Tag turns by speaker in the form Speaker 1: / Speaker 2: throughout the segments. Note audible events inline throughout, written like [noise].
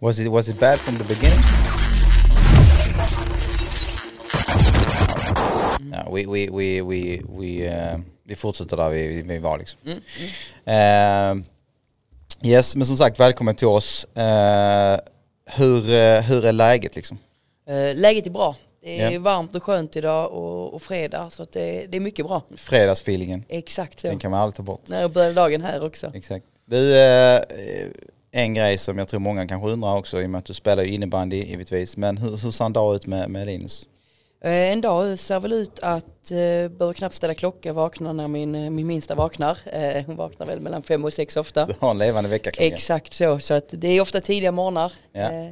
Speaker 1: Was it, was it bad from the beginning? Ja, we, we, we, we, we, eh, vi fortsätter där vi, vi var liksom. Eh, yes, men som sagt välkommen till oss. Eh, hur, eh, hur är läget liksom?
Speaker 2: Läget är bra. Det är
Speaker 1: Ja.
Speaker 2: varmt och skönt idag och, och fredag så det, det är mycket bra.
Speaker 1: Fredagsfeelingen,
Speaker 2: Exakt så.
Speaker 1: den kan man aldrig ta bort.
Speaker 2: När jag började dagen här också.
Speaker 1: Exakt. Du, en grej som jag tror många kanske undrar också i och med att du spelar innebandy givetvis. Men hur, hur ser en dag ut med, med Linus?
Speaker 2: Eh, en dag ser väl ut att eh, behöver knappt ställa klocka, vakna när min, eh, min minsta vaknar. Eh, hon vaknar väl mellan fem och sex ofta.
Speaker 1: Du har en levande veckaklocka.
Speaker 2: Exakt så, så att det är ofta tidiga morgnar.
Speaker 1: Ja.
Speaker 2: Eh,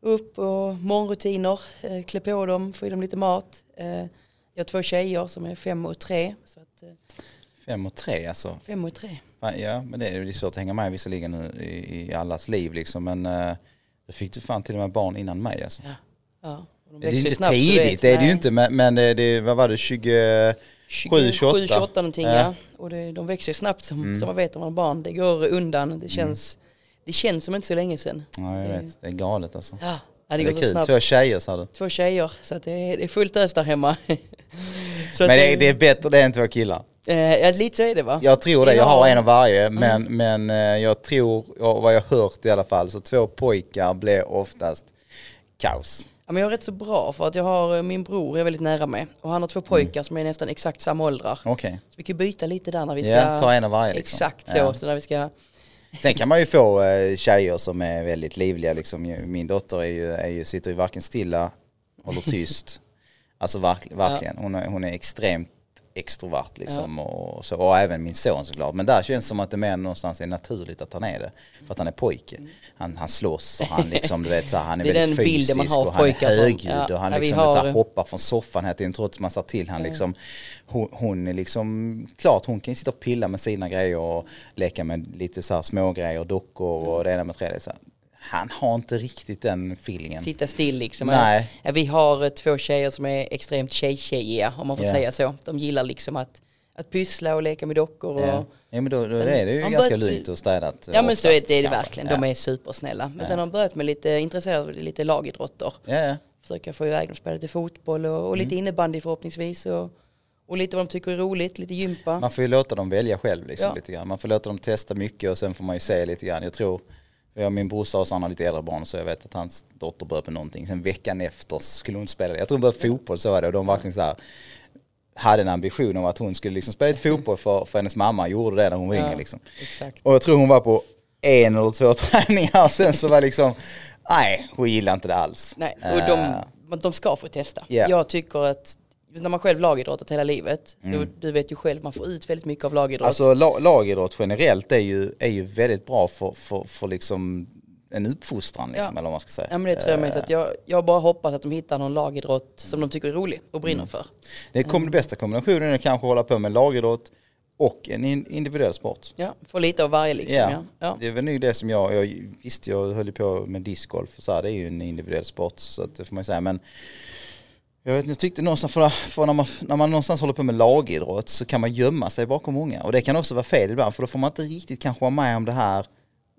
Speaker 2: upp och morgonrutiner, eh, klä på dem, få i dem lite mat. Eh, jag har två tjejer som är fem och tre. Så att,
Speaker 1: Fem och tre alltså.
Speaker 2: fem och tre.
Speaker 1: Ja, men det är det svårt att hänga med visserligen i, i allas liv liksom. Men uh, då fick du fan till och med barn innan mig alltså.
Speaker 2: Ja. Ja. de
Speaker 1: Det är ju inte
Speaker 2: snabbt,
Speaker 1: tidigt,
Speaker 2: vet.
Speaker 1: det är det ju inte. Men, men det, det, vad var det, 20...
Speaker 2: 27,
Speaker 1: 28.
Speaker 2: 28 någonting
Speaker 1: Ja.
Speaker 2: ja. Och det, de växer snabbt som,
Speaker 1: Mm.
Speaker 2: som man vet om man har barn. Det går undan, det känns, det känns som inte så länge sedan.
Speaker 1: Ja, jag vet. Det är galet alltså.
Speaker 2: Ja, ja det
Speaker 1: Det är kul.
Speaker 2: snabbt.
Speaker 1: Två tjejer sa du.
Speaker 2: Två tjejer, så att det, är, det är fullt ös där hemma. [laughs]
Speaker 1: Men det, är- det är bättre det än två killar.
Speaker 2: Eh, ja, lite så är det va?
Speaker 1: Jag tror det, jag har
Speaker 2: Ja.
Speaker 1: en av varje. Men, men eh, jag tror, vad jag har hört i alla fall, så två pojkar blir oftast kaos.
Speaker 2: Ja, men jag är rätt så bra för att jag har eh, min bror är väldigt nära mig och han har två pojkar som är nästan exakt samma åldrar.
Speaker 1: Okej.
Speaker 2: Så vi kan byta lite där när vi ska...
Speaker 1: Ja, ta en av varje liksom.
Speaker 2: Exakt så,
Speaker 1: Ja.
Speaker 2: så när vi ska...
Speaker 1: Sen kan man ju få eh, tjejer som är väldigt livliga liksom. Min dotter är ju, är ju, sitter ju varken stilla, håller tyst. [laughs] alltså verk, verkligen, hon är, hon är extremt extrovert liksom. Och, så, och även min son såklart. Men där känns det som att det mer någonstans är naturligt att han är det. För att han är pojke. Han, han slåss och han liksom, du vet så här, han är, [laughs]
Speaker 2: Det är
Speaker 1: väldigt
Speaker 2: bilden man
Speaker 1: fysisk
Speaker 2: har
Speaker 1: och han är högljudd
Speaker 2: ja,
Speaker 1: och han
Speaker 2: ja,
Speaker 1: liksom, vet, så här,
Speaker 2: har-
Speaker 1: hoppar från soffan hela tiden trots man sa till han liksom hon, hon är liksom, klart hon kan ju sitta och pilla med sina grejer och leka med lite så här små grejer, dockor och det ena med tredje. Så här. Han har inte riktigt den feelingen.
Speaker 2: sitta still liksom.
Speaker 1: Nej.
Speaker 2: Vi har eh, två tjejer som är extremt tjej-tjejiga om man får
Speaker 1: Ja.
Speaker 2: säga så. De gillar liksom att, att pyssla och leka med dockor. Och,
Speaker 1: Ja. ja men då, då
Speaker 2: Sen-
Speaker 1: är det ju ganska lugnt och städat.
Speaker 2: Ja men så är det, det verkligen. De är supersnälla. Men sen har de börjat med lite intresserade av lite lagidrotter.
Speaker 1: Ja.
Speaker 2: Försöka få iväg dem spela lite fotboll och, och lite
Speaker 1: Mm.
Speaker 2: innebandy förhoppningsvis. Och, och lite vad de tycker är roligt, lite gympa.
Speaker 1: Man får ju låta dem välja själv liksom,
Speaker 2: Ja.
Speaker 1: lite grann. Man får låta dem testa mycket och sen får man ju se lite grann. Jag tror, jag har min brorsa och så han har lite äldre barn så jag vet att hans dotter började på någonting. Sen veckan efter skulle hon spela, jag tror hon började fotboll så var det och de verkligen så här hade en ambition om att hon skulle liksom spela lite fotboll för, för hennes mamma gjorde det när hon var
Speaker 2: Ja.
Speaker 1: yngre liksom.
Speaker 2: Exakt.
Speaker 1: Och jag tror hon var på en eller två [laughs] träningar sen så var liksom, nej hon gillade inte det alls.
Speaker 2: Nej, och de,
Speaker 1: Eh,
Speaker 2: de ska få testa.
Speaker 1: Ja.
Speaker 2: Jag tycker att när man själv lagidrottat hela livet, så
Speaker 1: Mm.
Speaker 2: du vet ju själv, man får ut väldigt mycket av lagidrott.
Speaker 1: Alltså la, lagidrott generellt är ju, är ju väldigt bra för, för, för liksom en uppfostran liksom,
Speaker 2: Ja.
Speaker 1: eller vad man ska säga.
Speaker 2: Ja men det tror jag med. Så att jag, jag bara hoppas att de hittar någon lagidrott som de tycker är rolig och brinner
Speaker 1: Mm.
Speaker 2: för.
Speaker 1: Det kom, den bästa kombinationen är kanske att hålla på med lagidrott och en in, individuell sport.
Speaker 2: Ja, få lite av varje liksom. Ja. Ja.
Speaker 1: Det är väl nu det som jag, jag visst jag höll på med discgolf och så här, det är ju en individuell sport så att det får man ju säga men jag, vet, jag tyckte någonstans, för, för när, man, när man någonstans håller på med lagidrott så kan man gömma sig bakom många och det kan också vara fel ibland för då får man inte riktigt kanske vara med om det här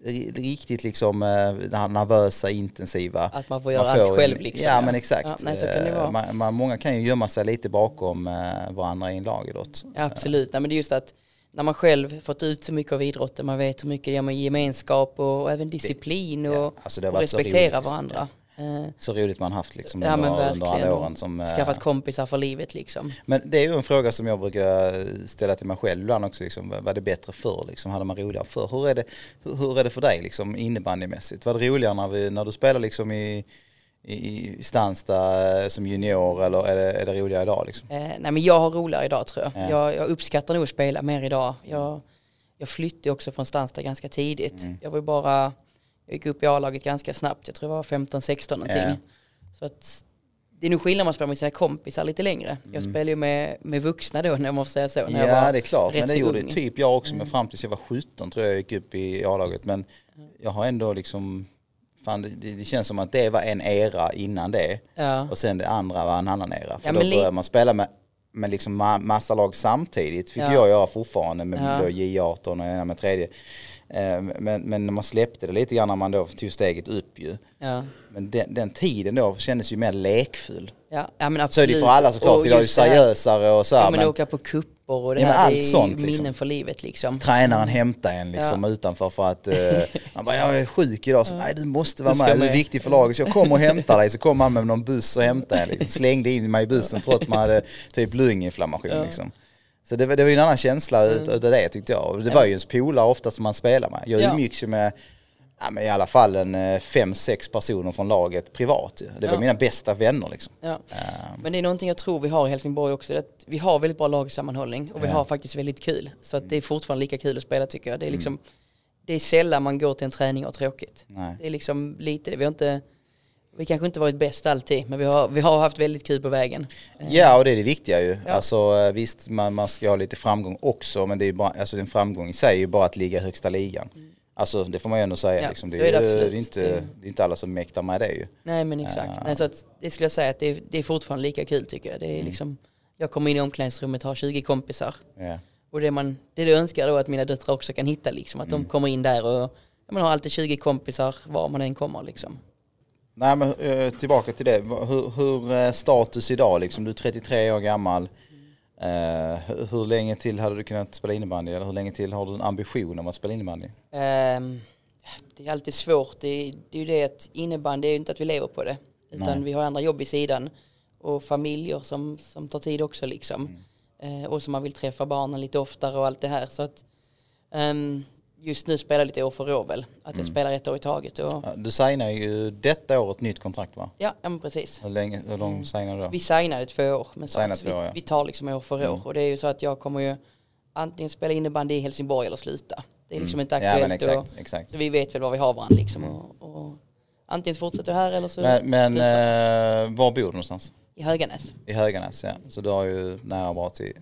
Speaker 1: ri- riktigt liksom eh, det här nervösa, intensiva.
Speaker 2: Att man får göra allt själv liksom.
Speaker 1: Ja, men exakt.
Speaker 2: Ja, nej, så kan det
Speaker 1: Eh,
Speaker 2: vara.
Speaker 1: Man, man, många kan ju gömma sig lite bakom eh, varandra i en lagidrott.
Speaker 2: Ja, absolut, nej, men det är just att när man själv fått ut så mycket av idrotten, man vet hur mycket det ger med gemenskap och, och även disciplin och,
Speaker 1: Ja, alltså
Speaker 2: och respektera
Speaker 1: roligt.
Speaker 2: varandra. Eh,
Speaker 1: Så roligt man haft liksom
Speaker 2: Ja
Speaker 1: under, under alla åren. Som, eh,
Speaker 2: Skaffat kompisar för livet liksom.
Speaker 1: Men det är ju en fråga som jag brukar ställa till mig själv ibland också. Liksom, var det bättre förr? Liksom, hade man roligare förr? Hur är det, hur, är det för dig liksom, innebandymässigt? Var det roligare när, vi, när du spelade liksom, i, i, i Stansta eh, som junior eller är det, är det roligare idag? Liksom?
Speaker 2: Eh, nej men jag har roligare idag tror jag.
Speaker 1: Ja.
Speaker 2: jag. Jag uppskattar nog att spela mer idag. Jag, jag flyttade också från Stanstad ganska tidigt.
Speaker 1: Mm.
Speaker 2: Jag var bara, jag gick upp i A-laget ganska snabbt. Jag tror jag var 15-16 någonting.
Speaker 1: Ja.
Speaker 2: Så att det är nog skillnad om man spelar med sina kompisar lite längre. Jag spelade ju med, med vuxna då när man får säga så. När jag
Speaker 1: Mm. Ja
Speaker 2: var
Speaker 1: det är klart, men det gjorde
Speaker 2: ung.
Speaker 1: typ jag också. Men fram tills jag var 17 tror jag jag gick upp i A-laget. Men jag har ändå liksom, fan det, det, känns som att det var en era innan det.
Speaker 2: Ja.
Speaker 1: Och sen det andra var en annan era. För
Speaker 2: Ja,
Speaker 1: då började man spela med, med liksom ma- massa lag samtidigt. Fick
Speaker 2: Ja.
Speaker 1: jag göra fortfarande med
Speaker 2: Ja.
Speaker 1: då J18 och ena med tredje. Eh, Men, men när man släppte det lite grann när man då tog steget upp ju.
Speaker 2: Ja.
Speaker 1: Men den, den tiden då kändes ju mer lekfull.
Speaker 2: Ja, ja men
Speaker 1: Så är
Speaker 2: absolut.
Speaker 1: det för alla såklart, för
Speaker 2: just det här-
Speaker 1: seriösare och så här,
Speaker 2: Ja men
Speaker 1: men
Speaker 2: åka på kupper och det
Speaker 1: Ja,
Speaker 2: här,
Speaker 1: allt
Speaker 2: det är
Speaker 1: sånt,
Speaker 2: minnen
Speaker 1: liksom.
Speaker 2: för livet liksom.
Speaker 1: tränaren hämtar en liksom utanför för att eh, man bara jag är sjuk idag så nej du måste vara
Speaker 2: Du
Speaker 1: med, du är viktig för laget så jag kommer och hämtar dig så kom han med någon buss och hämtade en liksom. slängde in mig i bussen trots att man hade typ lunginflammation liksom. Så det, det var ju en annan känsla ut, utav det tyckte jag. Det var ju ens polare ofta som man spelar med. Jag
Speaker 2: Ja.
Speaker 1: umgicks ju med ja, men i alla fall en eh, fem, sex personer från laget privat. Det var
Speaker 2: Ja.
Speaker 1: mina bästa vänner liksom.
Speaker 2: Ja. Men det är någonting jag tror vi har i Helsingborg också. Att vi har väldigt bra lagsammanhållning och vi
Speaker 1: Ja.
Speaker 2: har faktiskt väldigt kul. Så att det är fortfarande lika kul att spela tycker jag. Det är, liksom,
Speaker 1: Mm.
Speaker 2: det är sällan man går till en träning och har tråkigt.
Speaker 1: Nej.
Speaker 2: Det är liksom lite det. Vi har inte vi kanske inte varit bäst alltid, men vi har, vi har haft väldigt kul på vägen.
Speaker 1: Ja, och det är det viktiga ju.
Speaker 2: Ja.
Speaker 1: Alltså eh, visst, man, man ska ha lite framgång också, men det är bara, alltså en framgång i sig är ju bara att ligga i högsta ligan. Alltså det får man ju ändå säga.
Speaker 2: Ja,
Speaker 1: liksom. det,
Speaker 2: är det
Speaker 1: det, är inte,
Speaker 2: Det-
Speaker 1: det är inte alla som mäktar med det ju.
Speaker 2: Nej men exakt.
Speaker 1: Ja.
Speaker 2: Nej, så att, det skulle jag säga att det är, det är fortfarande lika kul tycker jag. Det är
Speaker 1: Mm.
Speaker 2: liksom, jag kommer in i omklädningsrummet, har 20 kompisar.
Speaker 1: Ja.
Speaker 2: Och det, man, det jag önskar då att mina döttrar också kan hitta liksom. Att
Speaker 1: Mm.
Speaker 2: de kommer in där och man har alltid 20 kompisar var man än kommer liksom.
Speaker 1: Nej men eh, tillbaka till det. Hur, hur eh, status idag liksom? Du är 33 år gammal. Eh, hur, hur länge till hade du kunnat spela innebandy? Eller hur länge till har du en ambition om att spela innebandy?
Speaker 2: Ehm, det är alltid svårt. Det är, det är ju det att innebandy är ju inte att vi lever på det. Utan
Speaker 1: Nej.
Speaker 2: vi har andra jobb i sidan. Och familjer som, som tar tid också liksom.
Speaker 1: Mm.
Speaker 2: Eh, och som man vill träffa barnen lite oftare och allt det här. Så att ehm, just nu spelar lite år för år väl. Att
Speaker 1: Mm.
Speaker 2: jag spelar ett år i taget. Och,
Speaker 1: Ja, Du signar ju detta år ett nytt kontrakt va?
Speaker 2: ja, ja men precis.
Speaker 1: Hur, länge, hur lång signar du då?
Speaker 2: Vi signade två år. Men så
Speaker 1: Signade
Speaker 2: att
Speaker 1: två år,
Speaker 2: vi,
Speaker 1: ja.
Speaker 2: vi tar liksom år för år.
Speaker 1: Mm.
Speaker 2: Och det är ju så att jag kommer ju antingen spela innebandy i Helsingborg eller sluta. Det är liksom inte
Speaker 1: Mm. Ja
Speaker 2: aktuellt.
Speaker 1: men exakt,
Speaker 2: och,
Speaker 1: exakt.
Speaker 2: så vi vet väl var vi har varandra liksom. Och, och antingen fortsätter jag här eller så
Speaker 1: Men, men
Speaker 2: slutar
Speaker 1: eh, var bor du någonstans?
Speaker 2: i Höganäs.
Speaker 1: I Höganäs ja. Så du har ju nära bra till, ja,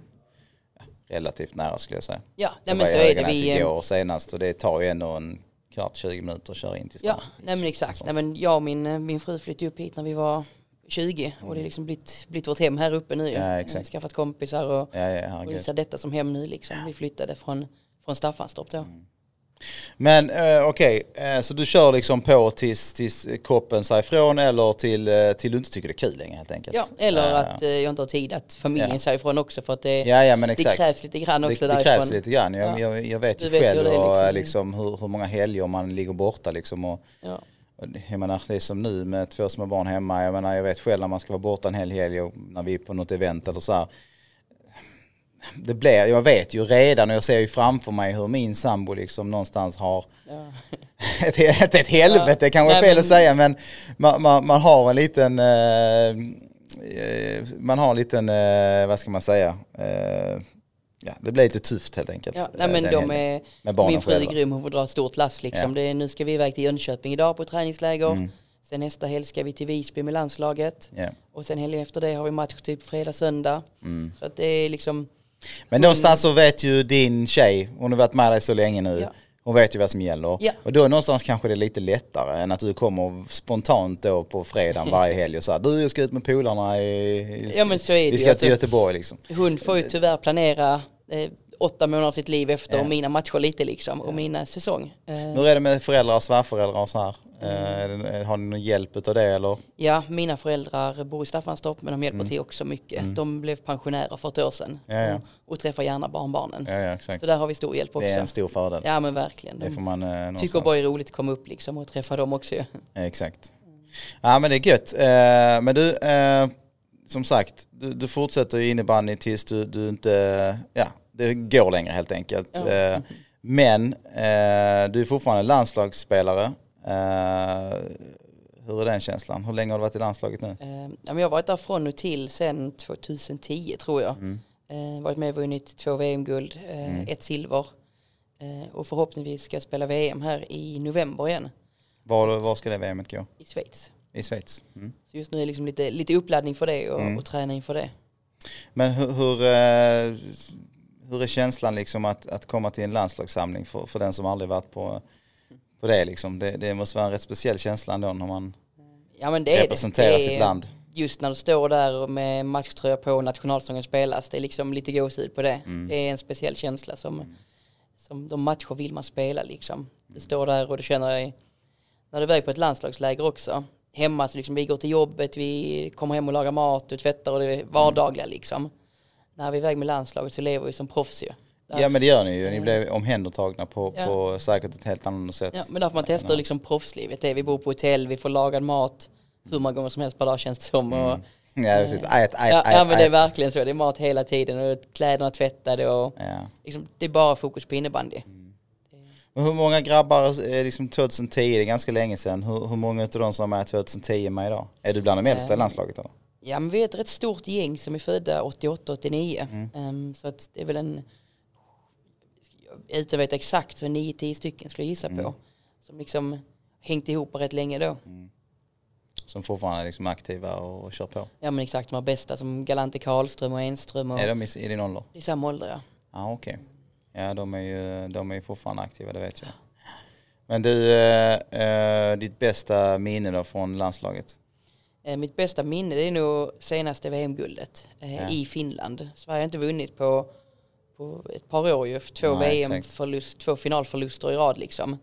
Speaker 1: relativt nära skulle jag säga.
Speaker 2: Ja, nej, men så är det. Vi,
Speaker 1: igår senast och det tar ju ändå en kvart, 20 minuter att köra in till stan.
Speaker 2: ja, nej men exakt. Nej, men jag och min, eh, min fru flyttade upp hit när vi var 20 och det är liksom blivit, blivit vårt hem här uppe nu.
Speaker 1: Ja,
Speaker 2: Vi har
Speaker 1: exakt.
Speaker 2: Skaffat kompisar och,
Speaker 1: Ja, ja,
Speaker 2: och ser detta som hem nu liksom. Vi flyttade från, från Staffanstorp då.
Speaker 1: Mm. Men eh, okej, eh, så du kör liksom på tills, tills kroppen säger ifrån eller till, eh, till du inte tycker det är kul längre helt enkelt?
Speaker 2: Ja, eller
Speaker 1: Eh,
Speaker 2: att eh, jag inte har tid att familjen
Speaker 1: Ja.
Speaker 2: säger ifrån också för att det,
Speaker 1: Ja, ja men
Speaker 2: det
Speaker 1: exakt.
Speaker 2: krävs lite grann
Speaker 1: det,
Speaker 2: också
Speaker 1: det
Speaker 2: därifrån.
Speaker 1: krävs lite grann. Jag,
Speaker 2: Ja.
Speaker 1: jag, jag vet ju
Speaker 2: Du vet ju
Speaker 1: själv
Speaker 2: hur det är liksom.
Speaker 1: liksom, hur, hur många helger man ligger borta liksom. Och,
Speaker 2: Ja.
Speaker 1: och det- jag menar, det är som nu med två små barn hemma. Jag menar, jag vet själv när man ska vara borta en hel helg och när vi är på något event eller så här. Det blir, jag vet ju redan och jag ser ju framför mig hur min sambo liksom någonstans har
Speaker 2: Ja. [laughs]
Speaker 1: ett, ett, ett helvete
Speaker 2: Ja.
Speaker 1: kanske är
Speaker 2: Nej,
Speaker 1: fel
Speaker 2: men-
Speaker 1: att säga men man, man, man har en liten eh, eh, man har en liten, eh, vad ska man säga, eh, ja det blir lite tufft helt enkelt.
Speaker 2: Ja,
Speaker 1: eh,
Speaker 2: nej, men de är, min fru är grym, hon får dra ett stort lass liksom.
Speaker 1: Ja.
Speaker 2: Det är, nu ska vi iväg till Jönköping idag på träningsläger.
Speaker 1: Mm.
Speaker 2: Sen nästa helg ska vi till Visby med landslaget.
Speaker 1: Ja.
Speaker 2: Och sen helgen efter det har vi match typ fredag, söndag.
Speaker 1: Mm.
Speaker 2: Så att det är liksom,
Speaker 1: Men någonstans så vet ju din tjej, hon har varit med dig så länge nu,
Speaker 2: Ja.
Speaker 1: hon vet ju vad som gäller.
Speaker 2: Ja.
Speaker 1: Och då någonstans kanske det är lite lättare än att du kommer spontant då på fredagen varje helg och så här, du jag ska ut med polarna i, i
Speaker 2: Ja, men så är det
Speaker 1: vi ska
Speaker 2: Alltså-
Speaker 1: till Göteborg liksom.
Speaker 2: hon får ju tyvärr planera eh, åtta månader av sitt liv efter
Speaker 1: Ja.
Speaker 2: och mina matcher lite liksom. Och mina säsong. Eh,
Speaker 1: Hur är det med föräldrar och svärföräldrar och så här? Det- Har ni någon hjälp av det eller?
Speaker 2: ja, mina föräldrar bor i Staffanstorp men de hjälper
Speaker 1: Mm.
Speaker 2: till också mycket. De blev pensionärer för ett år sedan.
Speaker 1: Ja, ja.
Speaker 2: Och, träffar gärna barnbarnen.
Speaker 1: Ja.
Speaker 2: Så där har vi stor hjälp också.
Speaker 1: Det är en stor fördel.
Speaker 2: Ja men verkligen.
Speaker 1: Det
Speaker 2: De
Speaker 1: får man eh, någonstans.
Speaker 2: tycker bara det är roligt att komma upp liksom och träffa dem också.
Speaker 1: Exakt. Ja men det är gött. Eh, men du, eh, som sagt, du, du fortsätter ju innebandy tills du, du inte, ja, det går längre helt enkelt. Eh, men eh, du är fortfarande landslagsspelare. Eh, hur är den känslan? Hur länge har du varit i landslaget nu?
Speaker 2: Eh, jag har varit där från och till sedan 2010 tror jag.
Speaker 1: Mm.
Speaker 2: Eh, varit med och vunnit två VM-guld,
Speaker 1: Mm.
Speaker 2: ett silver. Och förhoppningsvis ska jag spela VM här i november igen
Speaker 1: Var, var ska det VMet gå?
Speaker 2: i Schweiz.
Speaker 1: I Schweiz? Mm.
Speaker 2: Så just nu är det liksom lite, lite uppladdning för det och,
Speaker 1: Mm.
Speaker 2: och träna inför det.
Speaker 1: Men hur, hur, hur är känslan liksom att, att komma till en landslagssamling för, för den som aldrig varit på, på det liksom? Det, det måste vara en rätt speciell känsla ändå när man
Speaker 2: Ja
Speaker 1: representerar
Speaker 2: det. det
Speaker 1: sitt land.
Speaker 2: Just när du står där med matchtröja på och nationalsången spelas, det är liksom lite gåshud på det.
Speaker 1: Mm.
Speaker 2: Det är en speciell känsla som, som de matcher vill man spela liksom. Det står där och det känner jag när du är iväg på ett landslagsläger också. Hemma så liksom vi går till jobbet, vi kommer hem och lagar mat och tvättar och det är vardagliga liksom. När vi är iväg med landslaget så lever vi som proffs ju. Där-
Speaker 1: Ja men det gör ni ju. Ni blev omhändertagna på,
Speaker 2: Ja.
Speaker 1: på säkert ett helt annat sätt.
Speaker 2: Ja, men där får man testa hur liksom proffslivet är. Vi bor på hotell, vi får lagad mat hur många gånger som helst per dag känns det som. Och,
Speaker 1: Ja precis. Ät, ät,
Speaker 2: ja,
Speaker 1: ät,
Speaker 2: ja men det är verkligen så. Det är mat hela tiden och kläderna tvättade och
Speaker 1: Ja.
Speaker 2: liksom, det är bara fokus på innebandy.
Speaker 1: Men hur många grabbar, eh, liksom 2010, det är ganska länge sedan, hur, hur många av de som är 2010 med idag? Är du bland de äldsta i
Speaker 2: Eh,
Speaker 1: landslaget eller?
Speaker 2: Ja men vi är ett rätt stort gäng som är födda 88-89.
Speaker 1: Mm.
Speaker 2: Ehm, så att det är väl en, utan att veta exakt, så 9-10 stycken skulle jag gissa
Speaker 1: Mm.
Speaker 2: på. Som liksom hängt ihop rätt länge då.
Speaker 1: Som fortfarande är liksom aktiva och, och kör på.
Speaker 2: Ja men exakt, de här bästa som Galante Karlström och Enström och
Speaker 1: Är de i, i din ålder?
Speaker 2: i samma ålder ja.
Speaker 1: Ja okej. Ja de är ju de är fortfarande aktiva, det vet jag. Men du, eh, eh, ditt bästa minne då från landslaget?
Speaker 2: Eh, Mitt bästa minne det är nog senaste VM-guldet eh,
Speaker 1: Ja.
Speaker 2: i Finland. Sverige har inte vunnit på, på ett par år ju. Två
Speaker 1: Nej, exakt.
Speaker 2: VM-förlust, två finalförluster i rad liksom.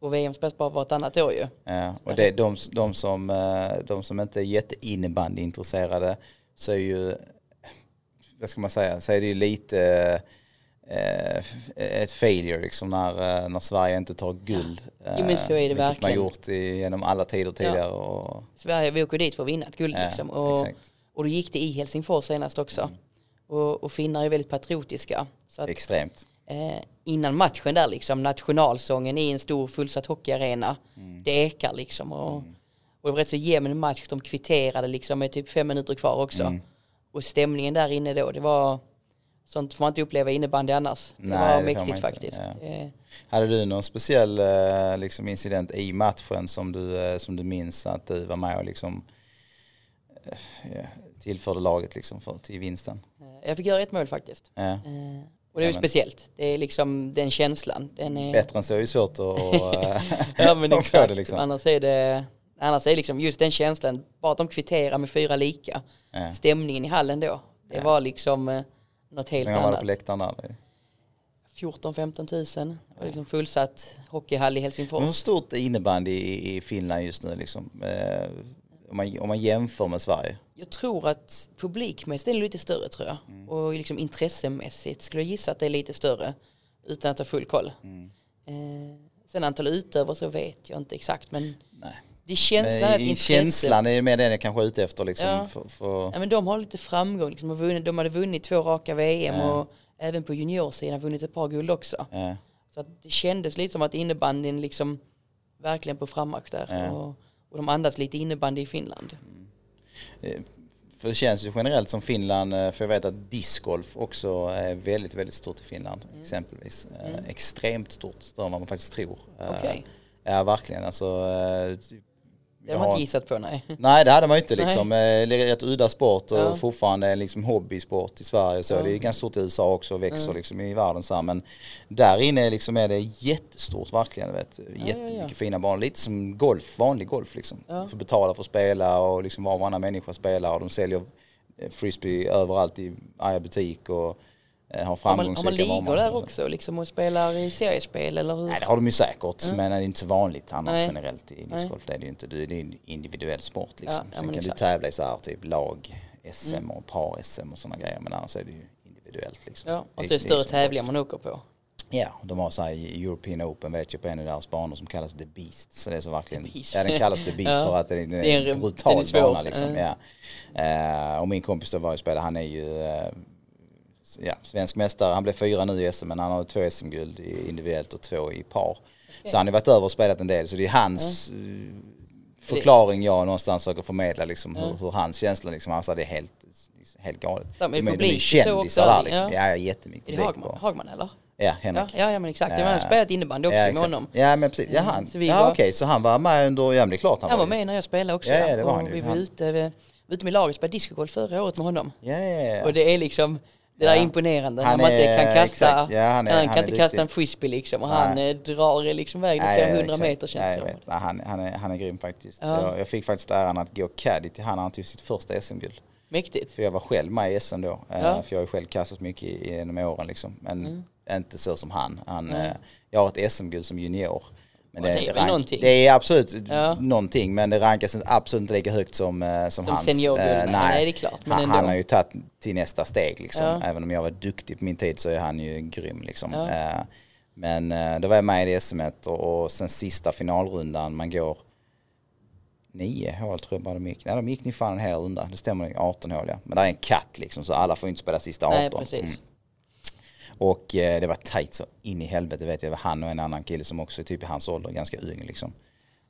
Speaker 2: Och VM spelas bara vartannat år ju.
Speaker 1: Ja, och det, de, de, som, eh, de som inte är jätteinnebandyintresserade så är ju, vad ska man säga, så är det ju lite eh, ett failure liksom när, eh, när Sverige inte tar guld.
Speaker 2: Jo, men så är det
Speaker 1: vilket man
Speaker 2: verkligen.
Speaker 1: gjort i, genom alla tider tidigare. Och,
Speaker 2: Sverige, vi åker dit för att vinna ett guld
Speaker 1: ja,
Speaker 2: liksom. Och,
Speaker 1: exakt. Mm.
Speaker 2: och då gick det i Helsingfors senast också. Och, och finnar är väldigt patriotiska. Så att,
Speaker 1: Extremt.
Speaker 2: eh, innan matchen där liksom, nationalsången i en stor fullsatt hockeyarena.
Speaker 1: Mm.
Speaker 2: Det ekar liksom. Och, och det var rätt så jämn match. De kvitterade liksom med typ fem minuter kvar också.
Speaker 1: Mm.
Speaker 2: Och stämningen där inne då, det var sånt får man inte uppleva i innebandy annars. Det
Speaker 1: Nej,
Speaker 2: var
Speaker 1: det
Speaker 2: mäktigt faktiskt.
Speaker 1: ja.
Speaker 2: Eh,
Speaker 1: Hade du någon speciell eh, liksom, incident i matchen som du, eh, som du minns att du var med och liksom, eh, tillförde laget liksom för, till vinsten?
Speaker 2: Jag fick göra ett mål faktiskt.
Speaker 1: Ja.
Speaker 2: Eh, och det är ju
Speaker 1: Ja,
Speaker 2: speciellt. Det är liksom den känslan. Den är,
Speaker 1: Bättre än så är ju svårt att, [laughs] eh,
Speaker 2: ja men [laughs] exakt.
Speaker 1: det liksom.
Speaker 2: Annars är det Annars är liksom just den känslan, bara att de kvitterar med fyra lika.
Speaker 1: Ja.
Speaker 2: Stämningen i hallen då, det var liksom eh, något helt
Speaker 1: När man var
Speaker 2: annat.
Speaker 1: på läktaren där.
Speaker 2: 14-15 tusen. Det var liksom fullsatt hockeyhall i Helsingfors.
Speaker 1: Men hur stort är innebandy i, i Finland just nu liksom? Om, man, om man jämför med Sverige?
Speaker 2: Jag tror att publikmässigt är det lite större tror jag.
Speaker 1: Mm.
Speaker 2: Och liksom intressemässigt skulle jag gissa att det är lite större. Utan att ha full koll.
Speaker 1: Mm.
Speaker 2: Eh, sen antal utövare så vet jag inte exakt men
Speaker 1: Nej.
Speaker 2: det är känslan
Speaker 1: Men
Speaker 2: att
Speaker 1: känslan är mer den jag kanske är ute efter liksom.
Speaker 2: Ja.
Speaker 1: För, för,
Speaker 2: Ja, men de har lite framgång. Liksom, har vunnit, de hade vunnit två raka VM
Speaker 1: Ja.
Speaker 2: och även på juniorsidan vunnit ett par guld också.
Speaker 1: ja.
Speaker 2: Så att det kändes lite som att innebandyn liksom verkligen på frammarsch där.
Speaker 1: Ja.
Speaker 2: Och, och de andas lite innebandy i Finland.
Speaker 1: Eh, För det känns ju generellt som Finland, eh, för jag vet att discgolf också är väldigt, väldigt stort i Finland
Speaker 2: Mm.
Speaker 1: exempelvis. Eh, Extremt stort, större än vad man faktiskt tror.
Speaker 2: Okej.
Speaker 1: Ja, verkligen. Alltså, eh,
Speaker 2: Det har man inte gissat på nej. [laughs]
Speaker 1: Nej det hade man ju inte liksom. Eh, Det är rätt udda sport och
Speaker 2: Ja.
Speaker 1: fortfarande en liksom hobbysport i Sverige. Så
Speaker 2: Ja.
Speaker 1: det är ganska stort i USA också och växer liksom i världen så här. Men där inne liksom är det jättestort verkligen. Vet. Jättemycket
Speaker 2: ja.
Speaker 1: fina banor. Lite som golf, vanlig golf liksom.
Speaker 2: Ja.
Speaker 1: Du får betala för att spela och liksom var och varannan människa spelar och de säljer eh, frisbee överallt i butik och eh, har
Speaker 2: Har man,
Speaker 1: framgångsrika
Speaker 2: har man ligor
Speaker 1: varumärken
Speaker 2: där
Speaker 1: och så.
Speaker 2: också liksom och spelar i seriespel eller hur?
Speaker 1: Nej det har de ju säkert men det är inte vanligt annars
Speaker 2: Nej.
Speaker 1: generellt i discgolf. Det är det ju inte. Det är en individuell sport liksom.
Speaker 2: Ja,
Speaker 1: Sen kan
Speaker 2: exakt.
Speaker 1: du tävla i så här typ lag SM och par-SM och sådana grejer men annars är det ju individuellt liksom.
Speaker 2: Ja, och så det
Speaker 1: det är
Speaker 2: större tävlingar man åker på.
Speaker 1: Ja, de har så här i European Open vet jag på en av deras banor som kallas The Beast. Så det är så verkligen, ja den kallas The Beast [laughs]
Speaker 2: Ja.
Speaker 1: för att den är, den
Speaker 2: Det är en-
Speaker 1: brutal
Speaker 2: den är svår.
Speaker 1: bana liksom.
Speaker 2: Ja.
Speaker 1: Eh, och min kompis då var ju spelare, han är ju eh, ja, svensk mästare. Han blev fyra nu i SM men han har två SM-guld individuellt och två i par. Så han har varit över och spelat en del så det är hans eh, förklaring jag någonstans försöker förmedla liksom hur, hur hans känsla liksom, han sa det är helt, helt galet.
Speaker 2: Samma i
Speaker 1: De är- de är kändisar
Speaker 2: där,
Speaker 1: liksom.
Speaker 2: ja.
Speaker 1: Ja, jättemycket
Speaker 2: Är det
Speaker 1: publik
Speaker 2: Hagman,
Speaker 1: på.
Speaker 2: Hagman eller?
Speaker 1: Ja, Henrik.
Speaker 2: Ja, ja, men exakt. Jag
Speaker 1: Ja.
Speaker 2: har spelat innebandy också
Speaker 1: Ja,
Speaker 2: med honom.
Speaker 1: Ja men precis, ja, han,
Speaker 2: Så vi
Speaker 1: ja
Speaker 2: var-
Speaker 1: okej så han var med under, ja men det är klart han,
Speaker 2: Han var
Speaker 1: ju.
Speaker 2: med när jag spelade också.
Speaker 1: Ja, ja, det var han ju.
Speaker 2: vi var
Speaker 1: Han-
Speaker 2: ute, vi var ute med laget och spelade discogolf förra året med honom.
Speaker 1: Ja, ja, ja.
Speaker 2: Och det är liksom, det där är imponerande.
Speaker 1: Han
Speaker 2: när man inte kan kasta,
Speaker 1: exakt. Ja, han är-
Speaker 2: han
Speaker 1: han
Speaker 2: kan inte kasta en frisbee liksom. Och
Speaker 1: Nej.
Speaker 2: han eh, drar liksom vägen flera hundra meter känns det
Speaker 1: jag vet. Nej, han, han, är, han är grym faktiskt.
Speaker 2: Ja.
Speaker 1: Jag, jag fick faktiskt äran att gå caddy till han när han tog sitt första SM-guld.
Speaker 2: Mäktigt.
Speaker 1: För jag var själv med i SM då. eh,
Speaker 2: Ja.
Speaker 1: För jag har ju själv kastat mycket i- genom åren liksom. Men inte så som han. han eh, jag har ett SM-guld som junior. Men
Speaker 2: det är
Speaker 1: rank- det är absolut
Speaker 2: Ja.
Speaker 1: någonting men det rankas absolut inte lika högt som, eh, som,
Speaker 2: Som
Speaker 1: hans. Eh,
Speaker 2: nej, nej, det är klart,
Speaker 1: han,
Speaker 2: ändå.
Speaker 1: har ju tagit till nästa steg liksom.
Speaker 2: Ja.
Speaker 1: Även om jag var duktig på min tid så är han ju grym liksom.
Speaker 2: Ja.
Speaker 1: Eh, men eh, då var jag med i det SM-et och, och sen sista finalrundan man går nio hål tror jag bara de gick. Nej de gick ni fan en hel runda. Det stämmer, 18 hål ja. Men det är en katt liksom så alla får inte spela sista 18.
Speaker 2: Nej, precis.
Speaker 1: Mm. Och eh, det var tajt så in i helvete vet jag. Det var han och en annan kille som också är typ i hans ålder, ganska ung liksom.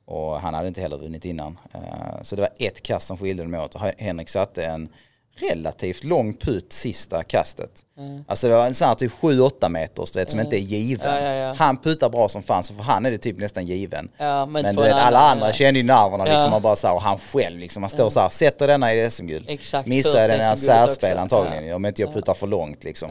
Speaker 1: Och han hade inte heller vunnit innan. Eh, så det var ett kast som skilde dem åt. Och Henrik satte en relativt lång putt sista kastet. Alltså det var en sån här typ 7-8 meters du vet, som inte är given.
Speaker 2: Ja, ja, ja.
Speaker 1: Han puttar bra som fan så för han är det typ nästan given.
Speaker 2: Ja, men
Speaker 1: Men du vet, alla andra
Speaker 2: ja.
Speaker 1: kände ju nerverna liksom
Speaker 2: Ja.
Speaker 1: och bara så här, och han själv liksom, han står så här, sätter denna i SM-guld. Missar jag den här särspel antagligen,
Speaker 2: Ja.
Speaker 1: om inte jag puttar för långt liksom.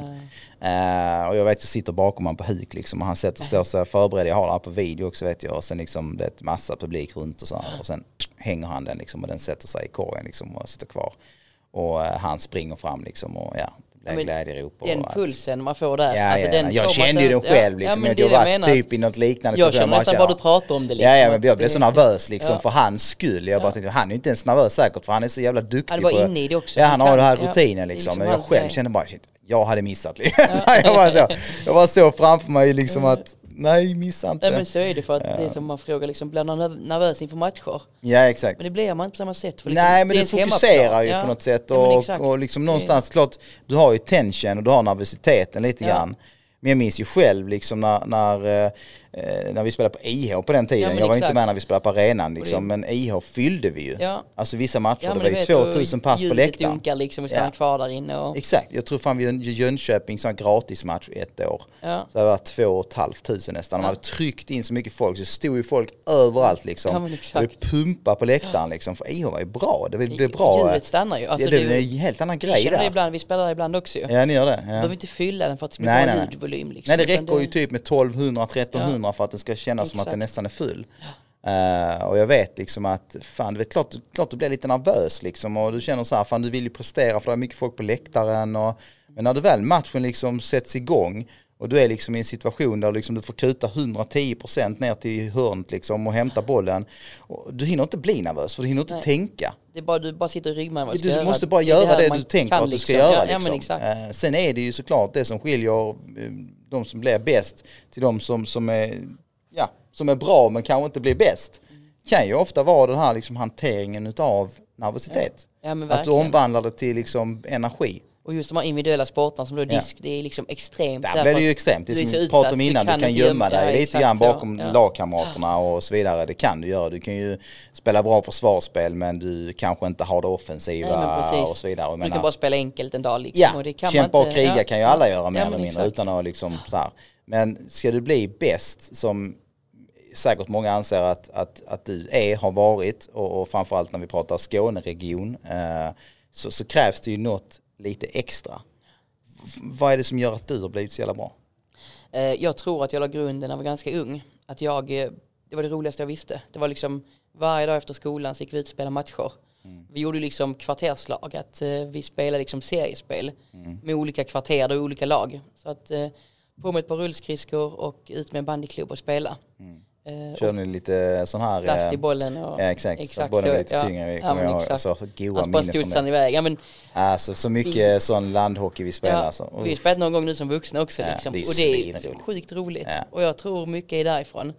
Speaker 1: Eh, och jag vet, jag sitter bakom honom på huk liksom och han sätter, står så här förberedd, jag har det här på video också vet jag, och sen liksom ett massa publik runt och så här, och sen hänger han den liksom och den sätter sig i korgen liksom och sitter kvar. Och eh, han springer fram liksom och ja, det
Speaker 2: Ja,
Speaker 1: blir
Speaker 2: men
Speaker 1: glädjerop. och
Speaker 2: Den
Speaker 1: att-
Speaker 2: pulsen man får där.
Speaker 1: Ja,
Speaker 2: alltså
Speaker 1: ja,
Speaker 2: den
Speaker 1: ja. Jag kände ju den själv
Speaker 2: ja,
Speaker 1: liksom.
Speaker 2: är
Speaker 1: jag
Speaker 2: det
Speaker 1: var
Speaker 2: menar.
Speaker 1: typ i något liknande.
Speaker 2: Jag känner nästan bara du pratar om det liksom.
Speaker 1: Ja, ja, men jag blev så nervös liksom
Speaker 2: Ja.
Speaker 1: för hans skull. Jag bara tänkte, han är inte ens nervös säkert för han är så jävla duktig
Speaker 2: Han var
Speaker 1: på
Speaker 2: inne i det också.
Speaker 1: Ja, han har den här
Speaker 2: ja,
Speaker 1: rutinen
Speaker 2: är
Speaker 1: liksom.
Speaker 2: liksom
Speaker 1: Men jag själv kände bara, shit, jag hade missat [laughs] liksom. jag, bara så, jag bara såg framför mig liksom att, nej missa inte.
Speaker 2: Nej men så är det för att det är som man frågar liksom, blir man nerv- nervös inför matcher?
Speaker 1: Ja, exakt.
Speaker 2: Men det blir man inte på samma sätt. För liksom,
Speaker 1: Nej men
Speaker 2: det ens
Speaker 1: fokuserar
Speaker 2: hemmaplan.
Speaker 1: ju
Speaker 2: Ja.
Speaker 1: på något sätt
Speaker 2: Ja,
Speaker 1: och,
Speaker 2: exakt.
Speaker 1: och liksom någonstans klart, du har ju tension och du har nervositeten lite
Speaker 2: Ja.
Speaker 1: grann. Men jag minns ju själv liksom när, när, eh, när vi spelade på IH på den tiden.
Speaker 2: Ja,
Speaker 1: jag var inte
Speaker 2: exakt.
Speaker 1: med när vi spelade på arenan liksom, men IH fyllde vi ju.
Speaker 2: Ja.
Speaker 1: Alltså vissa matcher,
Speaker 2: Ja,
Speaker 1: det var ju
Speaker 2: vet,
Speaker 1: 2000
Speaker 2: och
Speaker 1: pass på
Speaker 2: ljudet
Speaker 1: läktaren.
Speaker 2: dunkar liksom och stannar
Speaker 1: Ja.
Speaker 2: kvar där inne och...
Speaker 1: Exakt, jag tror fan vi gjorde Jönköping sån gratismatch ett år.
Speaker 2: Ja.
Speaker 1: Så det var två och ett halvt tusen nästan. De hade tryckt in så mycket folk så stod ju folk överallt liksom.
Speaker 2: Ja,
Speaker 1: det pumpade på läktaren liksom. För IH var ju bra, det blev bra.
Speaker 2: Ljudet stannar ju. Alltså,
Speaker 1: ja, det
Speaker 2: det är
Speaker 1: blev en helt annan grej där.
Speaker 2: ibland, vi spelar ibland också ju.
Speaker 1: Ja, ni gör det. Ja.
Speaker 2: behöver inte fylla den för att det ska bli bra ljudvolym liksom.
Speaker 1: Nej, det räcker ju typ med 1200-1300 för att det ska kännas som att
Speaker 2: Exakt.
Speaker 1: den nästan är full. Eh, och jag vet liksom att, fan, det är klart, klart du blir lite nervös liksom och du känner så här, fan du vill ju prestera för det är mycket folk på läktaren och, men när du väl matchen liksom sätts igång och du är liksom i en situation där liksom du får kuta 110% ner till hörnet liksom och hämta bollen. Och du hinner inte bli nervös för du hinner inte
Speaker 2: Nej.
Speaker 1: tänka.
Speaker 2: Det är bara, du bara sitter i ryggmärgen vad du göra.
Speaker 1: måste bara göra det,
Speaker 2: man
Speaker 1: du tänker att du ska
Speaker 2: liksom.
Speaker 1: göra.
Speaker 2: Ja,
Speaker 1: liksom.
Speaker 2: ja men exakt.
Speaker 1: Eh, sen är det ju såklart det som skiljer eh, de som blir bäst till de som, som, är, ja, som är bra men kanske inte blir bäst. Kan ju ofta vara den här liksom hanteringen utav nervositet.
Speaker 2: Ja, men
Speaker 1: att du omvandlar det till liksom energi.
Speaker 2: Och just de här individuella sporterna som då är
Speaker 1: Ja.
Speaker 2: disk, det är liksom extremt.
Speaker 1: Där blir det ju extremt. Det
Speaker 2: du
Speaker 1: är som vi pratade om innan, du kan
Speaker 2: inte
Speaker 1: gömma dig
Speaker 2: ja,
Speaker 1: lite grann bakom
Speaker 2: Ja.
Speaker 1: lagkamraterna och så vidare. Det kan du göra. Du kan ju spela bra försvarsspel men du kanske inte har det offensiva
Speaker 2: Nej,
Speaker 1: och så vidare. Jag
Speaker 2: Du
Speaker 1: menar-
Speaker 2: kan bara spela enkelt en dag liksom.
Speaker 1: Ja,
Speaker 2: och det kan
Speaker 1: kämpa
Speaker 2: man
Speaker 1: och
Speaker 2: inte,
Speaker 1: kriga kan ju alla göra mer eller mindre utan att liksom så här. Men ska du bli bäst som säkert många anser att, att, att du är, har varit och, och framförallt när vi pratar Skåneregion eh, så, så krävs det ju något lite extra. Vad är det som gör att du har blivit så jävla bra?
Speaker 2: Eh, Jag tror att jag la grunden när jag var ganska ung. Att jag, eh, det var det roligaste jag visste. Det var liksom varje dag efter skolan så gick vi ut och spelade matcher. Vi gjorde liksom kvarterslag, att eh, vi spelade liksom seriespel med olika kvarter och olika lag. Så att på med ett par rullskridskor och ut med en bandyklubb och spela. Eh,
Speaker 1: Kör ni lite sån här...
Speaker 2: Last i
Speaker 1: eh,
Speaker 2: bollen och...
Speaker 1: Ja exakt, så bollen är lite
Speaker 2: ja.
Speaker 1: tyngre. Vi
Speaker 2: Ja,
Speaker 1: kommer
Speaker 2: men
Speaker 1: ihåg,
Speaker 2: exakt.
Speaker 1: så, så goa
Speaker 2: Alltså
Speaker 1: minnen från det.
Speaker 2: iväg. Ja, men,
Speaker 1: Alltså så mycket sån landhockey vi spelar.
Speaker 2: ja,
Speaker 1: alltså.
Speaker 2: vi har spelat någon gång nu som vuxna också.
Speaker 1: Ja,
Speaker 2: liksom.
Speaker 1: det
Speaker 2: och det är
Speaker 1: svinroligt.
Speaker 2: sjukt roligt.
Speaker 1: Ja.
Speaker 2: Och jag tror mycket är därifrån.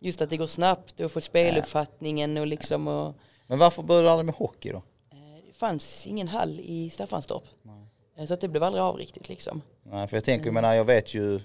Speaker 2: Just att det går snabbt och få speluppfattningen och liksom och,
Speaker 1: Men varför började du aldrig med hockey då?
Speaker 2: eh, Det fanns ingen hall i Staffanstorp. Eh, Så att det blev aldrig av riktigt liksom.
Speaker 1: Nej, för jag tänker, jag menar, jag vet ju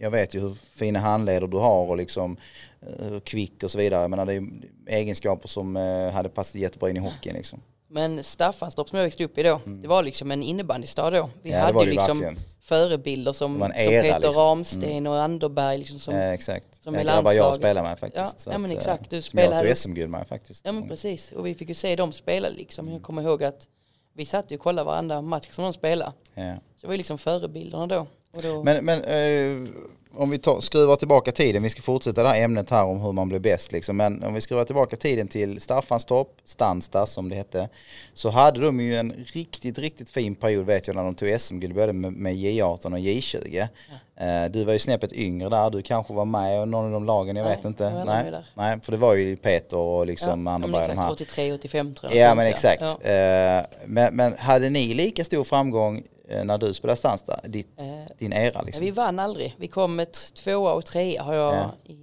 Speaker 1: jag vet ju hur fina handleder du har och liksom eh, hur kvick och så vidare. Jag menar det är egenskaper som eh, hade passat jättebra in i hockeyn liksom.
Speaker 2: Men Staffanstorp som jag växte upp i då, det var liksom en innebandystad då. Vi
Speaker 1: Mm. Ja, det
Speaker 2: hade
Speaker 1: var
Speaker 2: ju
Speaker 1: det
Speaker 2: liksom
Speaker 1: verkligen.
Speaker 2: förebilder som,
Speaker 1: Det var era,
Speaker 2: Peter
Speaker 1: liksom.
Speaker 2: Ramsten och Anderberg liksom som,
Speaker 1: eh, exakt.
Speaker 2: som
Speaker 1: jag
Speaker 2: är
Speaker 1: grabbar jag
Speaker 2: landslaget.
Speaker 1: spelar med faktiskt.
Speaker 2: Ja,
Speaker 1: så
Speaker 2: ja, men
Speaker 1: att, eh,
Speaker 2: exakt. Du
Speaker 1: som jag
Speaker 2: spelade-
Speaker 1: tog SM-guld med faktiskt.
Speaker 2: Ja men precis, och vi fick ju se dem spela liksom. Jag kommer ihåg att vi satt ju och kollade varandra match som de spelade.
Speaker 1: Ja.
Speaker 2: Så det var ju liksom förebilderna då. Då,
Speaker 1: Men, men eh, om vi tar, skruvar tillbaka tiden, vi ska fortsätta det här ämnet här om hur man blir bäst. Liksom. Men om vi skruvar tillbaka tiden till Staffanstorp, Stansta som det hette, så hade de ju en riktigt, riktigt fin period vet jag när de tog SM-guld både med, med J18 och J20. Eh, du var ju snäppet yngre där, du kanske var med i någon av de lagen, jag
Speaker 2: Nej,
Speaker 1: vet inte.
Speaker 2: jag
Speaker 1: Nej, nej, för det var ju Peter och liksom
Speaker 2: ja,
Speaker 1: andra
Speaker 2: men
Speaker 1: de här.
Speaker 2: exakt, 83, 85 tror jag.
Speaker 1: Ja men exakt.
Speaker 2: Ja.
Speaker 1: Eh, men, men hade ni lika stor framgång eh, när du spelade Stansta, ditt,
Speaker 2: Eh,
Speaker 1: din era
Speaker 2: Ja,
Speaker 1: liksom?
Speaker 2: vi vann aldrig. Vi kom ett tvåa och trea har jag
Speaker 1: Ja.
Speaker 2: i,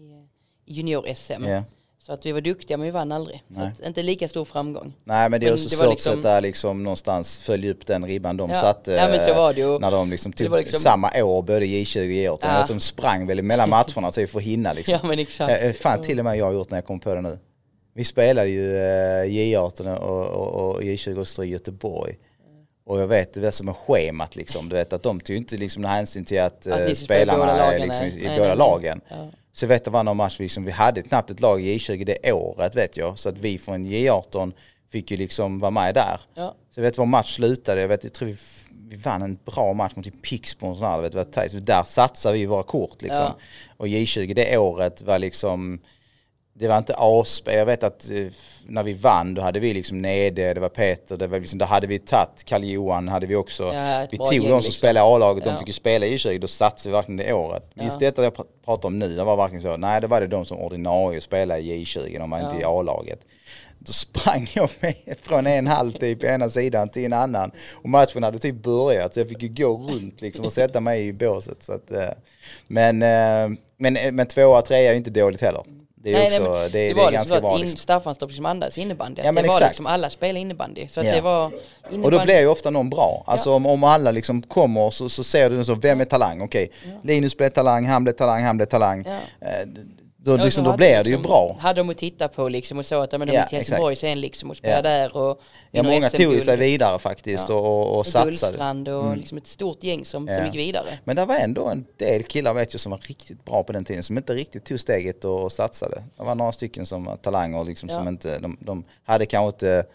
Speaker 2: junior-SM.
Speaker 1: Ja.
Speaker 2: Så att vi var duktiga men vi vann aldrig. Så
Speaker 1: Nej.
Speaker 2: att, inte lika stor framgång.
Speaker 1: Nej men det är
Speaker 2: Men
Speaker 1: också
Speaker 2: det
Speaker 1: svårt
Speaker 2: liksom-
Speaker 1: att sätta liksom någonstans, följa upp den ribban de
Speaker 2: Ja.
Speaker 1: satte.
Speaker 2: Ja, men så var det ju.
Speaker 1: När de liksom tog
Speaker 2: liksom-
Speaker 1: samma år, både J20 och J18.
Speaker 2: Ja.
Speaker 1: De sprang väl mellan [laughs] matcherna typ för att hinna liksom.
Speaker 2: Ja men exakt.
Speaker 1: Eh, Fan till och med jag har gjort när jag kom på det nu. Vi spelade ju eh, J18 och, och, och J20 Östra i Göteborg. Och jag vet det som en schemat liksom. Du vet att de tog inte liksom hänsyn till att,
Speaker 2: Att
Speaker 1: eh, spelarna är liksom, i
Speaker 2: Nej,
Speaker 1: båda
Speaker 2: nej,
Speaker 1: lagen.
Speaker 2: Ja.
Speaker 1: Så jag vet det var någon match liksom, vi hade knappt ett lag i J20 det året vet jag. Så att vi från J18 fick ju liksom vara med där.
Speaker 2: Ja.
Speaker 1: Så jag vet vår match slutade, jag vet jag tror vi, vi vann en bra match mot typ Pixbo och sådär, vet. Så där satsade vi våra kort liksom.
Speaker 2: Ja.
Speaker 1: Och J20 det året var liksom, det var inte asp, jag vet att eh, när vi vann då hade vi liksom Nede, det var Peter, det var liksom, då hade vi tagit Kalle Johan hade vi också.
Speaker 2: Ja,
Speaker 1: vi tog de som
Speaker 2: liksom.
Speaker 1: spelade A-laget, de
Speaker 2: Ja.
Speaker 1: fick ju spela i J20, då satsade vi verkligen det året. Men Just
Speaker 2: Ja.
Speaker 1: detta jag pr- pratar om nu, det var verkligen så, nej det var det de som ordinarie spelade i J20, de var inte i A-laget. Då sprang jag med [laughs] från en hall typ på ena sidan till en annan. Och matchen hade typ börjat så jag fick ju gå runt liksom och sätta mig i båset. Så att, eh, men, eh, men, men tvåa, trea är ju inte dåligt heller. Det är
Speaker 2: Nej,
Speaker 1: också,
Speaker 2: nej, men
Speaker 1: det,
Speaker 2: det,
Speaker 1: det,
Speaker 2: var
Speaker 1: är
Speaker 2: liksom
Speaker 1: ganska
Speaker 2: in,
Speaker 1: liksom.
Speaker 2: Staffanstorp liksom andades innebandy.
Speaker 1: Ja, men
Speaker 2: det var
Speaker 1: exakt.
Speaker 2: liksom alla spelade innebandy. Så att
Speaker 1: Ja.
Speaker 2: det var
Speaker 1: Och då
Speaker 2: innebandy.
Speaker 1: blir ju ofta någon bra. Alltså om, om alla liksom kommer så, så ser du så, vem är talang? Okej, Linus blev talang, han blev talang, han blev talang.
Speaker 2: Ja.
Speaker 1: Eh, Då, liksom, då
Speaker 2: hade
Speaker 1: blir det
Speaker 2: liksom-
Speaker 1: ju bra.
Speaker 2: Hade de att titta på liksom och så att men de
Speaker 1: Ja,
Speaker 2: gick till Helsingborg
Speaker 1: exakt.
Speaker 2: sen liksom och spelade
Speaker 1: Ja.
Speaker 2: där och
Speaker 1: Ja, många tog ju
Speaker 2: SM-guld.
Speaker 1: sig vidare faktiskt
Speaker 2: Ja.
Speaker 1: och, och, och satsade.
Speaker 2: Gullstrand och liksom ett stort gäng som, som
Speaker 1: Ja.
Speaker 2: gick vidare.
Speaker 1: Men det var ändå en del killar vet jag som var riktigt bra på den tiden som inte riktigt tog steget och, och satsade. Det var några stycken som var talanger liksom som inte, de, de hade kanske inte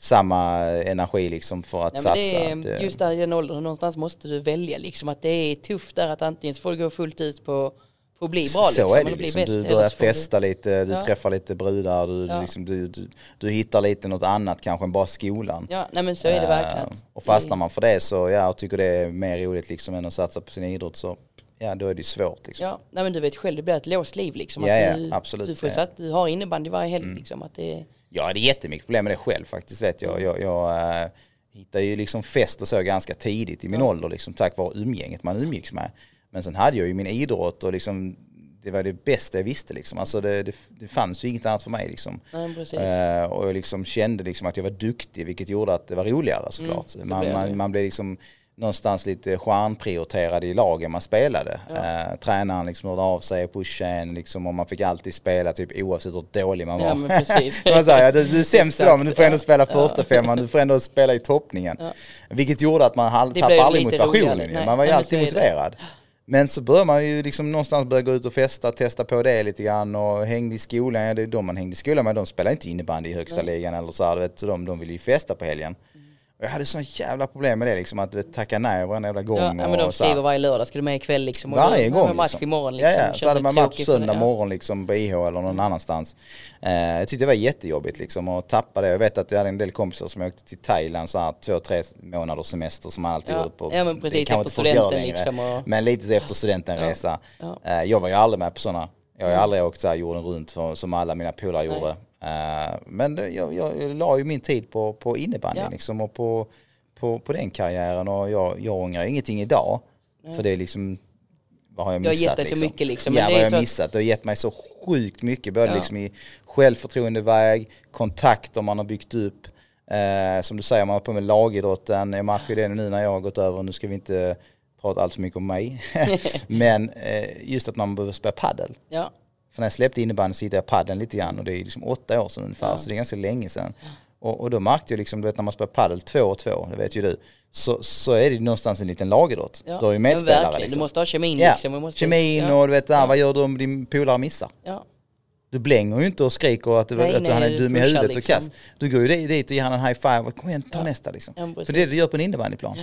Speaker 1: samma energi liksom för att
Speaker 2: Nej,
Speaker 1: satsa.
Speaker 2: det är,
Speaker 1: Det-
Speaker 2: just där i den åldern, någonstans måste du välja liksom att det är tufft där att antingen så får du gå fullt ut på, på att bli bra
Speaker 1: så
Speaker 2: liksom,
Speaker 1: är det
Speaker 2: bli
Speaker 1: liksom.
Speaker 2: bäst,
Speaker 1: Du börjar
Speaker 2: får du-
Speaker 1: festa lite, du
Speaker 2: Ja.
Speaker 1: träffar lite brudar, du,
Speaker 2: Ja.
Speaker 1: liksom, du, du, du hittar lite något annat kanske än bara skolan.
Speaker 2: Ja, nej men så är det verkligen.
Speaker 1: Eh, Och fastnar man för det så, ja, och tycker det är mer roligt liksom än att satsa på sin idrott så, ja då är det svårt liksom.
Speaker 2: Ja, nej men du vet själv, det blir ett låst liv liksom.
Speaker 1: Ja,
Speaker 2: att
Speaker 1: ja,
Speaker 2: du,
Speaker 1: absolut.
Speaker 2: Du, får.
Speaker 1: Mm.
Speaker 2: satt, du har innebandy varje helg liksom. Att det,
Speaker 1: Jag hade jättemycket problem med det själv faktiskt vet jag. Jag, jag äh, hittade ju liksom fest och så ganska tidigt i min ålder liksom tack vare umgänget man umgicks med. Men sen hade jag ju min idrott och liksom det var det bästa jag visste liksom. Alltså det, det, det fanns ju inget annat för mig liksom.
Speaker 2: nej.
Speaker 1: Eh, och jag liksom kände liksom att jag var duktig vilket gjorde att det var roligare såklart.
Speaker 2: det
Speaker 1: man,
Speaker 2: blev det.
Speaker 1: man, man blev liksom någonstans lite stjärnprioriterad i lagen man spelade. Eh, tränaren liksom hörde av sig, pushade en liksom, och man fick alltid spela typ oavsett hur dålig man var.
Speaker 2: Ja, men precis. [laughs]
Speaker 1: man sa, ja, du, du är sämst idag men du får ändå spela
Speaker 2: ja.
Speaker 1: första femman, du får ändå spela i toppningen. Vilket gjorde att man tappade aldrig motivationen. Man var ju alltid
Speaker 2: så är det.
Speaker 1: Men så började man ju liksom någonstans börja gå ut och festa, testa på det lite grann och hängde i skolan. Ja, det är de man hängde i skolan med, de spelar inte innebandy i högsta ligan eller så här, du vet, så de, de ville ju festa på helgen. Och jag hade sån jävla problem med det liksom, att vet, tacka nej varenda jävla gång.
Speaker 2: Ja, men de
Speaker 1: och så
Speaker 2: skriver varje lördag, ska du med ikväll liksom? Och
Speaker 1: Varje gång.
Speaker 2: Ja, match
Speaker 1: liksom.
Speaker 2: imorgon liksom.
Speaker 1: Ja, ja.
Speaker 2: Känns
Speaker 1: Så hade man match söndag
Speaker 2: ja.
Speaker 1: morgon liksom på IH eller någon annanstans. Eh, jag tyckte det var jättejobbigt liksom att tappa det. Jag vet att jag hade en del kompisar som åkte till Thailand så här två, tre månaders semester som man alltid
Speaker 2: Ja.
Speaker 1: gjorde på.
Speaker 2: Ja, men precis, efter studenten liksom och-
Speaker 1: Men lite efter studenten resa.
Speaker 2: Ja.
Speaker 1: Eh, jag var ju aldrig med på sådana. Jag har ju aldrig åkt så här jorden runt för, som alla mina polare gjorde. Eh, men det, jag, jag, la ju min tid på, på innebandy
Speaker 2: Ja.
Speaker 1: liksom och på, på, på den karriären och jag, jag ångrar ingenting idag. För det är liksom, vad har jag
Speaker 2: Du har
Speaker 1: missat?
Speaker 2: gett dig så mycket, liksom, men
Speaker 1: Ja,
Speaker 2: det
Speaker 1: vad
Speaker 2: är
Speaker 1: har
Speaker 2: så
Speaker 1: jag
Speaker 2: att-
Speaker 1: missat? Det har gett mig så sjukt mycket, både
Speaker 2: Ja.
Speaker 1: liksom i självförtroendeväg, kontakter man har byggt upp. Eh, som du säger, man har på med lagidrotten. Jag märker det nu när jag har gått över, nu ska vi inte prata allt för mycket om mig. [laughs] [laughs] Men eh, just att man behöver spela paddel.
Speaker 2: Ja,
Speaker 1: För när jag släppte innebandy så hittade jag paddeln lite grann och det är liksom åtta år sedan ungefär,
Speaker 2: Ja.
Speaker 1: så det är ganska länge sedan. Och, och då märkte jag liksom, du vet när man spelar paddel två och två, det vet ju du, så, så är det någonstans en liten lagidrott.
Speaker 2: ja.
Speaker 1: Du har ju medspelare
Speaker 2: verkligen,
Speaker 1: liksom.
Speaker 2: Du måste ha kemin
Speaker 1: Ja,
Speaker 2: liksom. Du måste,
Speaker 1: kemin
Speaker 2: ja.
Speaker 1: och du vet, där, vad gör du om din polare missar?
Speaker 2: Ja,
Speaker 1: Du blänger ju inte och skriker att,
Speaker 2: Nej,
Speaker 1: att
Speaker 2: nej,
Speaker 1: han är
Speaker 2: du
Speaker 1: dum i huvudet och
Speaker 2: liksom.
Speaker 1: kass. Du går ju dit och ger han en high five och kom igen ta nästa liksom.
Speaker 2: Ja.
Speaker 1: För det är det du gör på en innebandyplan.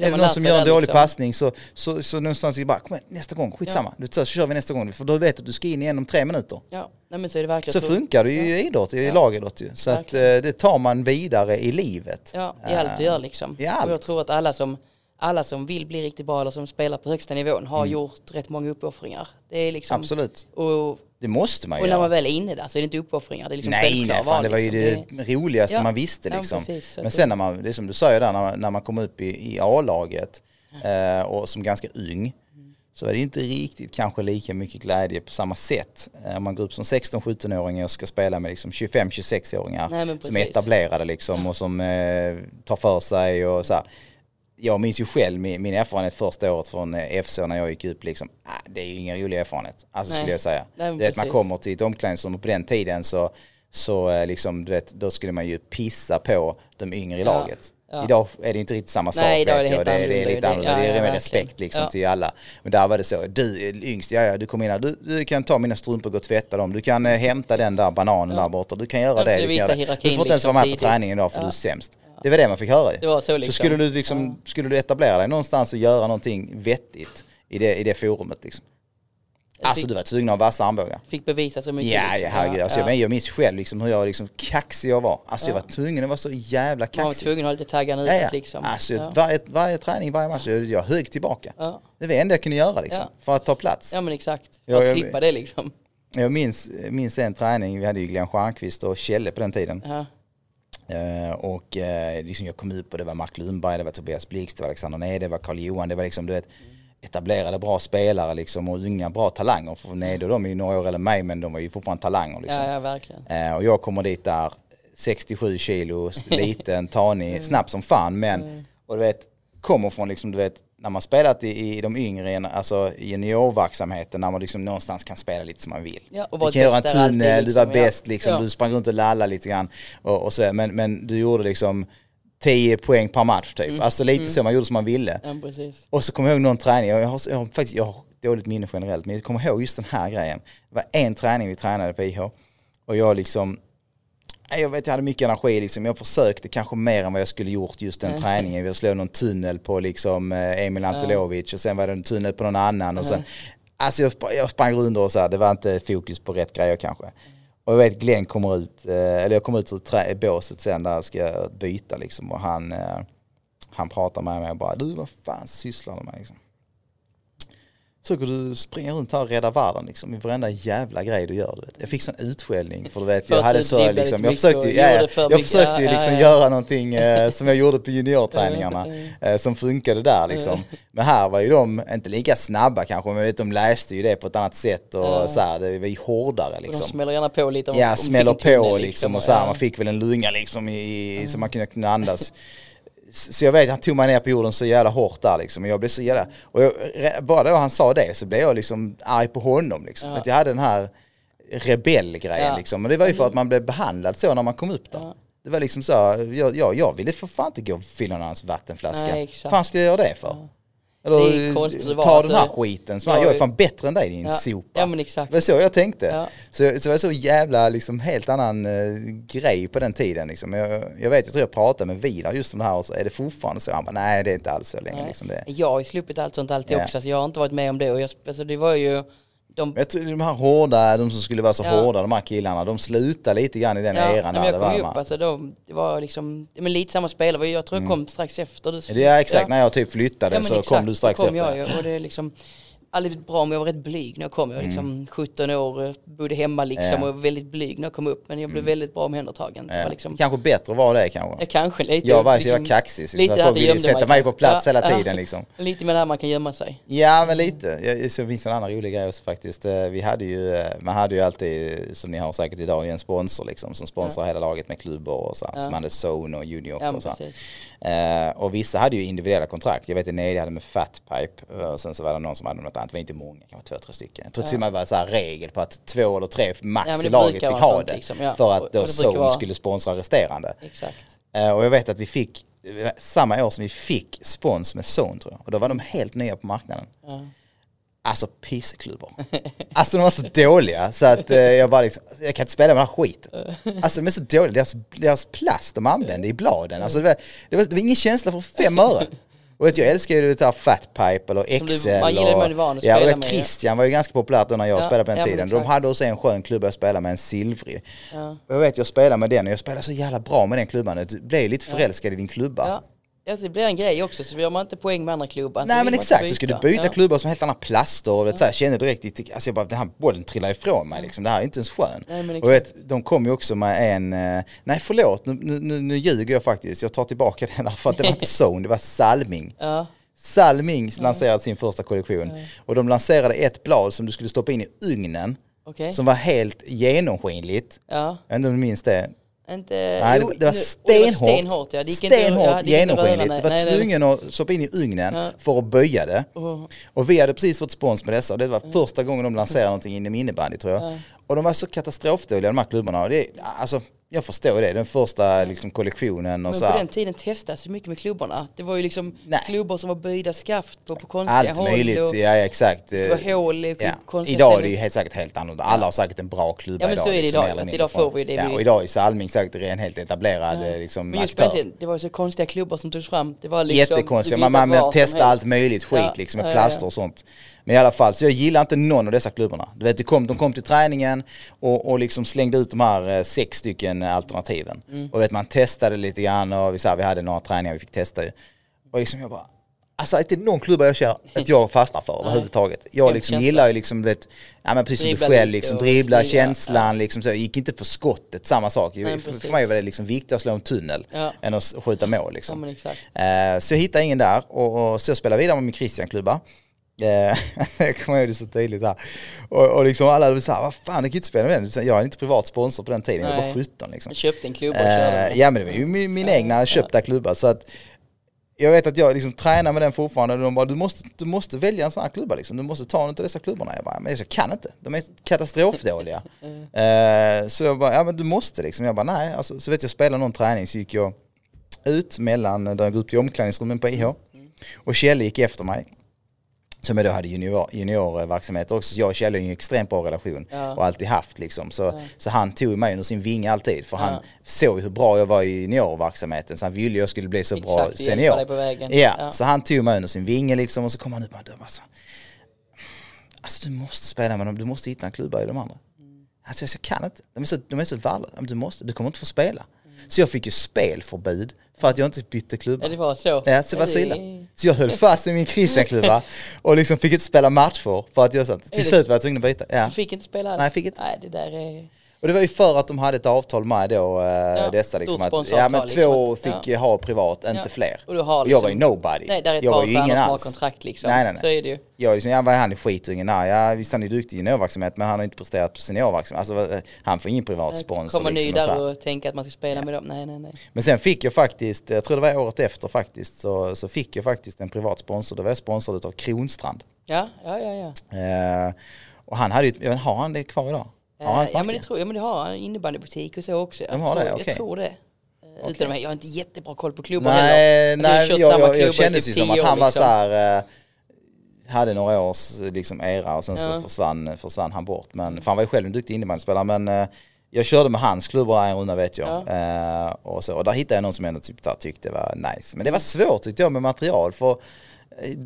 Speaker 2: Ja, ja. Det Det
Speaker 1: är det någon som gör en dålig
Speaker 2: liksom.
Speaker 1: passning så, så, så någonstans det bara, kom igen, nästa gång, skitsamma. Du, så kör vi nästa gång, för då vet du att du ska in igen om tre minuter.
Speaker 2: Ja, nej, men så är det verkligen.
Speaker 1: Så funkar det ju i idrott, i
Speaker 2: Ja.
Speaker 1: lagidrott ju. Så att eh,
Speaker 2: Verkligen.
Speaker 1: det tar man vidare i livet.
Speaker 2: Ja, i allt du
Speaker 1: Eh,
Speaker 2: gör liksom.
Speaker 1: i
Speaker 2: Och
Speaker 1: allt.
Speaker 2: jag tror att alla som, alla som vill bli riktigt bra eller som spelar på högsta nivån har gjort rätt många uppoffringar. Det är liksom,
Speaker 1: Mm. Absolut.
Speaker 2: och,
Speaker 1: Det måste man
Speaker 2: och när man väl är inne där så är det inte uppoffringar. Det är liksom
Speaker 1: nej, nej, fan, det var ju
Speaker 2: liksom.
Speaker 1: det roligaste
Speaker 2: Ja.
Speaker 1: man visste
Speaker 2: Ja,
Speaker 1: liksom.
Speaker 2: precis, så
Speaker 1: Men sen när man, det är som du säger där, när man, när man kom upp i, i A-laget eh, och som ganska ung så var det inte riktigt kanske lika mycket glädje på samma sätt. Eh, Om man går upp som 16-17-åring och ska spela med liksom 25-26-åringar
Speaker 2: Nej, men
Speaker 1: som är
Speaker 2: precis.
Speaker 1: etablerade liksom och som eh, tar för sig och så här. Jag minns ju själv min, min erfarenhet första året från eh, FC när jag gick upp liksom, ah, det är ju ingen rolig erfarenhet. Alltså
Speaker 2: Nej.
Speaker 1: skulle jag säga.
Speaker 2: Nej,
Speaker 1: det är att man kommer till ett omklädningsrum och på den tiden så, så eh, liksom, du vet, då skulle man ju pissa på de yngre i
Speaker 2: Ja,
Speaker 1: laget.
Speaker 2: ja.
Speaker 1: Idag är det inte riktigt samma sak
Speaker 2: Nej, idag är
Speaker 1: vet
Speaker 2: det
Speaker 1: jag. Det, är- det är
Speaker 2: annorlunda.
Speaker 1: lite
Speaker 2: Det-
Speaker 1: annorlunda.
Speaker 2: ja,
Speaker 1: det är
Speaker 2: ja,
Speaker 1: med
Speaker 2: verkligen.
Speaker 1: respekt liksom
Speaker 2: Ja.
Speaker 1: till alla. Men där var det så, du är yngst, ja, ja du kommer in här, du, du kan ta mina strumpor och gå och tvätta dem. Du kan eh, hämta den där bananen där borta. Du kan göra
Speaker 2: Ja,
Speaker 1: det. Du
Speaker 2: det
Speaker 1: kan göra det. Du får inte ens
Speaker 2: liksom
Speaker 1: vara med på träningen idag för
Speaker 2: Ja.
Speaker 1: du är sämst. Det var det man fick höra ju.
Speaker 2: Det var så
Speaker 1: Så
Speaker 2: liksom.
Speaker 1: skulle du, liksom, skulle du etablera dig någonstans och göra någonting vettigt i det, i det forumet liksom. Alltså
Speaker 2: fick-
Speaker 1: du var tvungen att ha vassa armbågar.
Speaker 2: Fick bevisa så mycket.
Speaker 1: Ja,
Speaker 2: liksom.
Speaker 1: herregud. Alltså,
Speaker 2: ja.
Speaker 1: men jag minns själv liksom hur jag liksom kaxig jag var. Alltså jag
Speaker 2: Ja.
Speaker 1: var tvungen att vara så jävla
Speaker 2: Man var
Speaker 1: kaxig.
Speaker 2: tvungen att ha lite taggarna
Speaker 1: Ja, ja.
Speaker 2: liksom.
Speaker 1: Alltså,
Speaker 2: ja.
Speaker 1: varje, varje träning, varje match, jag, jag högg tillbaka.
Speaker 2: Ja.
Speaker 1: Det var det enda jag kunde göra liksom,
Speaker 2: Ja.
Speaker 1: för att ta plats.
Speaker 2: ja men exakt. För
Speaker 1: Ja,
Speaker 2: att
Speaker 1: jag-
Speaker 2: slippa det liksom.
Speaker 1: Jag minns, minns en träning, vi hade ju Glenn Stjernqvist och Kjelle på den tiden. Eh, och eh, liksom jag kom upp och det var Mark Lundberg, det var Tobias Blixt, det var Alexander Nede, det var Carl Johan, det var liksom du vet etablerade bra spelare liksom och unga bra talanger. För Nede och de är ju några år eller mig men de var ju fortfarande talanger liksom.
Speaker 2: ja, ja verkligen.
Speaker 1: Eh, och jag kommer dit där 67 kilo, [laughs] liten, tanig, snabb som fan men och du vet kommer från liksom du vet när man spelat i, i de yngre, alltså i juniorverksamheten när man liksom någonstans kan spela lite som man vill.
Speaker 2: Ja, och
Speaker 1: du kan göra en tunnel, du var
Speaker 2: liksom,
Speaker 1: bäst liksom,
Speaker 2: Ja.
Speaker 1: du sprang runt och lallade lite grann och, och så, men, men du gjorde liksom 10 poäng per match typ.
Speaker 2: Mm.
Speaker 1: Alltså lite så, man gjorde som man ville.
Speaker 2: Ja.
Speaker 1: Och så kommer jag ihåg någon träning, jag har, jag har faktiskt jag har dåligt minne generellt, men jag kommer ihåg just den här grejen. Det var en träning vi tränade på IH och jag liksom, jag vet jag hade mycket energi liksom, jag försökte kanske mer än vad jag skulle gjort just den träningen. Vi slog någon tunnel på liksom eh, Emil Antilovic och sen var det en tunnel på någon annan och sen, alltså jag, jag sprang runt och så här, det var inte fokus på rätt grejer kanske. Och jag vet Glenn kommer ut, eh, eller jag kommer ut ur trä, båset sen där jag ska byta liksom och han, eh, han pratar med mig och bara du vad fan sysslar du med liksom? Så går du springa runt här och rädda världen liksom i varenda jävla grej du gör du vet. Jag fick sån utskällning för du vet
Speaker 2: För
Speaker 1: jag hade så liksom, jag försökte, ja,
Speaker 2: för
Speaker 1: jag
Speaker 2: mycket.
Speaker 1: försökte ju
Speaker 2: Ja,
Speaker 1: liksom
Speaker 2: ja.
Speaker 1: göra någonting eh, som jag gjorde på juniorträningarna eh, som funkade där liksom. Men här var ju de inte lika snabba kanske men vet, de läste ju det på ett annat sätt och så här, det var ju hårdare
Speaker 2: Och de
Speaker 1: liksom.
Speaker 2: smäller gärna på lite. om-
Speaker 1: Ja, smäller på liksom och så här, man fick väl en lunga liksom i, i, så man kunde andas. [laughs] Så jag vet, han tog mig ner på jorden så jävla hårt där liksom. Och jag blev så jävla, och jag, bara då han sa det så blev jag liksom arg på honom liksom.
Speaker 2: Ja.
Speaker 1: Att jag hade den här rebellgrejen
Speaker 2: Ja.
Speaker 1: liksom. Och det var ju för att man blev behandlad så när man kom upp där.
Speaker 2: Ja.
Speaker 1: Det var liksom så, jag, jag, jag ville för fan inte gå och fylla någon annans vattenflaska.
Speaker 2: Nej,
Speaker 1: Vad
Speaker 2: exakt.
Speaker 1: fan skulle jag göra det för?
Speaker 2: Det
Speaker 1: Eller
Speaker 2: konstigt
Speaker 1: ta den här skiten, så
Speaker 2: Jag
Speaker 1: jag är fan bättre än dig din
Speaker 2: Ja.
Speaker 1: sopa.
Speaker 2: Ja, men exakt.
Speaker 1: Det var så jag tänkte.
Speaker 2: Ja.
Speaker 1: Så, så det var så jävla liksom helt annan eh, grej på den tiden liksom. jag, jag vet, jag tror jag pratade med Vidar just om det här och så är det fortfarande så. Han bara, nej det är inte alls så länge
Speaker 2: Nej.
Speaker 1: liksom det.
Speaker 2: Jag har ju sluppit allt sånt alltid
Speaker 1: Ja.
Speaker 2: också, så jag har inte varit med om det. Och jag, alltså, det var ju... De,
Speaker 1: jag tror de här hårda, de som skulle vara så
Speaker 2: Ja.
Speaker 1: hårda, de här killarna, de slutade lite grann i den
Speaker 2: ja,
Speaker 1: eran där.
Speaker 2: jag
Speaker 1: Det
Speaker 2: kom
Speaker 1: var
Speaker 2: ju upp, alltså, de, det var liksom, men lite samma spelare. Jag tror jag kom strax efter. Du,
Speaker 1: är exakt,
Speaker 2: ja.
Speaker 1: när jag typ flyttade
Speaker 2: Ja,
Speaker 1: så
Speaker 2: exakt,
Speaker 1: kom du strax
Speaker 2: kom
Speaker 1: efter.
Speaker 2: Jag, och det är liksom aldrig bra om jag var rätt blyg när jag kom. Jag var liksom 17 år, eh, bodde hemma liksom
Speaker 1: Mm. Ja.
Speaker 2: och var väldigt blyg när jag kom upp. Men jag blev väldigt bra omhändertagen.
Speaker 1: Ja.
Speaker 2: liksom,
Speaker 1: Kanske bättre var det kanske.
Speaker 2: jag kanske lite.
Speaker 1: Jag var så
Speaker 2: liksom,
Speaker 1: jävla kaxig så
Speaker 2: lite
Speaker 1: folk ville sätta
Speaker 2: mig
Speaker 1: på plats
Speaker 2: Ja,
Speaker 1: hela
Speaker 2: ja.
Speaker 1: tiden liksom. [laughs]
Speaker 2: Lite med det här man kan gömma sig.
Speaker 1: Ja men lite. Jag, så finns en annan rolig grej också faktiskt. Eh, Vi hade ju, eh, man hade ju alltid, som ni har säkert idag, en sponsor liksom som sponsrar hela laget med klubbor och så.
Speaker 2: Ja.
Speaker 1: Som hade Zone och Junior
Speaker 2: Ja, men
Speaker 1: och så. Eh, och vissa hade ju individuella kontrakt. Jag vet att Nedi hade med Fatpipe och sen så var det någon som hade något annat. Det var inte många, kanske två, tre stycken. Jag tror till och med det var så regel på att två eller tre max
Speaker 2: Ja,
Speaker 1: i laget fick ha det.
Speaker 2: liksom, ja.
Speaker 1: För att då Zone
Speaker 2: vara-
Speaker 1: skulle sponsra resterande.
Speaker 2: Exakt.
Speaker 1: Eh, och jag vet att vi fick, samma år som vi fick spons med Zone tror jag. Och då var de helt nya på marknaden.
Speaker 2: Ja.
Speaker 1: Alltså pissklubbor. Alltså de var så dåliga så att eh, jag bara liksom, jag kan inte spela med den här skiten. Alltså de är så dåliga, deras, deras plast de använde i bladen, alltså det var, det var, det var ingen känsla för fem öre. Och vet, jag älskar ju det här Fatpipe eller
Speaker 2: du-
Speaker 1: XL.
Speaker 2: man gillar
Speaker 1: och, ja, och
Speaker 2: ja.
Speaker 1: Christian var ju ganska populärt då när jag
Speaker 2: Ja,
Speaker 1: spelade på den
Speaker 2: ja,
Speaker 1: tiden. De hade också en skön klubba jag spelade med, en silvrig.
Speaker 2: Ja.
Speaker 1: Jag vet, jag spelade med den och jag spelade så jävla bra med den klubban. Du blev lite förälskad i din klubba.
Speaker 2: Ja. Alltså, det blir en grej också, så gör man inte poäng med andra klubbar.
Speaker 1: Nej men exakt, så ska du byta
Speaker 2: Ja.
Speaker 1: klubbor som helt andra plaster och det, så här, känner direkt, alltså jag bara, den här bollen trillar ifrån mig liksom, det här är inte ens skön.
Speaker 2: Nej,
Speaker 1: och vet, de kom ju också med en, eh, nej förlåt, nu, nu, nu, ljuger jag faktiskt, jag tar tillbaka [laughs] den här för att det var inte [laughs] Zone, det var Salming.
Speaker 2: Ja,
Speaker 1: Salming lanserade sin första kollektion och de lanserade ett blad som du skulle stoppa in i ugnen
Speaker 2: okej.
Speaker 1: som var helt genomskinligt.
Speaker 2: Ja,
Speaker 1: Jag vet inte om du minns det?
Speaker 2: Inte...
Speaker 1: Nej, det, det var stenhårt.
Speaker 2: stenhårt ja. Det gick inte-
Speaker 1: stenhårt
Speaker 2: ja, det gick inte att röra,
Speaker 1: genomskinligt. Du var
Speaker 2: Nej, nej, nej.
Speaker 1: tvungen att stoppa in i ugnen
Speaker 2: Ja.
Speaker 1: för att böja det.
Speaker 2: Oh,
Speaker 1: Och vi hade precis fått spons med dessa och det var första gången de lanserade någonting inom innebandy tror jag.
Speaker 2: Ja.
Speaker 1: Och de var så katastrofdåliga de här klubbarna. Det, alltså, jag förstår det, den första liksom, kollektionen och
Speaker 2: Men
Speaker 1: så
Speaker 2: på
Speaker 1: här.
Speaker 2: den tiden testas ju mycket med klubborna. Det var ju liksom
Speaker 1: Nej.
Speaker 2: klubbor som var böjda skaft på, på konstiga
Speaker 1: Allt
Speaker 2: håll.
Speaker 1: möjligt,
Speaker 2: och
Speaker 1: ja ja, exakt.
Speaker 2: Det var hål i
Speaker 1: Ja.
Speaker 2: konstiga
Speaker 1: Idag är det ju helt säkert helt annorlunda. Alla har säkert en bra klubba
Speaker 2: Ja, men
Speaker 1: idag.
Speaker 2: så är det
Speaker 1: liksom,
Speaker 2: idag,
Speaker 1: mindre
Speaker 2: idag får vi det
Speaker 1: Ja, och idag är Salming säkert en helt etablerad eh, liksom,
Speaker 2: Men just
Speaker 1: aktör.
Speaker 2: den tiden, det var ju så konstiga klubbar som togs fram. Det var liksom,
Speaker 1: Jättekonstiga, man, man
Speaker 2: helst.
Speaker 1: allt möjligt skit
Speaker 2: Ja,
Speaker 1: liksom med
Speaker 2: ja,
Speaker 1: plaster
Speaker 2: ja.
Speaker 1: och sånt. Men i alla fall, så jag gillar inte någon av dessa klubbarna. Du vet, de kom, de kom till träningen och, och liksom slängde ut de här eh, sex stycken eh, alternativen.
Speaker 2: Mm.
Speaker 1: Och vet, man testade lite grann och vi, så här, vi hade några träningar vi fick testa ju. Och liksom jag bara, alltså inte någon klubba jag känner att jag fastnar för [laughs] överhuvudtaget. Jag liksom gillar ju liksom, du vet, ja men precis som du
Speaker 2: Dribbla
Speaker 1: själv
Speaker 2: lite
Speaker 1: liksom, dribbla, känslan liksom så. Jag gick inte för skottet, samma sak.
Speaker 2: Nej,
Speaker 1: för, för mig var det liksom viktigt att slå en tunnel
Speaker 2: Ja.
Speaker 1: än att skjuta mål
Speaker 2: Ja,
Speaker 1: liksom.
Speaker 2: exakt.
Speaker 1: Eh, så jag hittade ingen där och, och så jag spelade vidare med min Christian-klubba. Eh, [laughs] jag kommer ihåg det så tydligt här. Och, och liksom alla var så här, vad fan du kan ju inte spela med den. Jag är inte privat sponsor på den tiden, jag var
Speaker 2: Nej.
Speaker 1: bara 17 liksom.
Speaker 2: Jag köpte en klubba och körde
Speaker 1: Eh,
Speaker 2: med.
Speaker 1: ja men det var ju min, min egna köpta klubba så att jag vet att jag liksom tränar med den fortfarande och de bara, du måste, du måste välja en sån här klubba liksom. Du måste ta en av dessa klubbarna. Jag bara, men jag kan inte. De är katastrofdåliga. [laughs] Eh, så jag bara, ja men du måste liksom. Jag bara, nej. Alltså, så vet jag, spelade någon träning så gick jag ut mellan, där jag gick upp till omklädningsrummen på IH. Och Kjelle gick efter mig. Som jag då hade junior, juniorverksamhet också. Så jag och Kjelle har ju en extremt bra relation
Speaker 2: Ja.
Speaker 1: och alltid haft liksom. Så, så han tog mig under sin vinge alltid. För han
Speaker 2: Ja.
Speaker 1: såg hur bra jag var i juniorverksamheten. Så han ville ju jag skulle bli så bra
Speaker 2: Exakt, hjälpa
Speaker 1: senior.
Speaker 2: dig på vägen.
Speaker 1: Ja,
Speaker 2: Ja.
Speaker 1: så han tog mig under sin vinge liksom och så kom han ut och bara, alltså, alltså du måste spela med dem, du måste hitta en klubba i de andra. Alltså jag kan inte, de är så, de är så valla, du måste, du kommer inte få spela. Så jag fick ju spelförbud för att jag inte bytte klubba.
Speaker 2: Ja, det var så.
Speaker 1: Ja, så det var så illa. Så jag höll fast i min Christian-klubba [laughs] och liksom fick inte spela matcher för att jag så, till slut var jag tvungen att byta. Ja.
Speaker 2: Du fick inte spela alls?
Speaker 1: Nej, jag fick inte.
Speaker 2: Nej, det där är...
Speaker 1: Och det var ju för att de hade ett avtal med då, eh, dessa
Speaker 2: stort
Speaker 1: liksom att, ja men
Speaker 2: liksom
Speaker 1: två
Speaker 2: att-
Speaker 1: fick
Speaker 2: ja.
Speaker 1: ha privat, inte
Speaker 2: Ja.
Speaker 1: fler.
Speaker 2: Och du har
Speaker 1: Och jag var ju
Speaker 2: liksom-
Speaker 1: nobody.
Speaker 2: Nej, där är ett
Speaker 1: jag var ju ingen alls.
Speaker 2: kontrakt liksom.
Speaker 1: Nej, nej, nej.
Speaker 2: Så är det ju.
Speaker 1: Jag liksom, ja, vad är han i skitungen? Nej, ja, visst han är duktig i juniorverksamhet men han har inte presterat på seniorverksamhet. Alltså han får ingen privat sponsor.
Speaker 2: Kommer ny
Speaker 1: liksom, och så
Speaker 2: där
Speaker 1: här.
Speaker 2: och tänka att man ska spela med dem? Nej, nej, nej.
Speaker 1: Men sen fick jag faktiskt, jag tror det var året efter faktiskt, så, så fick jag faktiskt en privat sponsor. Då var jag sponsrad av Kronstrand.
Speaker 2: Ja, ja, ja. ja.
Speaker 1: Eh, och han hade ju, har han det kvar idag? Har han
Speaker 2: Eh, ja, men det tror jag. Men det har han. Innebandybutik och så också. Jag
Speaker 1: De har
Speaker 2: tror,
Speaker 1: det, okej.
Speaker 2: Jag tror det. Eh, Utan jag har inte jättebra koll på klubbar
Speaker 1: Nej,
Speaker 2: heller.
Speaker 1: nej jag,
Speaker 2: jag
Speaker 1: jag, jag
Speaker 2: klubbar
Speaker 1: kände
Speaker 2: typ
Speaker 1: som att han var
Speaker 2: liksom.
Speaker 1: så här, eh, hade några års liksom, era och sen så
Speaker 2: Ja.
Speaker 1: försvann, försvann han bort. Men, för han var ju själv en duktig innebandyspelare men eh, jag körde med hans klubbor där en runda vet jag. Eh, och, så, och där hittade jag någon som jag ändå typ, tyckte var nice. Men det var svårt tyckte jag med material för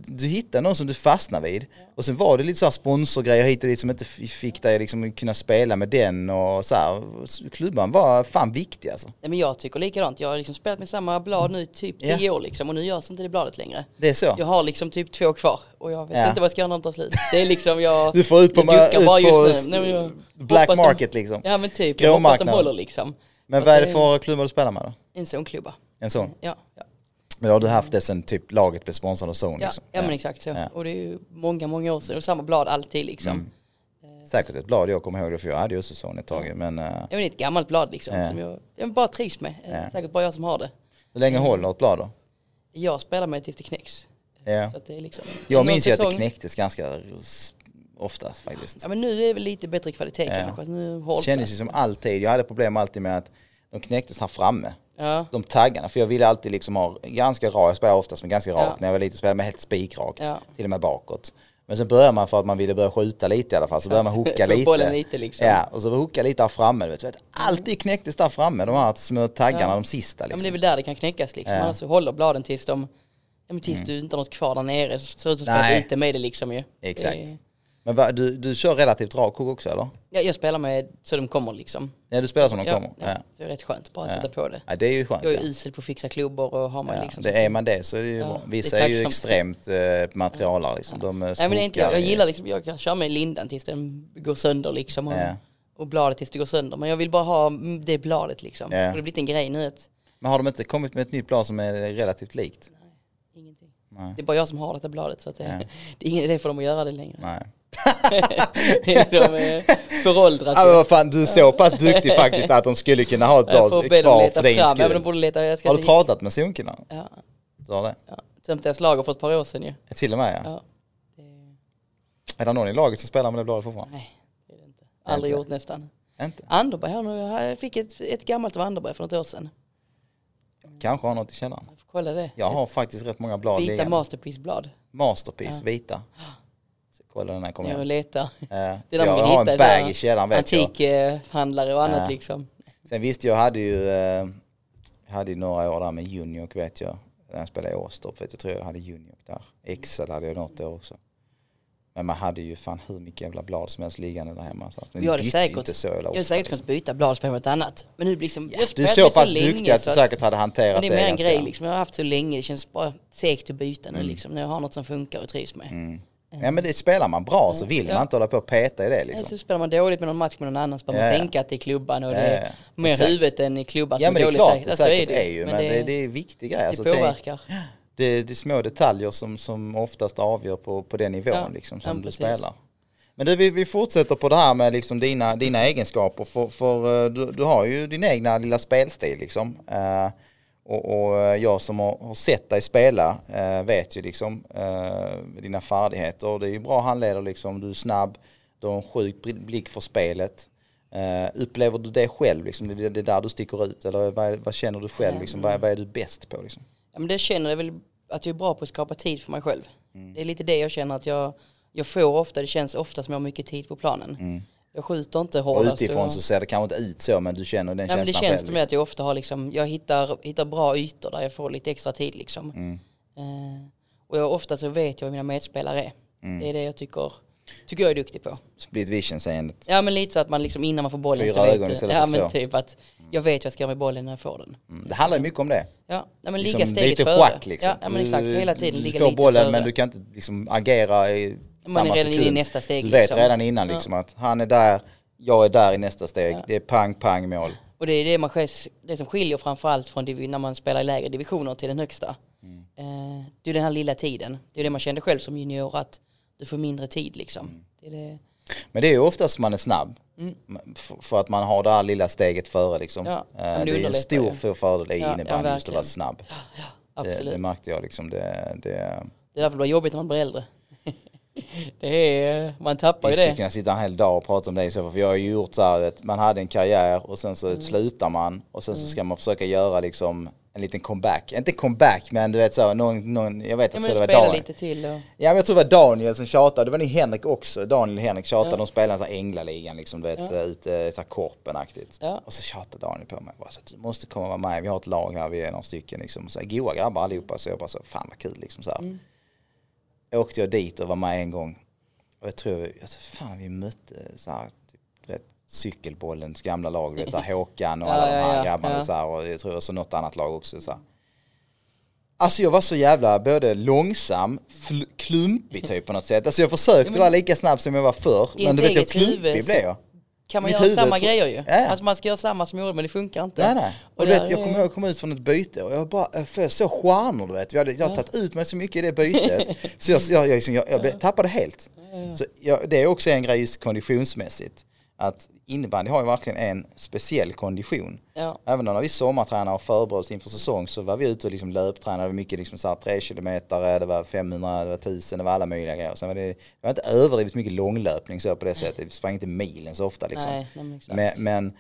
Speaker 1: du hittar någon som du fastnar vid. Och sen var det lite så här sponsorgrejer hit och dit som inte fick dig liksom kunna spela med den och så här. Klubban var fan viktig alltså.
Speaker 2: Nej, men jag tycker likadant. Jag har liksom spelat med samma blad nu i typ tio år liksom. Och nu görs inte det bladet längre.
Speaker 1: Det är så.
Speaker 2: Jag har liksom typ två kvar. Och jag vet
Speaker 1: Ja.
Speaker 2: inte vad jag ska göra när de tar slut. Det är liksom jag... [laughs]
Speaker 1: Du får ut på,
Speaker 2: jag
Speaker 1: ut
Speaker 2: bara just nu. Nej,
Speaker 1: black
Speaker 2: de-
Speaker 1: market liksom.
Speaker 2: Ja men typ. Jag hoppas de håller liksom.
Speaker 1: Men vad är det för klubbar du spelar med då?
Speaker 2: En sån klubba.
Speaker 1: En sån?
Speaker 2: Ja.
Speaker 1: Men då har du haft det sen typ laget blev sponsrad av Zone
Speaker 2: Ja,
Speaker 1: liksom?
Speaker 2: ja men exakt så.
Speaker 1: Ja.
Speaker 2: Och det är ju många, många år sedan. Och samma blad alltid liksom.
Speaker 1: Mm. Säkert ett blad jag kommer ihåg det för jag hade ju också Zone ett tag men uh,
Speaker 2: Jag vet inte, ett gammalt blad liksom.
Speaker 1: Ja.
Speaker 2: Som jag, jag bara trivs med.
Speaker 1: Ja.
Speaker 2: Säkert bara jag som har det.
Speaker 1: hur länge håller ett blad då?
Speaker 2: Jag spelar med det tills det knäcks.
Speaker 1: Ja.
Speaker 2: Så att det är liksom,
Speaker 1: Jag minns ju att det
Speaker 2: säsong-
Speaker 1: knäcktes ganska ofta faktiskt.
Speaker 2: Ja men nu är det väl lite bättre kvalitet
Speaker 1: Ja.
Speaker 2: kanske. Nu
Speaker 1: Kändes ju som alltid, jag hade problem alltid med att de knäcktes här framme.
Speaker 2: Ja,
Speaker 1: De taggarna, för jag ville alltid liksom ha ganska rak, jag spelade oftast med ganska rak.
Speaker 2: Ja.
Speaker 1: När jag var liten spelade med helt spikrakt,
Speaker 2: Ja.
Speaker 1: till och med bakåt. Men sen började man för att man ville börja skjuta lite i alla fall, så började man [laughs] hooka lite.
Speaker 2: lite liksom.
Speaker 1: Ja, och så hooka lite där framme. Du vet. Alltid knäcktes där framme, de här små taggarna, de sista
Speaker 2: Ja men
Speaker 1: liksom.
Speaker 2: det är väl där det kan knäckas liksom.
Speaker 1: Ja.
Speaker 2: Annars så håller bladen tills de tills du inte har något kvar där nere så ser det ut som att är ute med det liksom ju.
Speaker 1: Exakt.
Speaker 2: Det-
Speaker 1: Men va, du, du kör relativt rak kok också eller?
Speaker 2: Ja, jag spelar med så de kommer liksom.
Speaker 1: Ja du spelar som de
Speaker 2: Ja,
Speaker 1: kommer?
Speaker 2: ja. Det är rätt skönt bara att sätta på det.
Speaker 1: ja det är ju skönt.
Speaker 2: Jag är
Speaker 1: Ja.
Speaker 2: usel på att fixa klubbor och har man
Speaker 1: Ja,
Speaker 2: liksom
Speaker 1: det är man det så är det ju bra.
Speaker 2: det är
Speaker 1: Vissa är, ju extremt eh, materialare liksom. De eh,
Speaker 2: Nej men inte, jag, jag gillar liksom, jag kan köra med lindan tills den går sönder liksom. Och, och bladet tills det går sönder. Men jag vill bara ha det bladet liksom.
Speaker 1: Ja.
Speaker 2: Och det har blivit en grej nu att
Speaker 1: Men har de inte kommit med ett nytt blad som är relativt likt?
Speaker 2: ingenting.
Speaker 1: Nej.
Speaker 2: Det är bara jag som har detta bladet så att det,
Speaker 1: Ja. [laughs]
Speaker 2: det är ingen idé för dem att göra det längre.
Speaker 1: Nej. [laughs]
Speaker 2: de är föråldrat.
Speaker 1: Ja, men vad fan, du är så pass duktig faktiskt att de skulle kunna ha ett blad kvar för din
Speaker 2: fram. Ja,
Speaker 1: skull.
Speaker 2: borde leta, jag ska
Speaker 1: Har du pratat med Sunkarna?
Speaker 2: Ja,
Speaker 1: Du har det?
Speaker 2: ja. Tömt deras lager för ett par år sedan ju.
Speaker 1: Ja, Till och med ja.
Speaker 2: Ja.
Speaker 1: Är det någon i laget som spelar med det bladet fortfarande?
Speaker 2: nej, det är det inte. Aldrig
Speaker 1: Inte.
Speaker 2: gjort nästan.
Speaker 1: Inte?
Speaker 2: Anderberg har nu, jag fick ett, ett gammalt av Anderberg för något år sedan.
Speaker 1: Kanske har något i källaren.
Speaker 2: Jag får kolla det.
Speaker 1: Jag har faktiskt rätt många blad
Speaker 2: Vita
Speaker 1: liggande.
Speaker 2: masterpiece-blad.
Speaker 1: Masterpiece,
Speaker 2: Ja.
Speaker 1: vita. Så kolla den här kommer
Speaker 2: Jag
Speaker 1: jag.
Speaker 2: letar.
Speaker 1: Eh,
Speaker 2: Det är där
Speaker 1: jag
Speaker 2: man
Speaker 1: har en
Speaker 2: det
Speaker 1: bag i källaren vet.
Speaker 2: Antikhandlare och annat
Speaker 1: Ja.
Speaker 2: liksom.
Speaker 1: Sen visste jag, hade ju, eh, hade ju några år där med Juniok vet jag. När jag spelade i Åstorp vet jag, tror jag hade Juniok där. Excel hade jag något år också. Men man hade ju fan hur mycket jävla blad som helst liggande där hemma. Så att
Speaker 2: Jag hade säkert-
Speaker 1: inte så
Speaker 2: Jag hade säkert
Speaker 1: liksom.
Speaker 2: kunnat byta bladspel mot annat. Men nu liksom, jag
Speaker 1: Du är så pass
Speaker 2: länge
Speaker 1: duktig att
Speaker 2: så
Speaker 1: du säkert hade hanterat
Speaker 2: Men det är mer en grej liksom. Jag har haft så länge, det känns bara segt att byta nu
Speaker 1: Mm.
Speaker 2: liksom. När jag har något som funkar och trivs med.
Speaker 1: Mm. Ja men det spelar man bra så vill
Speaker 2: Ja.
Speaker 1: man inte hålla på och peta i det liksom.
Speaker 2: Så spelar man dåligt med någon match med någon annan så behöver
Speaker 1: Ja,
Speaker 2: man
Speaker 1: ja.
Speaker 2: tänka att det är klubban och
Speaker 1: Ja,
Speaker 2: det
Speaker 1: ja,
Speaker 2: är
Speaker 1: ja.
Speaker 2: mer
Speaker 1: Exakt.
Speaker 2: huvudet än i klubban
Speaker 1: Ja
Speaker 2: som
Speaker 1: men det är klart det
Speaker 2: Ja, så
Speaker 1: säkert är ju men det,
Speaker 2: det,
Speaker 1: det är viktiga grejer.
Speaker 2: det
Speaker 1: Alltså, tänk-
Speaker 2: påverkar.
Speaker 1: det, det är små detaljer som, som oftast avgör på, på den nivån
Speaker 2: Ja,
Speaker 1: liksom,
Speaker 2: ja,
Speaker 1: som du
Speaker 2: precis.
Speaker 1: spelar. Men du, vi, vi fortsätter på det här med liksom dina, dina egenskaper. För, för eh, du, du har ju din egna lilla spelstil liksom. Eh, och, och eh, jag som har, har sett dig spela eh, vet ju liksom eh, dina färdigheter. Och det är ju bra handledare liksom. Du är snabb, du har en sjuk blick för spelet. Eh, upplever du det själv liksom? Det, det är där du sticker ut? Eller vad, vad känner du själv liksom? Vad, vad är du bäst på liksom?
Speaker 2: Ja, men det känner jag väl att jag är bra på att skapa tid för mig själv.
Speaker 1: Mm.
Speaker 2: Det är lite det jag känner att jag, jag får ofta, det känns ofta som jag har mycket tid på planen. Jag skjuter inte
Speaker 1: Mm. Och
Speaker 2: hårdast.
Speaker 1: utifrån så ser det kanske inte ut så men du känner den
Speaker 2: Ja, men det
Speaker 1: känslan
Speaker 2: känns
Speaker 1: själv.
Speaker 2: som att jag ofta har liksom, jag hittar, hittar bra ytor där jag får lite extra tid liksom.
Speaker 1: Mm.
Speaker 2: Eh, och jag, ofta så vet jag vad mina medspelare är.
Speaker 1: Mm.
Speaker 2: Det är det jag tycker, tycker jag är duktig på.
Speaker 1: Split vision-seendet.
Speaker 2: Ja men lite så att man liksom innan man får bollen
Speaker 1: Fyra
Speaker 2: så vet
Speaker 1: ögon
Speaker 2: du-
Speaker 1: istället
Speaker 2: Ja
Speaker 1: för
Speaker 2: men typ att jag vet vad jag ska göra med bollen när jag får den.
Speaker 1: Mm. Det handlar ju mycket om det.
Speaker 2: Ja, nej, men
Speaker 1: Liksom
Speaker 2: ligga steget
Speaker 1: lite
Speaker 2: före.
Speaker 1: schack liksom.
Speaker 2: Ja, ja men exakt,
Speaker 1: Du-
Speaker 2: hela tiden
Speaker 1: du
Speaker 2: ligga
Speaker 1: får
Speaker 2: lite
Speaker 1: bollen
Speaker 2: före.
Speaker 1: men du kan inte liksom agera i
Speaker 2: Man är redan inne i nästa steg
Speaker 1: Du vet
Speaker 2: liksom.
Speaker 1: redan innan
Speaker 2: Ja.
Speaker 1: liksom att han är där, jag är där i nästa steg. Det är pang, pang, mål.
Speaker 2: Och det är det, man det som skiljer framförallt från när man spelar i lägre divisioner till den högsta.
Speaker 1: Mm.
Speaker 2: Eh, det är den här lilla tiden. Det är det man kände själv som junior att du får mindre tid liksom.
Speaker 1: Mm.
Speaker 2: Det det.
Speaker 1: Men det är ju oftast man är snabb. För, för att man har det här lilla steget före liksom.
Speaker 2: Ja,
Speaker 1: Eh,
Speaker 2: det
Speaker 1: det är ju en stor för fördel i
Speaker 2: Ja, ja,
Speaker 1: innebandy just att vara snabb. Det,
Speaker 2: Absolut.
Speaker 1: det märkte jag liksom. Det, det,
Speaker 2: Det är därför det blir jobbigt när man blir äldre. [laughs] det är, man tappar ju
Speaker 1: Vi skulle
Speaker 2: det.
Speaker 1: kunna sitta en hel dag och prata om det i så fall, för jag har ju gjort så här att man hade en karriär och sen så
Speaker 2: Mm.
Speaker 1: slutar man och sen så ska man försöka göra liksom en liten comeback. Inte comeback men du vet så, någon, någon jag vet
Speaker 2: Ja,
Speaker 1: jag tror det var Daniel.
Speaker 2: lite till och,
Speaker 1: Ja men jag tror det var Daniel som tjatade, det var ni Henrik också, Daniel och Henrik tjatade,
Speaker 2: Ja.
Speaker 1: de spelade så här Änglaligan liksom, du vet,
Speaker 2: Ja.
Speaker 1: ute så här korpenaktigt.
Speaker 2: Ja.
Speaker 1: Och så tjatade Daniel på mig, bara så att du måste komma och vara med, vi har ett lag här, vi är några stycken liksom, så här, goa grabbar allihopa, så jag bara så, fan vad kul liksom så här.
Speaker 2: Mm.
Speaker 1: Åkte jag dit och var med en gång, och jag tror, jag tror fan vi mötte så här, typ, vet, cykelbollens gamla lag, vet så här [laughs] Håkan och
Speaker 2: Ja,
Speaker 1: alla de
Speaker 2: ja,
Speaker 1: här
Speaker 2: ja,
Speaker 1: grabbarna
Speaker 2: ja.
Speaker 1: så här, och jag tror också något annat lag också så här. Alltså jag var så jävla både långsam, klumpig typ på något sätt. Alltså jag försökte vara lika snabb som jag var förr. Men du vet jag klumpig blev jag.
Speaker 2: Kan man göra
Speaker 1: huvud
Speaker 2: samma grejer ju.
Speaker 1: Ja.
Speaker 2: Alltså man ska göra samma som jag gjorde men det funkar inte.
Speaker 1: Nej nej. Och,
Speaker 2: Och
Speaker 1: du vet, jag kommer ihåg jag kom ut från ett byte och jag bara, jag får så stjärnor du vet. Jag hade, jag hade tagit ut mig så mycket i det bytet. [laughs] så jag, jag, jag, jag, jag tappade helt. Så jag, det är också en grej just konditionsmässigt. Att innebandy har ju verkligen en speciell kondition.
Speaker 2: Ja.
Speaker 1: Även när vi sommartränade och förberedde oss inför säsong så var vi ute och liksom löptränade mycket liksom så här 3 kilometer, det var 500, det var 1000, det var alla möjliga grejer. Sen var det, det var inte överdrivet mycket långlöpning så på det sättet. Vi sprang inte milen så ofta liksom.
Speaker 2: Nej, men,
Speaker 1: men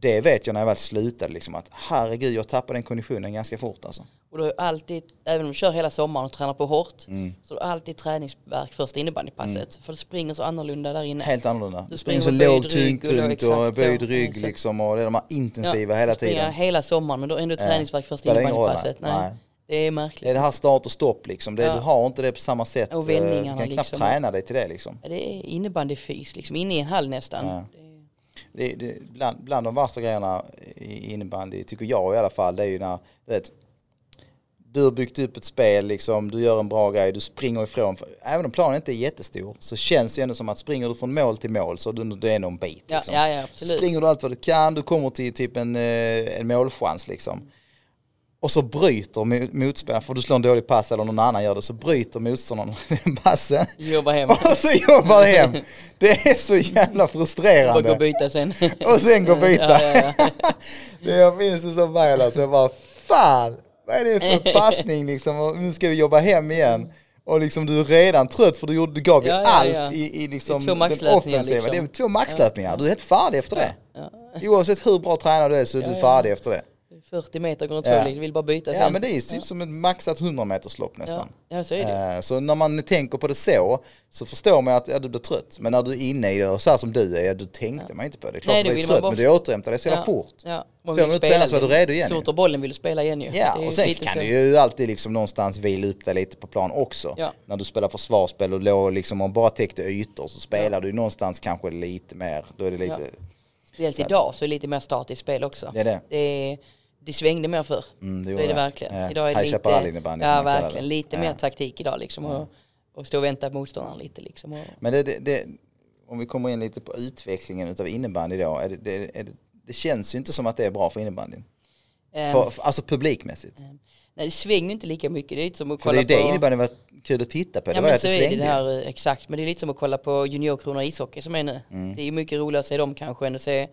Speaker 1: det vet jag när jag väl slutade liksom att herregud jag tappade den konditionen ganska fort alltså.
Speaker 2: Och du har alltid, även om du kör hela sommaren och tränar på hårt,
Speaker 1: Mm.
Speaker 2: så har du alltid träningsverk första innebandypasset. För du springer så annorlunda där inne.
Speaker 1: Helt annorlunda.
Speaker 2: Du
Speaker 1: Du springer så
Speaker 2: springer med
Speaker 1: låg
Speaker 2: och
Speaker 1: tyngdpunkt och
Speaker 2: exakt
Speaker 1: böjd
Speaker 2: så.
Speaker 1: rygg liksom och det är de här intensiva
Speaker 2: Ja,
Speaker 1: hela
Speaker 2: du
Speaker 1: tiden.
Speaker 2: hela sommaren men då har du ändå träningsverk första innebandypasset.
Speaker 1: nej.
Speaker 2: Nej. Det är
Speaker 1: Det är
Speaker 2: märkligt.
Speaker 1: det här start och stopp liksom. Det,
Speaker 2: Ja.
Speaker 1: Du har inte det på samma sätt.
Speaker 2: Och
Speaker 1: Eh,
Speaker 2: vändningarna
Speaker 1: Du kan knappt
Speaker 2: liksom.
Speaker 1: träna dig till det liksom.
Speaker 2: Det är innebandyfys, liksom inne i en hall nästan.
Speaker 1: Ja.
Speaker 2: Det
Speaker 1: Det, bland, bland de värsta grejerna i innebandy, tycker jag i alla fall, det är ju när du vet, du har byggt upp ett spel, liksom, du gör en bra grej, du springer ifrån. Även om planen inte är jättestor så känns det ändå som att springer du från mål till mål så du, det är nog en bit.
Speaker 2: Ja,
Speaker 1: Liksom.
Speaker 2: ja, ja, absolut.
Speaker 1: Springer du allt vad du kan, du kommer till typ en, eh, en målchans liksom. Och så bryter mo- motspelaren, för du slår en dålig pass eller någon annan gör det, så bryter motståndaren den [laughs] passen.
Speaker 2: Jobba hem.
Speaker 1: Och så jobbar hem. Det är så jävla
Speaker 2: Bara gå och
Speaker 1: frustrerande.
Speaker 2: byta sen. [laughs]
Speaker 1: Och sen gå och byta.
Speaker 2: Ja, ja, ja. [laughs]
Speaker 1: Det jag minns det som väl alltså, jag bara fan, vad är det för passning liksom? Och nu ska vi jobba hem igen. Och liksom du är redan trött för du, gjorde, du gav ju
Speaker 2: Ja,
Speaker 1: allt
Speaker 2: ja.
Speaker 1: i, i liksom den offensiva.
Speaker 2: liksom.
Speaker 1: Det är två maxlöpningar, du är helt färdig efter det.
Speaker 2: Ja.
Speaker 1: Oavsett hur bra tränare du är så är du färdig efter det.
Speaker 2: 40 meter går inte
Speaker 1: Ja.
Speaker 2: ja. vill bara byta sen.
Speaker 1: Ja men det är ju typ som ett maxat 100 meters lopp nästan.
Speaker 2: Ja, ja så är det.
Speaker 1: Eh, Så när man tänker på det så, så förstår man att ja, du blir trött. Men när du är inne i det och så här som du är, då tänkte man inte på det. Det är klart
Speaker 2: Nej,
Speaker 1: du blir trött,
Speaker 2: bara-
Speaker 1: men du återhämtar dig så jävla
Speaker 2: Ja.
Speaker 1: fort.
Speaker 2: Ja, man vill spela
Speaker 1: senare så är du redo igen
Speaker 2: Så
Speaker 1: ju.
Speaker 2: fort du bollen vill du spela igen ju.
Speaker 1: Ja, och sen kan
Speaker 2: så.
Speaker 1: du ju alltid liksom någonstans vila upp dig lite på plan också.
Speaker 2: Ja.
Speaker 1: När du spelar försvarsspel och låg liksom och bara täckte ytor så spelar du ju någonstans kanske lite mer, då är det lite,
Speaker 2: Speciellt idag så är det lite mer statiskt spel också.
Speaker 1: det är det.
Speaker 2: Det, är, det svängde mer förr.
Speaker 1: Mm, det
Speaker 2: så är det verkligen.
Speaker 1: Ja.
Speaker 2: Idag är det
Speaker 1: High
Speaker 2: lite,
Speaker 1: innebandy
Speaker 2: ja, verkligen. Lite
Speaker 1: Ja.
Speaker 2: mer taktik idag liksom. Och, och stå och vänta på motståndaren lite liksom. Och,
Speaker 1: Men det, det, det, om vi kommer in lite på utvecklingen utav innebandy då, är det, är det, känns ju inte som att det är bra för innebandyn.
Speaker 2: Ehm,
Speaker 1: För, för, alltså publikmässigt.
Speaker 2: nej, det svänger inte lika mycket. Det är lite som att
Speaker 1: För det
Speaker 2: kolla
Speaker 1: är det innebandyn var kul att titta på. Det
Speaker 2: Ja
Speaker 1: var
Speaker 2: men så
Speaker 1: det
Speaker 2: är det, här, eh, exakt. Men det är lite som att kolla på juniorkronor i ishockey som är nu.
Speaker 1: Mm.
Speaker 2: Det är mycket roligare att se dem kanske än att se,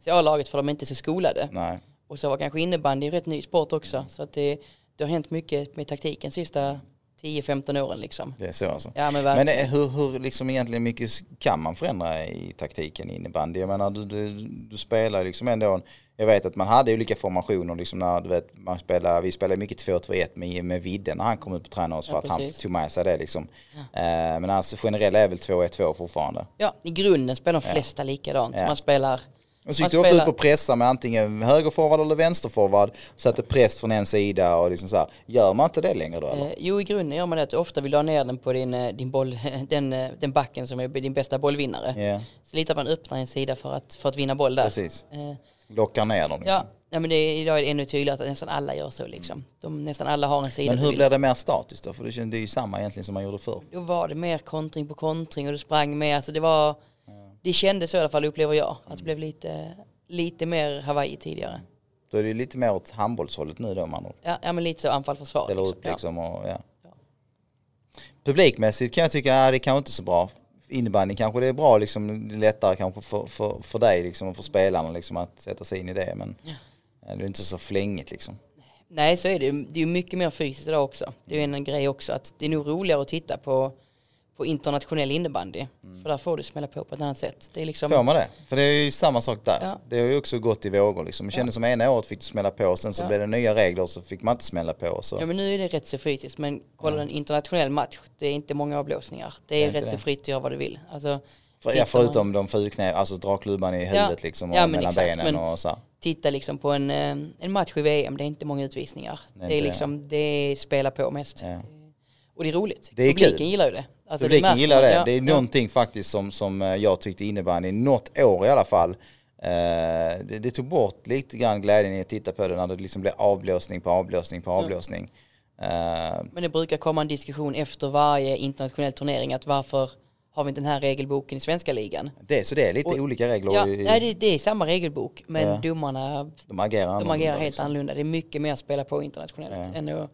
Speaker 2: se A-laget för de är inte så skolade.
Speaker 1: Nej.
Speaker 2: Och så var kanske innebandy en rätt ny sport också. Så att det, det har hänt mycket med taktiken sista 10-15 åren liksom.
Speaker 1: Det är så alltså.
Speaker 2: Ja men
Speaker 1: Men eh, hur, hur liksom egentligen mycket kan man förändra i taktiken i innebandy? Jag menar du, du, du spelar liksom ändå, jag vet att man hade olika formationer liksom när du vet, man spelar, vi spelade mycket 2-2-1 med, med Vidde när han kom ut på oss för
Speaker 2: Ja,
Speaker 1: att han tog med sig det liksom. Eh, men alltså generella är väl 2-1-2 fortfarande.
Speaker 2: Ja, i grunden spelar de flesta likadant.
Speaker 1: Ja.
Speaker 2: Man spelar...
Speaker 1: Och så gick du ofta ut på pressa med antingen högerforward eller vänsterforward, satte press från en sida och liksom så här. Gör man inte det längre då eller?
Speaker 2: Eh, jo, i grunden gör man det att du ofta vill ha ner den på din, eh, din boll, [laughs] den, eh, den backen som är din bästa bollvinnare.
Speaker 1: Ja,
Speaker 2: Så lite att man öppnar en sida för att, för att vinna boll där.
Speaker 1: precis.
Speaker 2: Eh,
Speaker 1: Lockar ner dem liksom.
Speaker 2: ja, ja, men det, är- idag är det ännu tydligare att nästan alla gör så liksom. De, nästan alla har en sida.
Speaker 1: Men
Speaker 2: du
Speaker 1: hur blir det mer statiskt då? För det det är ju samma egentligen som man gjorde förr.
Speaker 2: Då var det mer kontring på kontring och du sprang med. Alltså det var... Det kändes så i alla fall upplever jag. Att det blev lite, lite mer Hawaii tidigare.
Speaker 1: Då är det lite mer åt handbollshållet nu då man
Speaker 2: Ja, ja men lite så anfall försvar.
Speaker 1: ställer
Speaker 2: liksom.
Speaker 1: upp liksom och ja. Publikmässigt kan jag tycka, ja, det kanske inte är så bra. Innebandy kanske det är bra liksom, det är lättare kanske för, för, för dig liksom och för spelarna liksom att sätta sig in i det men ja, det är inte så flängigt liksom.
Speaker 2: Nej så är det Det är mycket mer fysiskt idag också. Det är ju en grej också att det är nog roligare att titta på, på internationell innebandy. För där får du smälla på på ett annat sätt. Det är liksom...
Speaker 1: Får man det? För det är ju samma sak där.
Speaker 2: Ja.
Speaker 1: Det har ju också gått i vågor liksom. Det kändes som ena året fick du smälla på och sen så
Speaker 2: Ja.
Speaker 1: blev det nya regler och så fick man inte smälla på. Så.
Speaker 2: Ja men nu är det rätt så fysiskt men kolla en internationell match, det är inte många avblåsningar. Det är
Speaker 1: inte
Speaker 2: rätt så
Speaker 1: det.
Speaker 2: fritt att göra vad du vill. Alltså,
Speaker 1: För, ja, förutom de fulknä, alltså dra klubban i huvudet liksom och
Speaker 2: Ja,
Speaker 1: mellan
Speaker 2: exakt,
Speaker 1: benen och så här.
Speaker 2: titta liksom på en, eh, en match i VM, det är inte många utvisningar.
Speaker 1: Det är
Speaker 2: Det är
Speaker 1: det.
Speaker 2: liksom, det är spela på mest. Och det är roligt.
Speaker 1: Det är
Speaker 2: Publiken
Speaker 1: kul.
Speaker 2: gillar ju det. Alltså,
Speaker 1: Publiken
Speaker 2: märker
Speaker 1: gillar det.
Speaker 2: Ja,
Speaker 1: det är någonting faktiskt som, som eh, jag tyckte innebandy, något år i alla fall, eh, det, det tog bort lite grann glädjen i att titta på det när det liksom blev avblåsning på avblåsning på avblåsning. Eh,
Speaker 2: Men det brukar komma en diskussion efter varje internationell turnering att varför har vi inte den här regelboken i svenska ligan?
Speaker 1: det, så det är lite
Speaker 2: Och-
Speaker 1: olika regler.
Speaker 2: Ja,
Speaker 1: i,
Speaker 2: nej, det, det är samma regelbok men
Speaker 1: Ja.
Speaker 2: domarna
Speaker 1: de agerar
Speaker 2: de agerar helt
Speaker 1: liksom.
Speaker 2: annorlunda. Det är mycket mer att spela på internationellt
Speaker 1: Ja.
Speaker 2: än att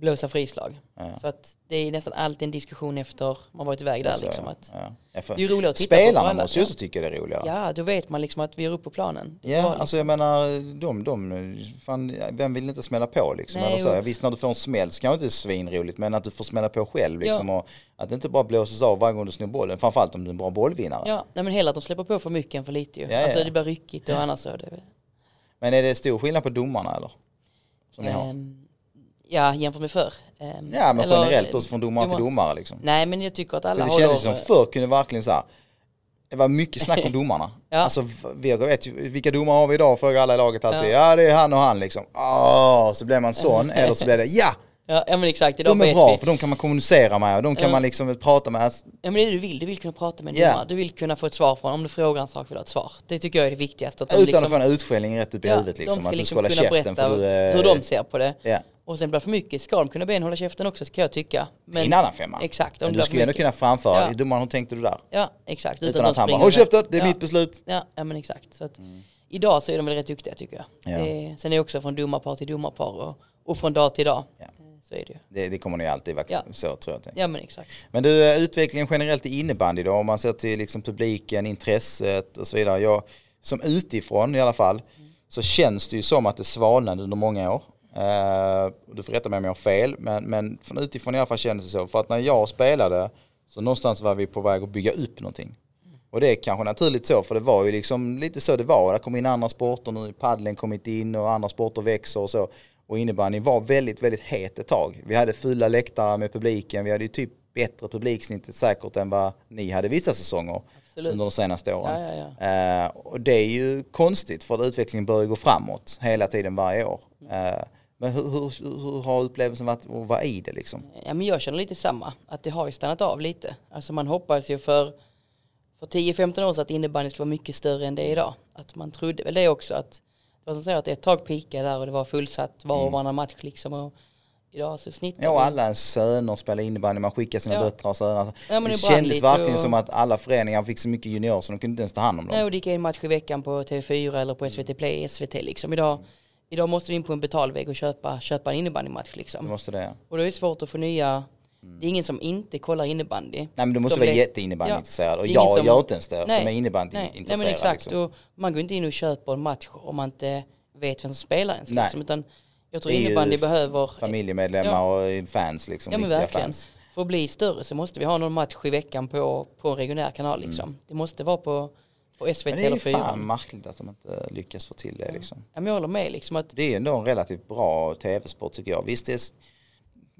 Speaker 2: blåsa frislag.
Speaker 1: Ja.
Speaker 2: Så att det är nästan alltid en diskussion efter man varit iväg där
Speaker 1: Alltså,
Speaker 2: liksom. Att,
Speaker 1: ja. Ja,
Speaker 2: det är ju roligare att titta på för
Speaker 1: Spelarna
Speaker 2: alla.
Speaker 1: måste ju
Speaker 2: Ja.
Speaker 1: också tycka det är roligare.
Speaker 2: Ja, då vet man liksom att vi är uppe på planen.
Speaker 1: Ja,
Speaker 2: liksom.
Speaker 1: alltså jag menar, de, de, fan, vem vill inte smälla på liksom?
Speaker 2: Nej,
Speaker 1: Eller så. Ja, Visst, när du får en smäll så kanske inte är svinroligt, men att du får smälla på själv liksom. Och att det inte bara blåses av varje gång du snor bollen, framförallt om du är en bra bollvinnare.
Speaker 2: Ja, nej, men hellre att de släpper på för mycket än för lite ju.
Speaker 1: Ja,
Speaker 2: alltså
Speaker 1: ja.
Speaker 2: det blir ryckigt och annars så. Det,
Speaker 1: Men är det stor skillnad på domarna eller? Som ni har?
Speaker 2: Ja, jämfört med förr. Ehm,
Speaker 1: Ja, men
Speaker 2: eller,
Speaker 1: generellt också från domare till
Speaker 2: domar-
Speaker 1: domare liksom.
Speaker 2: Nej, men jag tycker att
Speaker 1: För
Speaker 2: alla
Speaker 1: det
Speaker 2: håller...
Speaker 1: kändes som förr kunde verkligen så här, det var mycket snack om [laughs] domarna.
Speaker 2: Ja.
Speaker 1: Alltså vi vet vilka domare har vi idag? Frågar alla i laget alltid. Ja, det är han och han liksom. Åh, så blir man sån. [laughs] Eller så blir det ja,
Speaker 2: Ja, ja men exakt, idag
Speaker 1: de är bra
Speaker 2: vi.
Speaker 1: för de kan man kommunicera med och de kan
Speaker 2: Ja.
Speaker 1: man liksom prata med. Alltså,
Speaker 2: Ja men det du vill, du vill kunna prata med domare. Du vill kunna få ett svar från, om du frågar en sak vill du ha ett svar. Det tycker jag är det viktigaste. Att de
Speaker 1: Utan
Speaker 2: liksom,
Speaker 1: att få en utskällning rätt upp i
Speaker 2: ja,
Speaker 1: huvudet liksom.
Speaker 2: de ska
Speaker 1: att du
Speaker 2: liksom
Speaker 1: ska
Speaker 2: kunna
Speaker 1: käften
Speaker 2: berätta
Speaker 1: för du är...
Speaker 2: hur de ser på det.
Speaker 1: Ja.
Speaker 2: Och sen blir det för mycket, ska de kunna be en hålla käften också kan jag tycka. Men,
Speaker 1: en annan femma.
Speaker 2: Exakt. om
Speaker 1: Men du ju ändå kunna framföra,
Speaker 2: Ja.
Speaker 1: domaren hur tänkte du där?
Speaker 2: Ja, exakt.
Speaker 1: Utan,
Speaker 2: de
Speaker 1: att han bara, håll käften, det är
Speaker 2: ja.
Speaker 1: mitt beslut.
Speaker 2: Ja, ja men exakt. Så att, Idag så är de väl rätt duktiga tycker jag.
Speaker 1: Ja.
Speaker 2: Det sen är det också från domarpar till domarpar och, och från dag till dag.
Speaker 1: Ja.
Speaker 2: Så är det ju.
Speaker 1: Det, det kommer nog alltid vara
Speaker 2: Ja.
Speaker 1: så tror jag.
Speaker 2: Ja men exakt.
Speaker 1: Men du, eh, utvecklingen generellt i innebandy då, om man ser till liksom publiken, intresset och så vidare. Jag, som utifrån i alla fall, så känns det ju som att det svalnade under många år. Och du får rätta mig om jag har fel, men, men från utifrån i alla fall kändes det så. För att när jag spelade så någonstans var vi på väg att bygga upp någonting. Och det är kanske naturligt så, för det var ju liksom lite så det var. Det kom in andra sporter, nu paddeln kommit in och andra sporter växer och så. Och innebandy var väldigt, väldigt het ett tag. Vi hade fulla läktare med publiken, vi hade ju typ bättre publiksnittet säkert än vad ni hade vissa säsonger
Speaker 2: Absolut.
Speaker 1: under de senaste åren.
Speaker 2: Ja, ja,
Speaker 1: Eh, och det är ju konstigt för att utvecklingen bör gå framåt hela tiden varje år. Eh, men hur, hur, hur har upplevelsen varit att vara i det liksom?
Speaker 2: Ja, men jag känner lite samma, att det har ju stannat av lite. Alltså man hoppades ju för, för 10-15 år sedan att innebandy skulle vara mycket större än det är idag. Att man trodde väl det också, att vad som säger att ett tag pikade där och det var fullsatt var och varannan match liksom. Och idag så snittar
Speaker 1: Ja, och alla söner spelar innebandy, man skickar sina
Speaker 2: Ja.
Speaker 1: döttrar och söner. Alltså,
Speaker 2: Ja,
Speaker 1: det
Speaker 2: det
Speaker 1: kändes verkligen
Speaker 2: och-
Speaker 1: som att alla föreningar fick så mycket juniorer så de kunde inte ens ta hand om dem.
Speaker 2: Nej, och det gick en match i veckan på TV4 eller på SVT Play, SVT liksom. Idag, idag måste du in på en betalvägg och köpa, köpa en innebandymatch
Speaker 1: Du
Speaker 2: liksom.
Speaker 1: måste det.
Speaker 2: Och då är det svårt att få nya, det är ingen som inte kollar innebandy.
Speaker 1: Nej men du måste
Speaker 2: Som
Speaker 1: vara
Speaker 2: det-
Speaker 1: jätteinnebandyintresserad och
Speaker 2: är ingen
Speaker 1: jag
Speaker 2: som-
Speaker 1: gör inte ens det som är
Speaker 2: nej,
Speaker 1: innebandyintresserad.
Speaker 2: nej men exakt,
Speaker 1: liksom.
Speaker 2: och man går inte in och köper en match om man inte vet vem som spelar ens.
Speaker 1: Nej.
Speaker 2: Liksom, utan jag tror innebandy behöver,
Speaker 1: Familjemedlemmar och fans liksom,
Speaker 2: ja men verkligen,
Speaker 1: fans.
Speaker 2: för att bli större så måste vi ha någon match i veckan på, på en regionär kanal liksom. Det måste vara på, på SVT
Speaker 1: Mm. Men det är
Speaker 2: eller
Speaker 1: ju
Speaker 2: 4.
Speaker 1: fan märkligt att de inte lyckas få till det liksom.
Speaker 2: Ja, men jag håller med liksom att,
Speaker 1: Det är ändå en relativt bra tv-sport tycker jag. Visst det är,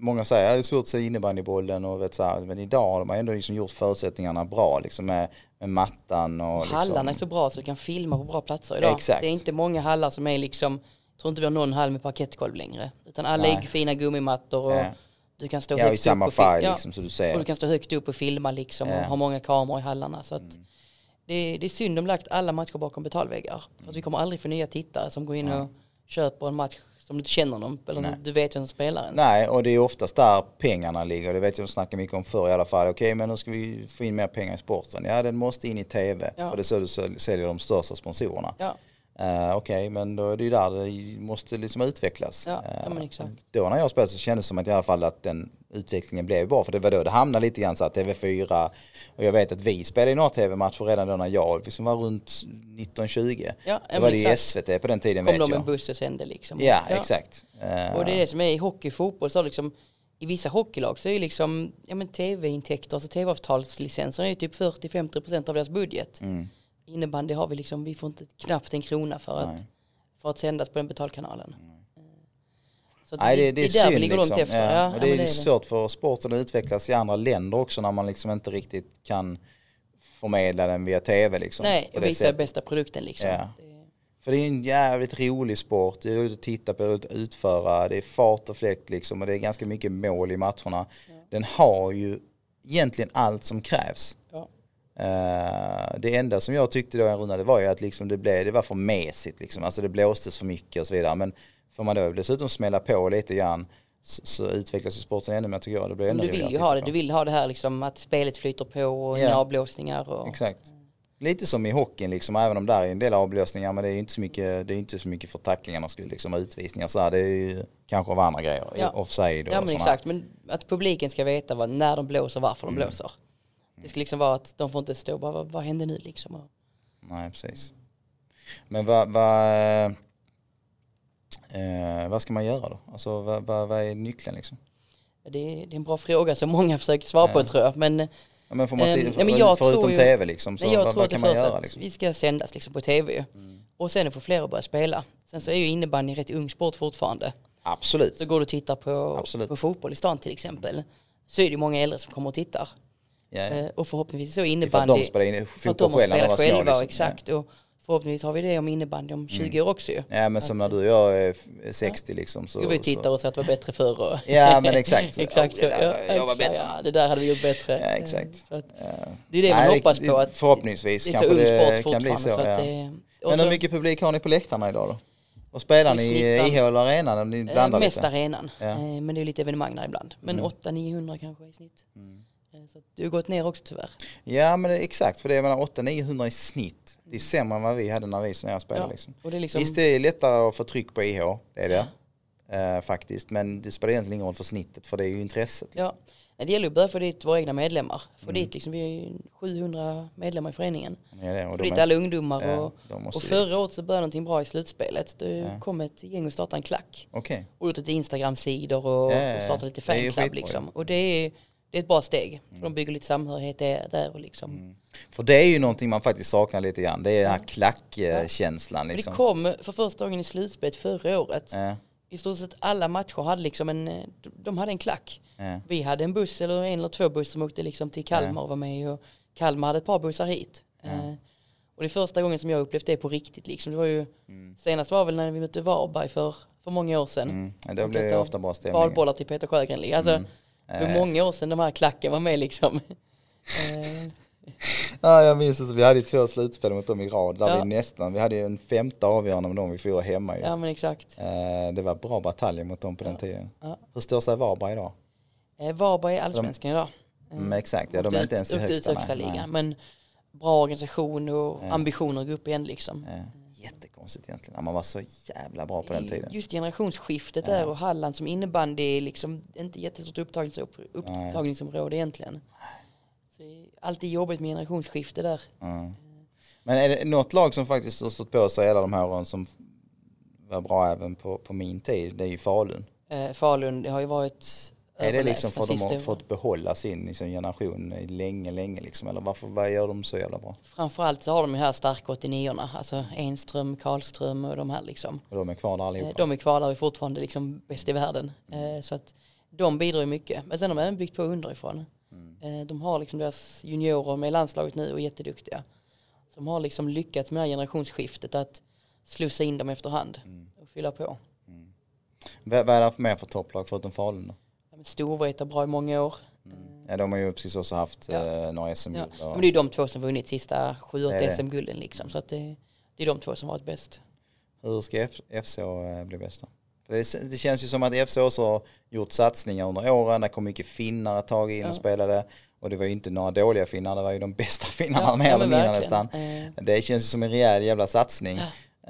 Speaker 1: många säger att det är svårt att se innebandybollen och vet så här, men idag har de ändå liksom gjort förutsättningarna bra liksom med, med mattan och liksom.
Speaker 2: hallarna är så bra så du kan filma på bra platser idag.
Speaker 1: Exakt.
Speaker 2: Det är inte många hallar som är liksom, jag tror inte vi har någon hall med parkettgolv längre. Utan alla
Speaker 1: Nej.
Speaker 2: är fina gummimattor och
Speaker 1: Ja.
Speaker 2: du kan stå
Speaker 1: Ja,
Speaker 2: högt upp och fil-
Speaker 1: färg
Speaker 2: ja,
Speaker 1: liksom så du
Speaker 2: Och
Speaker 1: ser.
Speaker 2: du kan stå högt upp och filma liksom
Speaker 1: Ja.
Speaker 2: och ha många kameror i hallarna. Så
Speaker 1: Mm.
Speaker 2: det, det är synd de lagt alla matcher bakom betalväggar. För att vi kommer aldrig få nya tittare som går in och köper en match som du inte känner någon eller
Speaker 1: Nej.
Speaker 2: du vet vem som spelar ens.
Speaker 1: Nej, och det är oftast där pengarna ligger. Det vet jag de snackar mycket om förr i alla fall. Okej, men nu ska vi få in mer pengar i sporten. Ja, den måste in i tv.
Speaker 2: Ja.
Speaker 1: För det är så du säl- säljer de största sponsorerna.
Speaker 2: Ja,
Speaker 1: Uh, Okej, men då är det ju där det måste liksom utvecklas.
Speaker 2: Ja, ja,
Speaker 1: Eh,
Speaker 2: men exakt.
Speaker 1: Då när jag spelade så kändes det som att i alla fall att den utvecklingen blev bra. För det var då det hamnade lite grann så att TV4 och jag vet att vi spelade i några tv-matcher redan då när jag liksom var runt 1920.
Speaker 2: Ja, men
Speaker 1: var det i. SVT på den tiden
Speaker 2: kom
Speaker 1: vet
Speaker 2: de med
Speaker 1: jag.
Speaker 2: buss och sände liksom.
Speaker 1: Ja, exakt. Eh,
Speaker 2: Och det är det som är i hockey, fotboll, så liksom i vissa hockeylag så är ju liksom, ja men tv-intäkter, alltså tv-avtalslicenser är ju typ 40-50% av deras budget.
Speaker 1: mm.
Speaker 2: Innebandy har vi liksom, vi får inte knappt en krona för
Speaker 1: Nej.
Speaker 2: att, för att sändas på den betalkanalen. Så
Speaker 1: Nej, det, det är,
Speaker 2: där vi
Speaker 1: synd
Speaker 2: ligger
Speaker 1: liksom.
Speaker 2: långt efter.
Speaker 1: Ja,
Speaker 2: Ja,
Speaker 1: och
Speaker 2: ja,
Speaker 1: det
Speaker 2: men
Speaker 1: är
Speaker 2: det är det.
Speaker 1: svårt för sporten att utvecklas i andra länder också när man liksom inte riktigt kan förmedla den via tv liksom.
Speaker 2: Nej, och
Speaker 1: det
Speaker 2: visa bästa produkten liksom.
Speaker 1: Ja. För det är en jävligt rolig sport, det är roligt att titta på, roligt att utföra, det är fart och fläkt liksom och det är ganska mycket mål i matcherna. Den har ju egentligen allt som krävs.
Speaker 2: Ja.
Speaker 1: Eh, det enda som jag tyckte då jag rundade var ju att liksom det, blev, det var för mesigt liksom. Alltså det blåstes för mycket och så vidare. Men får man då dessutom smälla på lite grann så, så utvecklas ju sporten ännu mer tycker jag. Det blir ännu
Speaker 2: du vill ju ha det,
Speaker 1: på.
Speaker 2: du vill ha det här liksom att spelet flyter på och inga avblåsningar och
Speaker 1: Exakt. Lite som i hockeyn liksom, även om där är en del avblåsningar men det är ju inte så mycket, det är inte så mycket för tacklingarna skulle liksom utvisningar så här, det är ju kanske av andra grejer,
Speaker 2: Ja.
Speaker 1: offside och
Speaker 2: Ja men
Speaker 1: såna
Speaker 2: exakt, men att publiken ska veta vad, när de blåser, varför
Speaker 1: Mm.
Speaker 2: de blåser. Det ska liksom vara att de får inte stå bara, vad, vad hände nu liksom?
Speaker 1: Nej, precis. Men vad, vad, eh, vad ska man göra då? Alltså vad, vad, vad är nyckeln liksom?
Speaker 2: Det är, det är en bra fråga som många försöker svara på
Speaker 1: Ja.
Speaker 2: tror jag. Men,
Speaker 1: Ja, men får man
Speaker 2: Ehm,
Speaker 1: till,
Speaker 2: ja, men jag
Speaker 1: förutom
Speaker 2: tror ju-
Speaker 1: tv liksom, så
Speaker 2: jag
Speaker 1: vad,
Speaker 2: tror
Speaker 1: vad kan man göra liksom?
Speaker 2: vi ska sändas liksom på tv ju. Och sen får fler att börja spela. Sen så är ju innebandy en rätt ung sport fortfarande.
Speaker 1: Absolut.
Speaker 2: Så går du och tittar på,
Speaker 1: Absolut.
Speaker 2: på fotboll i stan till exempel. Så är det många äldre som kommer och tittar.
Speaker 1: Ja, ja.
Speaker 2: Eh, Och förhoppningsvis så
Speaker 1: är För
Speaker 2: innebandy.
Speaker 1: att de spelar in
Speaker 2: för att de
Speaker 1: fotboll
Speaker 2: har
Speaker 1: själva
Speaker 2: spelat själva,
Speaker 1: Liksom.
Speaker 2: exakt. Och förhoppningsvis har vi det om innebandy om 20 år också ju.
Speaker 1: Ja. ja, men som när du och jag är f- 60 liksom. Så,
Speaker 2: Ska vi titta
Speaker 1: så.
Speaker 2: och säga att det var bättre förr. Och
Speaker 1: Ja, men exakt. [laughs]
Speaker 2: exakt så.
Speaker 1: Ja,
Speaker 2: Ja,
Speaker 1: jag var bättre.
Speaker 2: Ja, det där hade vi gjort bättre.
Speaker 1: Ja, exakt.
Speaker 2: Att,
Speaker 1: Ja.
Speaker 2: det är det man
Speaker 1: Nej,
Speaker 2: hoppas
Speaker 1: det-
Speaker 2: på. Att
Speaker 1: Förhoppningsvis
Speaker 2: det är så
Speaker 1: kanske
Speaker 2: ung sport
Speaker 1: det kan bli
Speaker 2: fortfarande.
Speaker 1: så.
Speaker 2: Så att
Speaker 1: ja.
Speaker 2: och
Speaker 1: Men hur mycket publik har ni på läktarna idag då? Vad spelar ni i
Speaker 2: snittar-
Speaker 1: IH eller arenan? Eller ni
Speaker 2: eh,
Speaker 1: blandar
Speaker 2: mest
Speaker 1: lite?
Speaker 2: arenan.
Speaker 1: Ja.
Speaker 2: Eh, Men det är lite evenemang där ibland. Men
Speaker 1: Mm.
Speaker 2: 800-900 kanske i snitt.
Speaker 1: Mm.
Speaker 2: Eh, Så det har gått ner också tyvärr.
Speaker 1: Ja men exakt, för det är mellan 800-900 i snitt. Det är sämre än vad vi hade när vi när jag spelade.
Speaker 2: Ja,
Speaker 1: Liksom.
Speaker 2: Och det är liksom,
Speaker 1: Visst det är lättare att få tryck på IH, det är det. Eh, faktiskt, men det spelar egentligen ingen roll för snittet för det är ju intresset. Liksom.
Speaker 2: ja. Nej, det gäller ju att börja få dit våra egna medlemmar. Få
Speaker 1: Mm.
Speaker 2: dit liksom, vi är ju 700 medlemmar i föreningen.
Speaker 1: Är det. Och
Speaker 2: Få dit
Speaker 1: är-
Speaker 2: alla ungdomar
Speaker 1: ja,
Speaker 2: och,
Speaker 1: dit.
Speaker 2: förra året så började någonting bra i slutspelet. Det
Speaker 1: Ja.
Speaker 2: kom ett gäng och startade en klack.
Speaker 1: Okej,
Speaker 2: Och gjort lite Instagram-sidor och,
Speaker 1: Ja, ja, ja.
Speaker 2: och startat lite
Speaker 1: är
Speaker 2: fanclub liksom. Och det är, det är ett bra steg. För de bygger lite samhörighet där, och liksom.
Speaker 1: Mm. för det är ju någonting man faktiskt saknar lite grann. Det är den här klackkänslan
Speaker 2: Och det
Speaker 1: liksom.
Speaker 2: kom för första gången i slutspelet förra året.
Speaker 1: Ja,
Speaker 2: I stort sett alla matcher hade liksom en, eh, de hade en klack.
Speaker 1: ja.
Speaker 2: Vi hade en buss eller en eller två bussar som åkte liksom till Kalmar och var med och Kalmar hade ett par bussar hit. Eh, och det är första gången som jag upplevt det på riktigt liksom. Det var ju, senast var väl när vi mötte Varberg för, för många år sedan.
Speaker 1: Mm. Blir det ofta bra stämning.
Speaker 2: Valbollar till Peter Sjögren. liksom. Alltså, det var många år sedan de här klacken var med liksom. Eh, [laughs]
Speaker 1: Ja, jag minns det. Vi hade ju två slutspel mot dem i rad. Där
Speaker 2: Ja.
Speaker 1: vi nästan, vi hade ju en femte avgörande med dem vi förlorade hemma ju.
Speaker 2: ja men exakt.
Speaker 1: Eh, Det var bra bataljer mot dem på den tiden.
Speaker 2: Ja.
Speaker 1: Hur står sig Varberg idag?
Speaker 2: Eh, Varberg är allsvenskan idag.
Speaker 1: Mm, exakt, ja de är inte ens i högsta.
Speaker 2: ligan. Men bra organisation och ambitioner att gå upp igen liksom.
Speaker 1: Ja, Jättekonstigt egentligen. Ja, Man var så jävla bra på den tiden.
Speaker 2: Just generationsskiftet där och Halland som innebandy är liksom inte jättestort upptagningsom- upptagningsområde egentligen. Så det är alltid jobbigt med generationsskifte där.
Speaker 1: Mm. Men är det något lag som faktiskt har stått på sig alla de här åren som var bra även på, på min tid, det är ju Falun.
Speaker 2: Eh, Falun det har ju varit
Speaker 1: Är det liksom för att de har fått behålla sin liksom, generation länge, länge liksom? Eller varför, vad gör de så jävla bra?
Speaker 2: Framförallt så har de ju här starka 89orna, alltså Enström, Karlström och de här liksom.
Speaker 1: Och de är kvar där
Speaker 2: Eh,
Speaker 1: allihopa?
Speaker 2: De är kvar där vi fortfarande liksom bäst i världen. Eh, Så att de bidrar ju mycket. Men sen har de även byggt på underifrån. Eh, De har liksom deras juniorer med landslaget nu och är jätteduktiga. Som har liksom lyckats med det här generationsskiftet att slussa in dem efterhand och fylla på.
Speaker 1: Vad vad är det för mer för topplag förutom Falun då?
Speaker 2: Ja, Storvreta bra i många år.
Speaker 1: Ja, de har ju precis också haft
Speaker 2: Ja.
Speaker 1: eh, några
Speaker 2: Ja.
Speaker 1: SM-guld. och-
Speaker 2: Men det är de två som vunnit sista sju. SM-gulden liksom. Så att det, det är de två som varit bäst.
Speaker 1: Hur ska FC eh, bli bästa? För det, det känns ju som att FC också har gjort satsningar under åren. Det kom mycket finnar ett tag in och
Speaker 2: Ja.
Speaker 1: spelade. Och det var ju inte några dåliga finnar, det var ju de bästa [laughs] finnarna
Speaker 2: Ja,
Speaker 1: mer
Speaker 2: ja,
Speaker 1: eller mindre nästan.
Speaker 2: Eh,
Speaker 1: Det känns ju som en rejäl jävla satsning.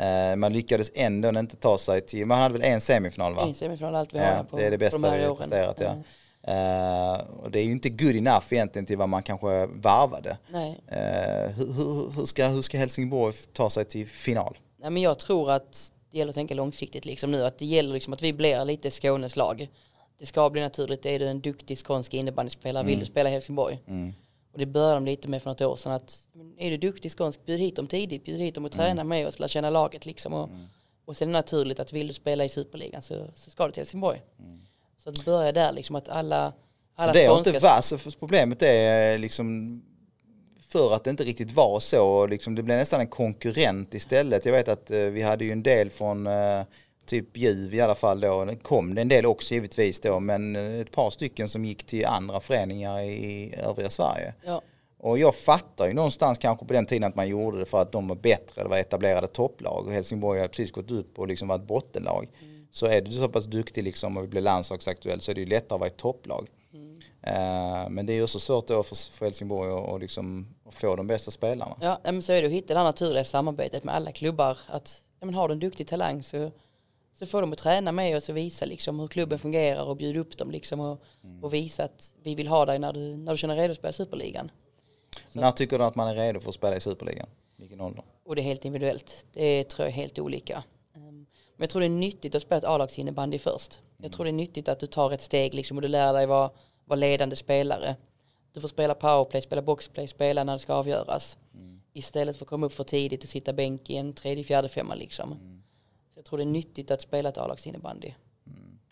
Speaker 1: Eh, Man lyckades ändå inte ta sig till, man hade väl en semifinal va?
Speaker 2: En semifinal allt vi har
Speaker 1: Ja,
Speaker 2: på,
Speaker 1: det är det
Speaker 2: de
Speaker 1: bästa
Speaker 2: här
Speaker 1: vi har presterat ja.
Speaker 2: Eh,
Speaker 1: och det är ju inte good enough egentligen till vad man kanske varvade.
Speaker 2: Nej,
Speaker 1: Eh, hur, hur, hur, ska, hur ska Helsingborg ta sig till final?
Speaker 2: Nej, men jag tror att det gäller att tänka långsiktigt liksom nu. Att det gäller liksom att vi blir lite Skånes lag. Det ska bli naturligt. Är du en duktig skånsk innebandyspelare, vill du spela i Helsingborg?
Speaker 1: Mm.
Speaker 2: Och det började de lite med för något år sedan. Att, är du duktig skånsk, bjud hit dem tidigt. Bjud hit dem och träna med oss, lära känna laget liksom. Och, och sen är det naturligt att vill du spela i Superligan så, så ska du till Helsingborg. Så att börja där liksom att alla, alla
Speaker 1: Så det
Speaker 2: skånska...
Speaker 1: inte varit, så för problemet är liksom för att det inte riktigt var så, liksom, det blev nästan en konkurrent istället. Jag vet att eh, vi hade ju en del från eh, typ Bjuv i alla fall då, det kom det en del också givetvis då, men eh, ett par stycken som gick till andra föreningar i övriga Sverige.
Speaker 2: Ja,
Speaker 1: Och jag fattar ju någonstans kanske på den tiden att man gjorde det för att de var bättre, det var etablerade topplag och Helsingborg hade precis gått upp och liksom var ett bottenlag. Så är du så pass duktig liksom och blir landslagsaktuell så är det ju lättare att vara ett topplag. Eh, men det är ju också svårt då för, för Helsingborg att, och liksom, få de bästa spelarna.
Speaker 2: Ja, men så är det att hitta det här naturliga samarbetet med alla klubbar. Att ja, men har du en duktig talang så, så får de att träna med oss och visa liksom hur klubben fungerar och bjuda upp dem liksom och, och visa att vi vill ha dig när du, när du känner dig redo att spela Superligan.
Speaker 1: När tycker du att man är redo för att spela i Superligan? Vilken ålder?
Speaker 2: Och det är helt individuellt. Det tror jag är helt olika. Um, Men jag tror det är nyttigt att spela ett A-lagsinnebandy först. Jag tror det är nyttigt att du tar ett steg liksom och du lär dig vara, vara ledande spelare. Du får spela powerplay, spela boxplay, spela när det ska avgöras. Istället för att komma upp för tidigt och sitta bänk i en tredje, fjärde, femma liksom. Så jag tror det är nyttigt att spela ett A-lagsinnebandy.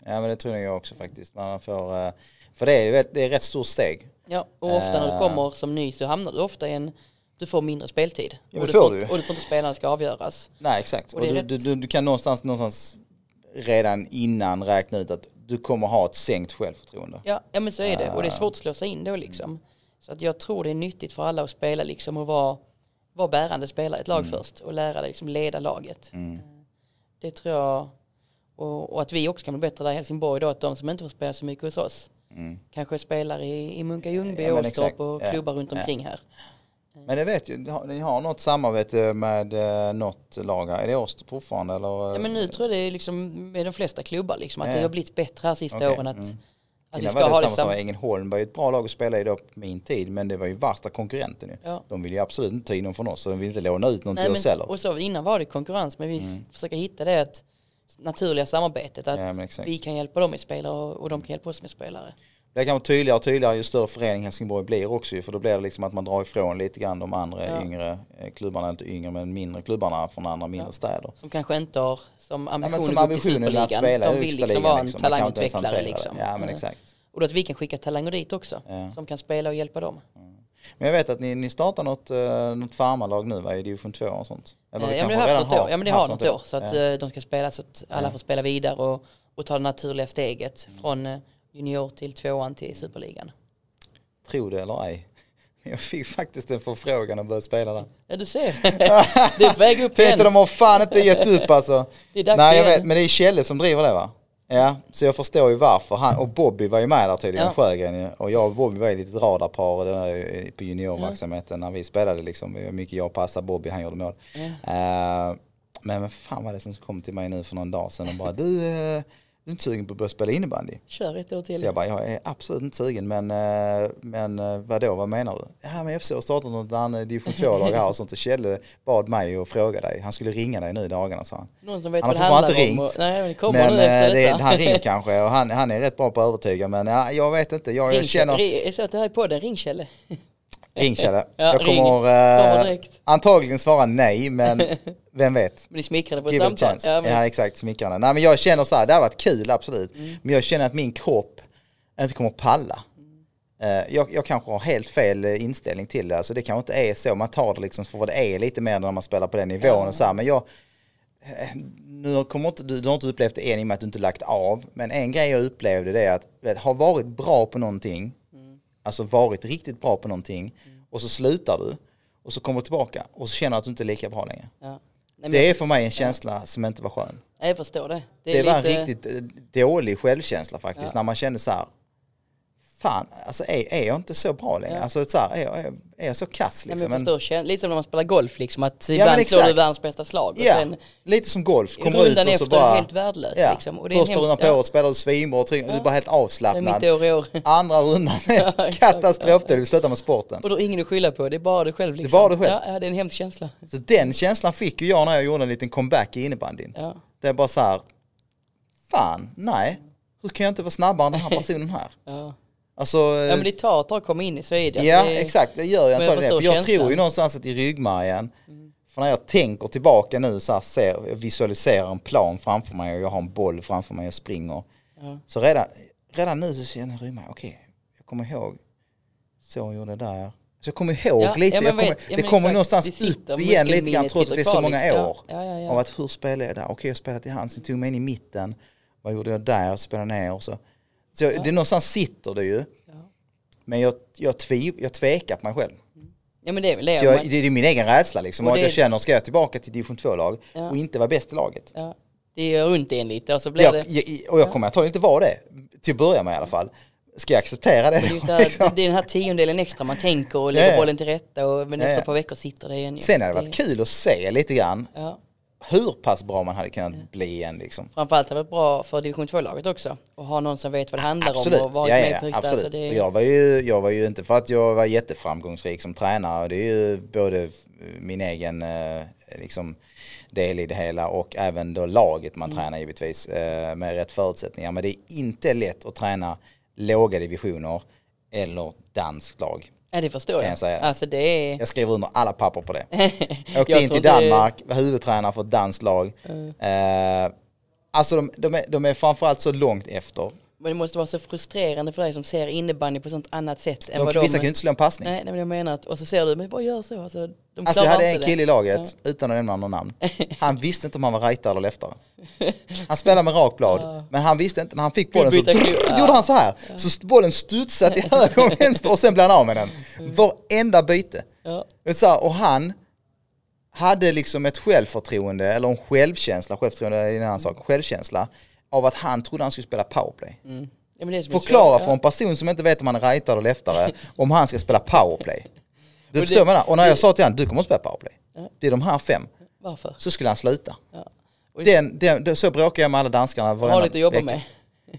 Speaker 1: Ja, Ja men det tror jag också faktiskt. Man får, eh, för det är, det är ett rätt stort steg.
Speaker 2: Ja, och ofta när du
Speaker 1: Eh.
Speaker 2: kommer som ny så hamnar du ofta i en, du får mindre speltid.
Speaker 1: Ja,
Speaker 2: och, du
Speaker 1: får du.
Speaker 2: och du får inte spela när det ska avgöras.
Speaker 1: Nej exakt.
Speaker 2: Och
Speaker 1: Och du,
Speaker 2: rätt-
Speaker 1: du, du, kan någonstans, någonstans redan innan räkna ut att du kommer ha ett sänkt självförtroende.
Speaker 2: Ja, ja men så är det. Och det är svårt att slå sig in då liksom. Så att jag tror det är nyttigt för alla att spela liksom och vara, vara bärande spelare i ett lag
Speaker 1: Mm.
Speaker 2: först och lära dig liksom leda laget. Det tror jag, och, och att vi också kan bli bättre där i Helsingborg då, att de som inte får spela så mycket hos oss kanske spelar i, i Munka Ljungby,
Speaker 1: Mm. Ja,
Speaker 2: Åstorp och
Speaker 1: Ja.
Speaker 2: klubbar runt
Speaker 1: Ja.
Speaker 2: omkring här.
Speaker 1: Men det vet ju, ni har- något samarbete med eh, något lag här. Är det Åstorp fortfarande eller?
Speaker 2: Ja men nu tror jag det är liksom med de flesta klubbar liksom, att
Speaker 1: Ja.
Speaker 2: det har blivit bättre här sista
Speaker 1: Okej,
Speaker 2: åren att,
Speaker 1: mm.
Speaker 2: Att vi
Speaker 1: Innan var det samma som. Ängelholm var ju ett bra lag att spela i då på min tid men det var ju värsta konkurrenten ju.
Speaker 2: Ja.
Speaker 1: De ville ju absolut inte ta in någon från oss så de ville inte låna ut någon
Speaker 2: Nej,
Speaker 1: till oss heller.
Speaker 2: och så innan var det konkurrens men vi försöker hitta det att naturliga samarbetet att
Speaker 1: Ja,
Speaker 2: vi kan hjälpa dem med spelare och, de kan hjälpa oss med spelare.
Speaker 1: Det kan vara tydligare och tydligare ju större förening Helsingborg blir också för då blir det liksom att man drar ifrån lite grann de andra
Speaker 2: Ja.
Speaker 1: yngre eh, klubbarna, inte yngre men mindre klubbarna från andra mindre städer.
Speaker 2: Som kanske inte har som
Speaker 1: Ja,
Speaker 2: ambition
Speaker 1: men som ambitionen att spela
Speaker 2: De vill liksom vara en
Speaker 1: liksom.
Speaker 2: Talangutvecklare liksom.
Speaker 1: Ja men
Speaker 2: Ja.
Speaker 1: exakt.
Speaker 2: Och då att vi kan skicka talanger dit också.
Speaker 1: Ja.
Speaker 2: Som kan spela och hjälpa dem.
Speaker 1: Men jag vet att ni, ni startar något, uh, något farmarlag nu va, i division 2 och sånt? Eller
Speaker 2: Eh, ja men det har haft något år. Ja men det har något år. Så att
Speaker 1: Ja.
Speaker 2: eh, de ska spela så att alla får spela vidare och, och ta det naturliga steget
Speaker 1: Mm.
Speaker 2: från junior till tvåan till superligan.
Speaker 1: Tro det eller ej. Jag fick faktiskt en förfrågan att börja spela där.
Speaker 2: Ja du ser. det är på väg upp [laughs] igen.
Speaker 1: De har fan inte gett upp alltså.
Speaker 2: Det är dags
Speaker 1: Nej jag
Speaker 2: igen.
Speaker 1: vet, men det är Kjelle som driver det va? Ja, så jag förstår ju varför. Han, och Bobby var ju med där tydligen,
Speaker 2: Ja.
Speaker 1: Sjögren. Och jag och Bobby var ju lite radarpar där, på juniorverksamheten när vi spelade liksom. Mycket jag passade Bobby, han gjorde mål. Eh, men vad fan var det som kom till mig nu för någon dag sedan och bara du, eh, är inte sugen på att börja spela innebandy?
Speaker 2: Kör ett år till.
Speaker 1: Så jag bara, jag är absolut inte sugen men, eh, men eh, vadå, vad menar du? Ja men FC har startat något annat division 2-lag här och sånt och Kjelle bad mig att fråga dig. Han skulle ringa dig nu i dagarna sa han.
Speaker 2: Någon som vet
Speaker 1: Han har fortfarande inte
Speaker 2: Och, nej men kommer
Speaker 1: Men
Speaker 2: nu efter
Speaker 1: eh, det,
Speaker 2: detta.
Speaker 1: han ringer [laughs] kanske och han, han är rätt bra på att övertyga men ja, jag vet inte, jag, jag
Speaker 2: Ring,
Speaker 1: känner...
Speaker 2: ring, jag sa att det här är podden, ring Kjelle. [laughs]
Speaker 1: Ring.
Speaker 2: Ja,
Speaker 1: jag
Speaker 2: ring.
Speaker 1: kommer,
Speaker 2: Kommer
Speaker 1: eh, antagligen svara nej men [laughs] vem vet.
Speaker 2: Men ni smickrade på ett samtal. Ja,
Speaker 1: Ja,
Speaker 2: men,
Speaker 1: exakt, smickrande. Nej men jag känner så här, det har varit kul absolut.
Speaker 2: Mm.
Speaker 1: Men jag känner att min kropp inte kommer palla. Eh, Jag, jag kanske har helt fel eh, inställning till det. Alltså det kanske inte är så. Man tar det liksom för vad det är lite mer när man spelar på den nivån och så här. Men jag, eh, nu kommer inte, du, du har inte upplevt det än i och med att du inte lagt av. Men en grej jag upplevde det är att vet, ha varit bra på någonting. Alltså varit riktigt bra på någonting. Och så slutar du. Och så kommer du tillbaka och så känner du att du inte är lika bra längre.
Speaker 2: ja. Nej,
Speaker 1: Det är för mig en känsla som inte var skön.
Speaker 2: jag förstår det. Det,
Speaker 1: Det, var en
Speaker 2: lite,
Speaker 1: riktigt eh, dålig självkänsla faktiskt.
Speaker 2: Ja.
Speaker 1: När man kände så här. Fan, alltså är, är jag inte så bra längre?
Speaker 2: Ja.
Speaker 1: Alltså så här, är, jag, är, är jag så kass liksom?
Speaker 2: Men- förstår, lite som när man spelar golf liksom. Att ibland slår du världens bästa slag. Och
Speaker 1: ja,
Speaker 2: sen
Speaker 1: lite som golf. Kommer ut och så
Speaker 2: efter är
Speaker 1: bara...
Speaker 2: helt värdelös.
Speaker 1: Ja,
Speaker 2: Liksom. Och det är
Speaker 1: första rundan på året spelar du svinbra och trygg- du är bara helt
Speaker 2: Det är
Speaker 1: avslappnad.
Speaker 2: mitt år i år.
Speaker 1: Andra rundan [laughs] är det du slutar med sporten.
Speaker 2: Och då är ingen att skylla på, det är bara dig själv liksom.
Speaker 1: bara dig själv.
Speaker 2: Ja, ja, det är en hemsk känsla.
Speaker 1: Så den känslan fick ju jag när jag gjorde en liten comeback i innebandyn.
Speaker 2: Ja.
Speaker 1: Det är bara så här, fan, nej, hur kan jag inte vara snabbare än den här [laughs] personen här?
Speaker 2: Ja.
Speaker 1: Alltså,
Speaker 2: ja men det tar ett tag att komma in i så är det.
Speaker 1: Ja,
Speaker 2: det är,
Speaker 1: exakt. Det gör jag antagligen. För jag tror ju någonstans att i ryggmärgen, för när jag tänker tillbaka nu så här, ser, jag visualiserar en plan framför mig och jag har en boll framför mig och springer.
Speaker 2: Ja.
Speaker 1: Så redan, redan nu så känner jag ryggmärgen, okej, jag kommer ihåg, så jag gjorde där. Så jag kommer ihåg
Speaker 2: Ja,
Speaker 1: lite,
Speaker 2: ja,
Speaker 1: kommer,
Speaker 2: vet-
Speaker 1: det kommer
Speaker 2: exakt.
Speaker 1: någonstans
Speaker 2: Det sitter,
Speaker 1: upp igen lite grann trots att det är så många år.
Speaker 2: Ja, ja, ja.
Speaker 1: Av att hur spelade jag där? Okej, jag spelade till hands, jag tog mig in i mitten. Vad gjorde jag där? Jag spelade ner och så. Så jag- det någonstans sitter det ju. Men jag, jag, tviv, jag tvekar på mig själv.
Speaker 2: ja men det är väl det.
Speaker 1: Så jag, det är min egen rädsla liksom.
Speaker 2: Och
Speaker 1: Och att
Speaker 2: det-
Speaker 1: jag känner, ska jag tillbaka till division 2-lag
Speaker 2: Ja.
Speaker 1: och inte vara bäst i laget?
Speaker 2: ja, det gör ont en lite och så blir
Speaker 1: Jag,
Speaker 2: det...
Speaker 1: jag, och jag kommer antagligen inte vara det, till att börja med i alla fall. Ska jag acceptera det?
Speaker 2: Det är, just det, här, [laughs]
Speaker 1: liksom?
Speaker 2: det är den här tiondelen extra man tänker och lägger
Speaker 1: Ja, ja.
Speaker 2: bollen till rätta och, men
Speaker 1: Ja,
Speaker 2: efter
Speaker 1: ja.
Speaker 2: ett par veckor sitter det igen.
Speaker 1: Sen hade det varit kul att se lite grann
Speaker 2: Ja.
Speaker 1: Hur pass bra man hade kunnat bli igen liksom.
Speaker 2: Framförallt har det varit bra för division 2-laget också. Och ha någon som vet vad det handlar
Speaker 1: Absolut,
Speaker 2: om och varit
Speaker 1: ja,
Speaker 2: med
Speaker 1: ja,
Speaker 2: på högsta.
Speaker 1: absolut.
Speaker 2: Alltså det,
Speaker 1: jag, var ju, jag var ju inte för att jag var jätteframgångsrik som tränare. Det är ju både min egen eh, liksom, del i det hela och även då laget man tränar givetvis eh, med rätt förutsättningar. Men det är inte lätt att träna låga divisioner eller danskt lag.
Speaker 2: Ja, det förstår jag.
Speaker 1: jag.
Speaker 2: Alltså det är...
Speaker 1: Jag skriver under alla papper på det. [laughs] Jag åkte
Speaker 2: Jag
Speaker 1: in till Danmark, var huvudtränare för ett danskt lag. Eh, Alltså de, de, är, de är framförallt så långt efter.
Speaker 2: Men det måste vara så frustrerande för dig som ser innebandy på sånt annat sätt än
Speaker 1: De,
Speaker 2: vad de...
Speaker 1: vissa kan ju inte slå en passning.
Speaker 2: Nej, nej, men jag menar att, och så ser du, men bara gör så. Alltså, de
Speaker 1: Alltså jag hade en kille i laget, utan att nämna någon namn. [laughs] Han visste inte om han var rightare eller leftare. Han spelade med rak blad, men han visste inte, när han fick bollen så drr, gjorde han så här. Så bollen studsade till höger och vänster och sen blev han av med den. Varenda byte.
Speaker 2: Ja.
Speaker 1: Och, så här, och han hade liksom ett självförtroende, eller en självkänsla, självförtroende är en annan sak, självkänsla av att han trodde han skulle spela powerplay.
Speaker 2: Mm. Ja,
Speaker 1: Förklara för en person som inte vet om han är rightare eller leftare [laughs] om han ska spela powerplay. Du
Speaker 2: Och
Speaker 1: förstår vad jag menar? Och när jag sa till honom, du kommer att spela powerplay. Det är de här fem.
Speaker 2: Ja. Varför?
Speaker 1: Så skulle han sluta.
Speaker 2: Ja.
Speaker 1: Den, den, så bråkar jag med alla danskarna
Speaker 2: har
Speaker 1: varenda
Speaker 2: lite att jobba med.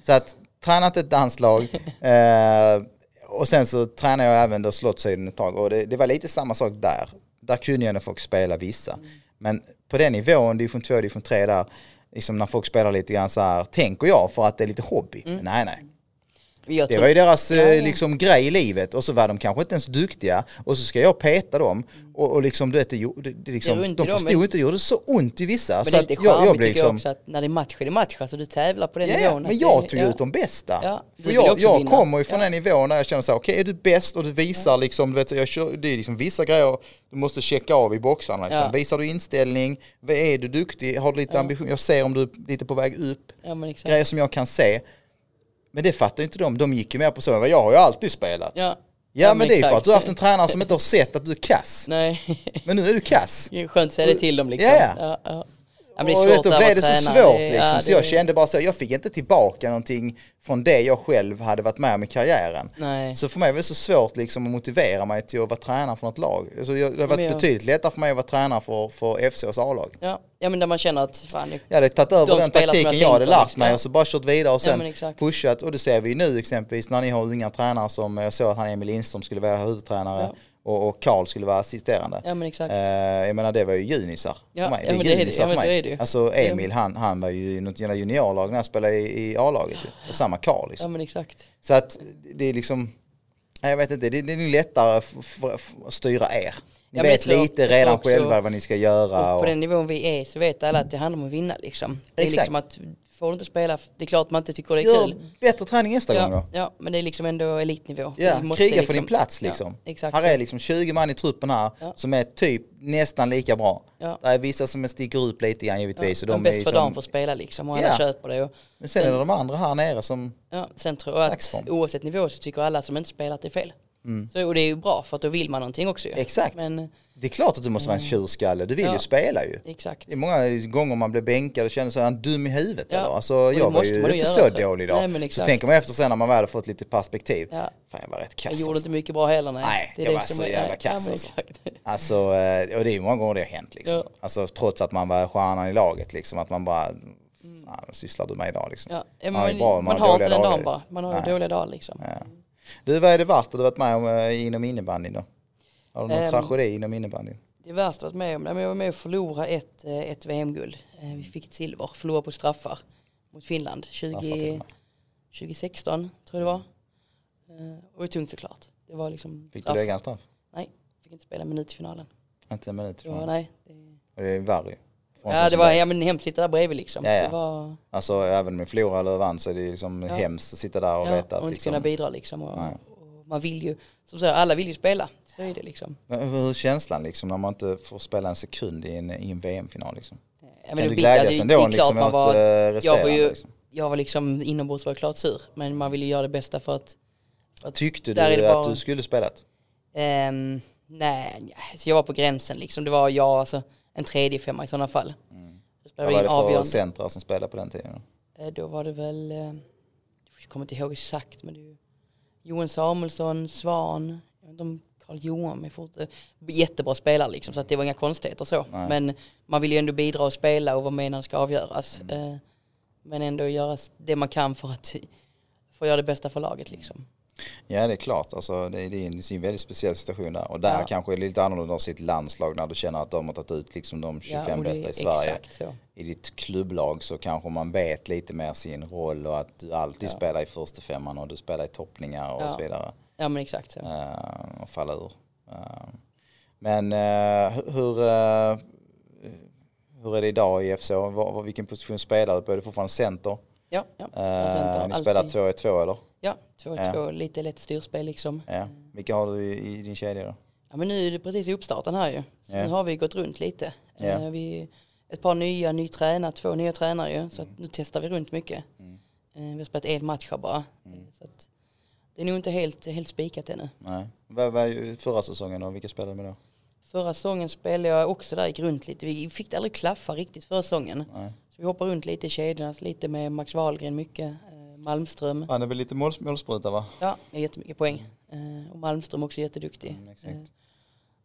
Speaker 1: Så att träna inte ett danslag [laughs] eh, och sen så tränar jag även då slottshöjden ett tag och det, det var lite samma sak där. Där kunde jag när folk spela vissa.
Speaker 2: Mm.
Speaker 1: Men på den nivån, division 2, division 3 där, liksom när folk spelar lite grann så här, tänker jag för att det är lite hobby.
Speaker 2: Mm.
Speaker 1: Nej, nej. Det
Speaker 2: tror-
Speaker 1: var ju deras
Speaker 2: Ja,
Speaker 1: eh,
Speaker 2: ja.
Speaker 1: liksom grej i livet och så var de kanske inte ens duktiga och så ska jag peta dem och, och liksom, du vet, det, det, det liksom,
Speaker 2: Det
Speaker 1: de förstod
Speaker 2: men-
Speaker 1: inte, det gjorde så ont i vissa.
Speaker 2: Men
Speaker 1: så
Speaker 2: det är
Speaker 1: att
Speaker 2: lite
Speaker 1: jag,
Speaker 2: charmigt
Speaker 1: jag
Speaker 2: jag
Speaker 1: liksom,
Speaker 2: också att när det är match är det match. Alltså du tävlar på den
Speaker 1: Ja,
Speaker 2: nivån.
Speaker 1: men jag tog ut de bästa.
Speaker 2: Ja,
Speaker 1: För jag, jag kommer ju från
Speaker 2: Ja.
Speaker 1: en nivå när jag känner så här, okej är du bäst och du visar liksom, du vet, jag kör, det är liksom vissa grejer du måste checka av i boxarna. Liksom. Visar du inställning, är du duktig, har du lite ambition, jag ser om du är lite på väg upp, grejer som jag kan se. Men det fattar ju inte de, de gick ju med på så, jag har ju alltid spelat. Ja,
Speaker 2: Ja,
Speaker 1: men det är för
Speaker 2: exakt.
Speaker 1: att du har haft en tränare som inte har sett att du är kass.
Speaker 2: Nej,
Speaker 1: Men nu är du kass.
Speaker 2: skönt att säga det till dem liksom.
Speaker 1: Ja, ja.
Speaker 2: ja, ja. Ja, det är
Speaker 1: och
Speaker 2: svårt
Speaker 1: vet, då blev det så
Speaker 2: tränare.
Speaker 1: svårt liksom,
Speaker 2: ja,
Speaker 1: så
Speaker 2: det-
Speaker 1: jag kände bara så, jag fick inte tillbaka någonting från det jag själv hade varit med om i karriären.
Speaker 2: Nej.
Speaker 1: Så för mig var det så svårt liksom att motivera mig till att vara tränare för något lag. Alltså det har varit
Speaker 2: jag-
Speaker 1: betydligt lättare för mig att vara tränare för, för FCs A-lag.
Speaker 2: Ja, ja, men där man känner att fan,
Speaker 1: Jag hade tagit över
Speaker 2: De
Speaker 1: den taktiken
Speaker 2: jag
Speaker 1: jag hade lärt
Speaker 2: liksom.
Speaker 1: mig
Speaker 2: Ja.
Speaker 1: och så bara kört vidare och
Speaker 2: Ja,
Speaker 1: sen
Speaker 2: exakt.
Speaker 1: pushat. Och det ser vi nu exempelvis när ni har unga tränare som jag såg att han Emil Lindström skulle vara huvudtränare
Speaker 2: Ja.
Speaker 1: Och, och Karl skulle vara assisterande.
Speaker 2: ja men exakt.
Speaker 1: Eh, jag menar det var ju junisar
Speaker 2: Ja,
Speaker 1: för mig.
Speaker 2: ja,
Speaker 1: det är
Speaker 2: det är
Speaker 1: för mig.
Speaker 2: är.
Speaker 1: Alltså Emil han, han var ju i något juniorlag när jag spelade i, i A-laget. Och samma Karl liksom.
Speaker 2: ja men exakt.
Speaker 1: Så att det är liksom, jag vet inte, det, det är lättare att styra er. Ni
Speaker 2: Ja,
Speaker 1: vet
Speaker 2: tror-
Speaker 1: lite redan själva vad ni ska göra.
Speaker 2: Och
Speaker 1: Och,
Speaker 2: på den nivån vi är så vet alla att det handlar om att vinna liksom. Det är
Speaker 1: Exakt.
Speaker 2: liksom att får du inte spela, det är klart man inte tycker det är
Speaker 1: gör
Speaker 2: kul.
Speaker 1: bättre träning nästa gång
Speaker 2: Ja,
Speaker 1: då.
Speaker 2: ja, men det är liksom ändå elitnivå.
Speaker 1: Ja, kriga för
Speaker 2: liksom-
Speaker 1: din plats
Speaker 2: Ja,
Speaker 1: liksom.
Speaker 2: exakt.
Speaker 1: här
Speaker 2: så.
Speaker 1: är liksom 20 man i truppen här
Speaker 2: Ja.
Speaker 1: som är typ nästan lika bra.
Speaker 2: Ja.
Speaker 1: Det är vissa som sticker ut lite grann givetvis. och
Speaker 2: de, bäst
Speaker 1: är
Speaker 2: för
Speaker 1: liksom,
Speaker 2: dagen får spela liksom och alla
Speaker 1: Ja.
Speaker 2: köper det. Och,
Speaker 1: Men sen är det de andra här nere som,
Speaker 2: ja, sen tror jag att oavsett nivå så tycker alla som inte spelar att det är fel. Så, och det är ju bra för att då vill man någonting också ju.
Speaker 1: Mm. Exakt.
Speaker 2: Men
Speaker 1: det är klart att du måste vara en tjurskalle, du vill
Speaker 2: Ja.
Speaker 1: ju spela ju.
Speaker 2: exakt.
Speaker 1: Det är många gånger man blir bänkad och känner sig han dum i huvudet
Speaker 2: Ja.
Speaker 1: eller? Alltså,
Speaker 2: Och det
Speaker 1: jag var ju inte så
Speaker 2: jag.
Speaker 1: dålig idag.
Speaker 2: Nej,
Speaker 1: så tänker man efter sen när man väl har fått lite perspektiv.
Speaker 2: Ja.
Speaker 1: Fan jag var rätt kass
Speaker 2: Jag gjorde
Speaker 1: alltså.
Speaker 2: inte mycket bra heller nej.
Speaker 1: Nej,
Speaker 2: det
Speaker 1: jag
Speaker 2: det
Speaker 1: var så
Speaker 2: är-
Speaker 1: jävla
Speaker 2: nej,
Speaker 1: kass,
Speaker 2: men
Speaker 1: alltså. [laughs] Alltså, eh, och det är ju många gånger det har hänt liksom.
Speaker 2: Ja.
Speaker 1: Alltså trots att man var stjärnan i laget liksom, att man bara, fan vad sysslar du med idag liksom.
Speaker 2: Ja,
Speaker 1: Man
Speaker 2: man,
Speaker 1: bra, man
Speaker 2: man,
Speaker 1: har
Speaker 2: inte den dagen bara. Man har ju dåliga dagar liksom.
Speaker 1: Ja. Du, vad är det värsta du varit med om eh, inom innebandyn då? Har du någon
Speaker 2: Ehm,
Speaker 1: tragedi inom innebandyn?
Speaker 2: Det värsta jag varit med om, jag var med och förlorade ett, eh, ett VM-guld. Eh, Vi fick ett silver, förlorade på straffar mot Finland
Speaker 1: Varför till
Speaker 2: 20,
Speaker 1: och med?
Speaker 2: 2016 tror jag det var. Och det var tungt såklart. Det var liksom
Speaker 1: Fick du lägga en straff?
Speaker 2: Nej, fick inte spela minut i finalen.
Speaker 1: Inte en minut
Speaker 2: var,
Speaker 1: ifrån.
Speaker 2: nej. Det,
Speaker 1: Och det är värre
Speaker 2: ja det var
Speaker 1: dig.
Speaker 2: ja, men hemskt sitta där bredvid liksom.
Speaker 1: Ja, ja.
Speaker 2: Var,
Speaker 1: Alltså även om vi förlorar eller vann så är det liksom
Speaker 2: Ja.
Speaker 1: hemskt att sitta där och
Speaker 2: ja,
Speaker 1: veta
Speaker 2: och
Speaker 1: att
Speaker 2: inte
Speaker 1: liksom,
Speaker 2: kunna bidra liksom. Och, och man vill ju, som du säger, alla vill ju spela. Så är det liksom.
Speaker 1: Hur är känslan liksom när man inte får spela en sekund i en, i en VM-final liksom?
Speaker 2: Ja,
Speaker 1: Kan
Speaker 2: men
Speaker 1: du
Speaker 2: det-
Speaker 1: glädjas
Speaker 2: alltså,
Speaker 1: ändå liksom
Speaker 2: man
Speaker 1: åt
Speaker 2: var-
Speaker 1: eh,
Speaker 2: jag
Speaker 1: resterande?
Speaker 2: var ju,
Speaker 1: liksom?
Speaker 2: jag var liksom inombords var jag klart sur. Men man ville ju göra det bästa för att
Speaker 1: Tyckte
Speaker 2: där är
Speaker 1: du
Speaker 2: det
Speaker 1: att
Speaker 2: bara-
Speaker 1: du skulle spelat?
Speaker 2: Ehm, nej, så jag var på gränsen liksom. Det var jag, alltså en tredje femma i sådana fall. Spelade
Speaker 1: Vad var det för
Speaker 2: avgörande.
Speaker 1: centrar som spelade på den tiden?
Speaker 2: Eh, Då var det väl, eh, jag kommer inte ihåg exakt, men det är Johan Samuelsson, Svan, jag vet inte om Karl Johan, men fort, eh, jättebra spelare liksom, så att det var inga konstigheter så.
Speaker 1: Nej.
Speaker 2: Men man vill ju ändå bidra och spela och vara med när det ska avgöras.
Speaker 1: Mm.
Speaker 2: Men ändå göra det man kan för att, [laughs] för att göra det bästa för laget liksom.
Speaker 1: Ja det är klart, alltså, det, är, det är en väldigt speciell situation där. Och där
Speaker 2: Ja.
Speaker 1: kanske är det lite annorlunda av sitt landslag när du känner att de har tagit ut liksom de 25
Speaker 2: och det-
Speaker 1: bästa i Sverige. I ditt klubblag så kanske man vet lite mer sin roll och att du alltid
Speaker 2: Ja.
Speaker 1: spelar i första femman och du spelar i toppningar och
Speaker 2: Ja.
Speaker 1: så vidare.
Speaker 2: Ja men exakt så.
Speaker 1: Eh, och falla ur. Eh, men hu- hur, hur är det idag i var, vilken position spelar du på? Är det fortfarande center?
Speaker 2: Ja, ja. Center,
Speaker 1: ni spelar 2-1-2 eller?
Speaker 2: Ja, 2-2, lite lätt styrspel liksom.
Speaker 1: Ja. Vilka har du i, din kedja då?
Speaker 2: Ja men nu är det precis i uppstarten här ju. Så
Speaker 1: Ja.
Speaker 2: nu har vi gått runt lite.
Speaker 1: Ja.
Speaker 2: Eh, vi, ett par nya, ny tränare, två nya tränare ju. Så att nu testar vi runt mycket.
Speaker 1: Mm.
Speaker 2: Eh, vi har spelat en match här bara. Eh, Så det är nog inte helt, helt spikat ännu.
Speaker 1: Nej. Vad var förra säsongen och vilka spelade du med då?
Speaker 2: Förra säsongen spelade jag också där, gick runt lite. Vi fick det aldrig klaffa riktigt förra säsongen.
Speaker 1: Nej.
Speaker 2: Så vi hoppar runt lite i kedjorna, lite med Max Wahlgren mycket. Eh, Malmström.
Speaker 1: Han är väl lite måls, målspruta va?
Speaker 2: Ja, är jättemycket poäng. Eh, och Malmström också jätteduktig.
Speaker 1: Mm, exakt.
Speaker 2: Eh,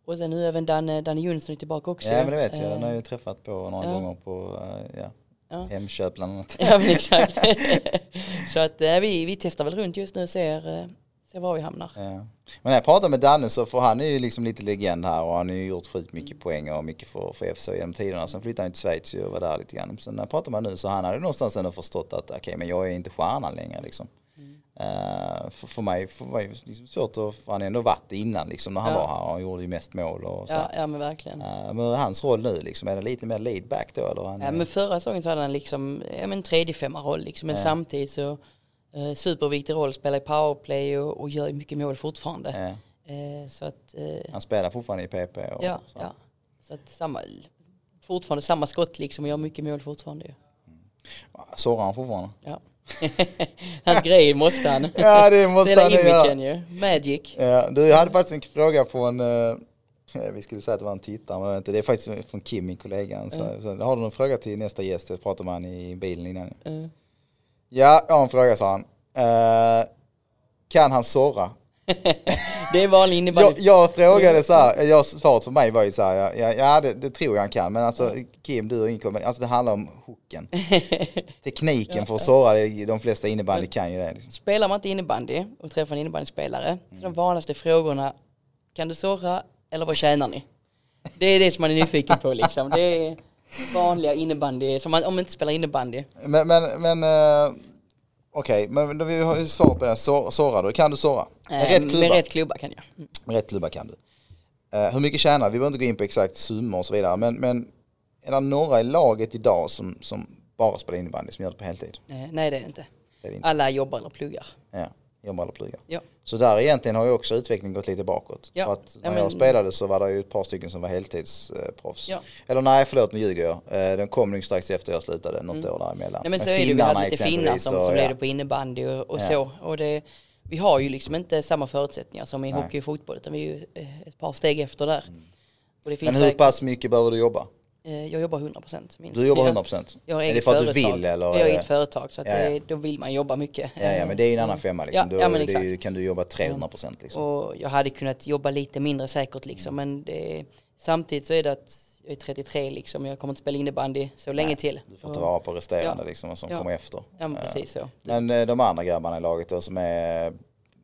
Speaker 2: och sen nu även Danne, Danne Jönsson är tillbaka också.
Speaker 1: Ja men det vet jag, den har
Speaker 2: Eh,
Speaker 1: jag ju träffat på några
Speaker 2: ja.
Speaker 1: gånger på eh, ja,
Speaker 2: ja.
Speaker 1: Hemköp bland annat.
Speaker 2: Ja men [laughs] exakt. [laughs] så att eh, vi, vi testar väl runt just nu och ser, ser var vi hamnar.
Speaker 1: Ja. Men när jag pratar med Danne så får han är ju liksom lite legend här och han har ju gjort sjukt mycket poäng och mycket för, för FC genom tiderna. Sen flyttade han till Schweiz och var där lite grann. Så när jag pratar med nu så han hade någonstans ändå förstått att okej men jag är inte stjärnan längre liksom. Eh, för, för mig för mig det liksom svårt att, för han har ändå varit innan liksom när han
Speaker 2: Ja.
Speaker 1: var här och han gjorde ju mest mål och så.
Speaker 2: Ja, ja men verkligen.
Speaker 1: Eh, men hans roll nu liksom, är det lite mer laid back då eller? Han,
Speaker 2: Ja, men förra säsongen så hade han liksom, ja men tredje femma roll liksom. Men
Speaker 1: Ja.
Speaker 2: samtidigt så eh, superviktig roll, spelar i powerplay och, och gör mycket mål fortfarande.
Speaker 1: eh,
Speaker 2: så att, eh,
Speaker 1: han spelar fortfarande i PP och
Speaker 2: ja,
Speaker 1: så.
Speaker 2: ja. Så att samma, fortfarande samma skott liksom och gör mycket mål fortfarande ju.
Speaker 1: Sårar han fortfarande?
Speaker 2: Ja. [laughs] Hans grej måste han.
Speaker 1: Ja det måste
Speaker 2: Den
Speaker 1: han
Speaker 2: imagen ju. Magic.
Speaker 1: Ja, du, jag hade faktiskt en fråga på en, eh, vi skulle säga att det var en tittare, men det är inte. Det är faktiskt från Kim, min kollega. Så, så, har du någon fråga till nästa gäst? Jag pratade med han i bilen innan.
Speaker 2: Eh,
Speaker 1: Ja, jag har en fråga sa han. Eh, kan han såra? [laughs]
Speaker 2: det är vanlig innebandy.
Speaker 1: Jag, jag frågade så här, jag, svaret för mig var ju så här, ja, ja, ja det, det tror jag han kan, men alltså Kim, du har ingen kommentar. Alltså det handlar om hooken. [laughs] Tekniken för att såra, de flesta innebandy kan ju det. Liksom.
Speaker 2: Spelar man inte innebandy och träffar en innebandyspelare, så de vanligaste frågorna, kan du såra eller vad tjänar ni? Det är det som man är nyfiken på liksom. Det är vanliga innebandy, som man, om man inte spelar innebandy.
Speaker 1: Men, men, men eh, okej, men då vi har ju svar på det. Så, såra då, kan du såra? Med
Speaker 2: Eh,
Speaker 1: rätt klubba?
Speaker 2: Med rätt klubba kan jag. Mm.
Speaker 1: Med rätt klubba kan du. Eh, hur mycket tjänar Vi behöver inte gå in på exakt summor och så vidare. Men, men är det några i laget idag som, som bara spelar innebandy, som gör det på heltid?
Speaker 2: Eh, nej det är det inte.
Speaker 1: Det är det inte.
Speaker 2: Alla jobbar eller pluggar.
Speaker 1: Ja, jobbar eller pluggar.
Speaker 2: Ja.
Speaker 1: Så där egentligen har ju också utvecklingen gått lite bakåt.
Speaker 2: Ja.
Speaker 1: För att
Speaker 2: Ja,
Speaker 1: när jag
Speaker 2: men-
Speaker 1: spelade så var det ju ett par stycken som var heltidsproffs.
Speaker 2: Ja.
Speaker 1: Eller nej, förlåt nu ljuger jag. Eh, Den kom nog strax efter jag slutade, något år däremellan.
Speaker 2: Mm. Nej men så är det, vi hade lite finnar som, som
Speaker 1: ja.
Speaker 2: leder på innebandy och, och
Speaker 1: Ja.
Speaker 2: så. Och det, vi har ju liksom inte samma förutsättningar som i
Speaker 1: Nej.
Speaker 2: hockey och fotboll utan vi är ju eh, ett par steg efter där. Finns
Speaker 1: Men hur
Speaker 2: säkert-
Speaker 1: pass mycket behöver du jobba?
Speaker 2: Eh, jag jobbar 100% minst.
Speaker 1: Du jobbar
Speaker 2: Jag-
Speaker 1: 100 procent?
Speaker 2: Jag har
Speaker 1: Är det för att du
Speaker 2: företag.
Speaker 1: vill eller?
Speaker 2: Jag har eget företag så att
Speaker 1: Ja, ja.
Speaker 2: Det, då vill man jobba mycket.
Speaker 1: Ja, ja, men det är ju en annan femma liksom.
Speaker 2: Ja,
Speaker 1: ju-
Speaker 2: exakt.
Speaker 1: kan du jobba 300 procent liksom.
Speaker 2: Och jag hade kunnat jobba lite mindre säkert liksom. Men det, samtidigt så är det att jag är 33 liksom. Jag kommer inte spela innebandy så länge
Speaker 1: Nej,
Speaker 2: till.
Speaker 1: Du får ta vara på resterande
Speaker 2: Ja.
Speaker 1: liksom, som
Speaker 2: Ja.
Speaker 1: kommer efter.
Speaker 2: Ja men precis så.
Speaker 1: Men eh, de andra grabbarna i laget då som är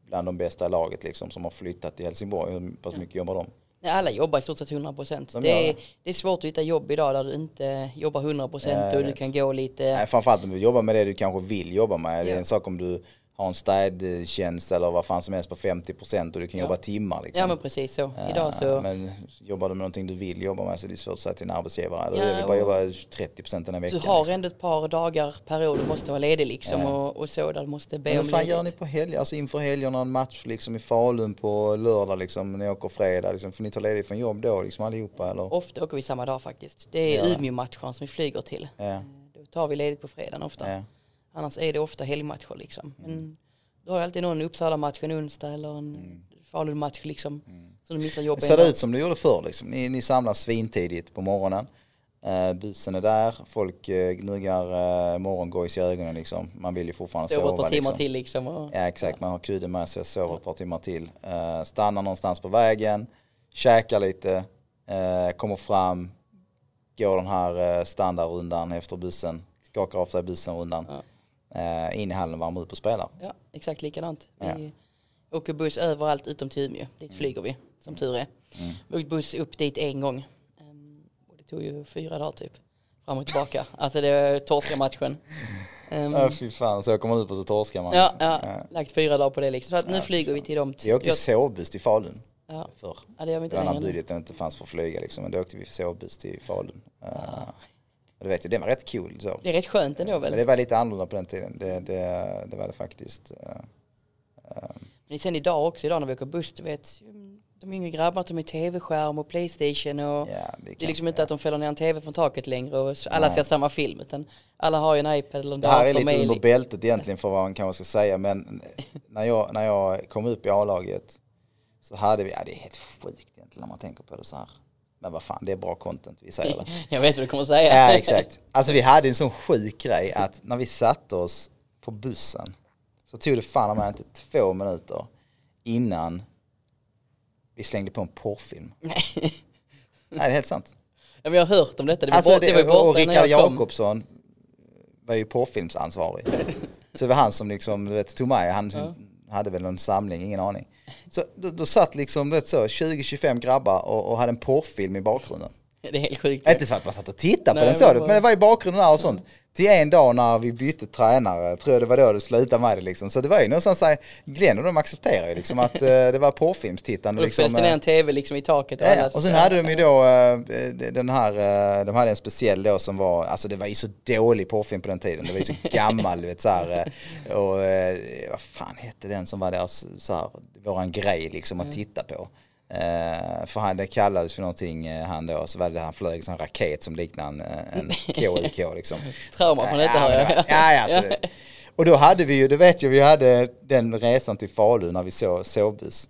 Speaker 1: bland de bästa i laget liksom som har flyttat till Helsingborg, hur pass mycket jobbar de?
Speaker 2: Nej, alla jobbar i stort sett 100 procent.
Speaker 1: De
Speaker 2: Det,
Speaker 1: det.
Speaker 2: är svårt att hitta jobb idag där du inte jobbar 100
Speaker 1: Ja,
Speaker 2: procent och du kan gå lite.
Speaker 1: Nej, framförallt om du jobbar med det du kanske vill jobba med. Det är
Speaker 2: Ja.
Speaker 1: en sak om du har en städtjänst eller vad fan som helst på 50 procent och du kan
Speaker 2: Ja.
Speaker 1: jobba timmar liksom.
Speaker 2: Ja men precis så. Idag så.
Speaker 1: Men jobbar du med någonting du vill jobba med så är det svårt att säga till en arbetsgivare.
Speaker 2: Ja,
Speaker 1: jag vill bara jobba 30 procent den här
Speaker 2: Du
Speaker 1: veckan.
Speaker 2: har
Speaker 1: liksom.
Speaker 2: ändå ett par dagar per år du måste vara ledig liksom
Speaker 1: Ja.
Speaker 2: och, och så där du måste be
Speaker 1: Men
Speaker 2: om
Speaker 1: fan gör ni på helger? Alltså inför helgerna en match liksom i Falun på lördag liksom, när ni åker fredag liksom. Får ni ta ledigt från jobb då liksom allihopa eller?
Speaker 2: Ofta åker vi samma dag faktiskt. Det är
Speaker 1: Ja.
Speaker 2: Umeå-matcherna som vi flyger till.
Speaker 1: Ja,
Speaker 2: Då tar vi ledigt på fredagen ofta.
Speaker 1: Ja.
Speaker 2: Annars är det ofta helgmatcher liksom.
Speaker 1: Mm.
Speaker 2: Men då har jag alltid någon Uppsala-match en onsdag eller en Falun-match liksom. Så du missar jobb
Speaker 1: Det ser ut som du gjorde förr liksom. Ni, ni samlas svintidigt på morgonen. Uh, bussen är där, folk uh, gnuggar uh, morgongojs i ögonen liksom. Man vill ju fortfarande
Speaker 2: Sover
Speaker 1: sova.
Speaker 2: ett par timmar
Speaker 1: liksom.
Speaker 2: till liksom. Och,
Speaker 1: Ja exakt, man har kudden med sig, sover ett par timmar till. Uh, stannar någonstans på vägen, käkar lite, uh, kommer fram, går den här uh, standardrundan efter bussen, skakar av sig bussen-rundan. Uh, in i hallen, värmer upp och spelar.
Speaker 2: Ja, exakt likadant.
Speaker 1: Ja.
Speaker 2: Vi åker buss överallt utom till Umeå.
Speaker 1: Mm.
Speaker 2: Dit flyger vi, som tur är. Vi åkte buss upp dit en gång. Ehm, och det tog ju fyra dagar typ. Fram och tillbaka. [laughs] Alltså det var torska matchen. Ehm,
Speaker 1: Ja fy fan, så åker man ut och så torskar man.
Speaker 2: ja,
Speaker 1: liksom.
Speaker 2: ja, lagt fyra dagar på det liksom. Så att nu flyger vi till dem.
Speaker 1: Vi åkte sovbuss till Falun
Speaker 2: ja,
Speaker 1: förr.
Speaker 2: ja, det gör vi
Speaker 1: Det
Speaker 2: inte
Speaker 1: var när budgeten inte fanns för att flyga liksom. Men då åkte vi sovbuss till Falun. Uh, Och du vet ju, det var rätt cool så.
Speaker 2: Det är rätt skönt ändå väl?
Speaker 1: Men det var lite annorlunda på den tiden. Det, det, det var det faktiskt. Eh,
Speaker 2: Men sen idag också, idag när vi åker buss, du vet, de yngre grabbarna tar med tv-skärm och Playstation och
Speaker 1: Ja, det
Speaker 2: det är liksom inte att de fäller ner en tv från taket längre och alla ser samma film utan alla har ju en iPad eller en
Speaker 1: Det här är
Speaker 2: dator
Speaker 1: lite under bältet egentligen för vad man kanske ska säga. Men [laughs] när jag, när jag kom upp i A-laget så hade vi, ja det är helt sjukt egentligen när man tänker på det så här. Men vad fan, det är bra content vi säger det. [laughs]
Speaker 2: Jag vet vad du kommer att säga.
Speaker 1: Ja exakt. Alltså vi hade en sån sjuk grej att när vi satte oss på bussen så tog det fan med inte två minuter innan vi slängde på en porrfilm. [laughs] Nej det är helt sant.
Speaker 2: Ja, men jag har hört om detta, det var,
Speaker 1: Alltså,
Speaker 2: bort, det var ju borta
Speaker 1: och Rickard. Jakobsson var ju porrfilmsansvarig. [laughs] Så det var han som liksom, du vet, tog mig, han hade väl någon samling, ingen aning. Så då, då satt liksom, du vet så, 20-25 grabbar och, och hade en porrfilm i bakgrunden.
Speaker 2: Det är helt sjukt.
Speaker 1: Inte så att man satt och tittade
Speaker 2: Nej,
Speaker 1: på den så,
Speaker 2: men
Speaker 1: men, det var i bakgrunden där och sånt. Till en dag när vi bytte tränare, tror jag det var då det slutade med det liksom. Så det var ju någonstans så här, Glenn och de accepterade ju liksom att eh, det var porrfilmstittande.
Speaker 2: Och
Speaker 1: Liksom,
Speaker 2: fäste ner
Speaker 1: eh,
Speaker 2: en tv liksom i taket och
Speaker 1: Ja,
Speaker 2: alla
Speaker 1: och sen hade de ju då eh, den här, de hade en speciell då som var, alltså det var ju så dålig porrfilm på den tiden, det var ju så [laughs] gammal, du vet så här, eh, och vad fan hette den som var deras, så här, våran grej liksom att titta på. Eh, för han, det kallades för någonting, eh, han då, så var det han flög en raket som liknade en, eh, en [laughs] KUK liksom.
Speaker 2: Trauma från detta hör jag.
Speaker 1: Ja, ja, alltså, och då hade vi ju, det vet jag, vi hade den resan till Falun när vi såg sovbuss.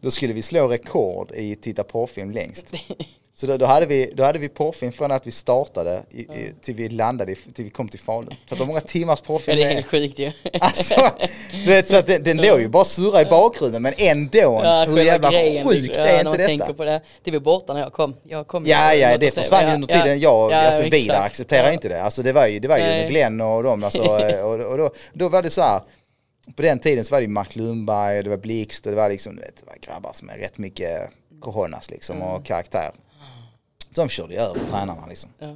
Speaker 1: Då skulle vi slå rekord i titta porrfilm längst. [laughs] Så då, då, hade vi, då hade vi porrfilm från att vi startade i, i, till vi landade, i, till vi kom till Falun. Så att det var många timmars
Speaker 2: Ja,
Speaker 1: porrfilm
Speaker 2: det är
Speaker 1: det är.
Speaker 2: helt sjukt ju. [laughs]
Speaker 1: Alltså, du vet så att den, den låg ju bara surra i bakgrunden men ändå,
Speaker 2: Ja,
Speaker 1: hur jävla
Speaker 2: grejen,
Speaker 1: sjukt
Speaker 2: liksom.
Speaker 1: är
Speaker 2: ja, när
Speaker 1: inte
Speaker 2: tänker
Speaker 1: detta?
Speaker 2: på det. Det var borta när jag kom. Jag kom
Speaker 1: Ja, ja, det försvann ju
Speaker 2: Ja,
Speaker 1: under tiden jag,
Speaker 2: ja,
Speaker 1: alltså
Speaker 2: exakt.
Speaker 1: Vidar accepterar
Speaker 2: Ja.
Speaker 1: inte det. Alltså det var ju, det var ju
Speaker 2: Nej.
Speaker 1: Glenn och dem, alltså, [laughs] och, och då, då var det så här, på den tiden så var det ju Mark Lundberg det var Blixt och det var liksom, du vet, det var grabbar som är rätt mycket cojones liksom
Speaker 2: Mm.
Speaker 1: och karaktär. De körde ju över tränarna liksom.
Speaker 2: Ja.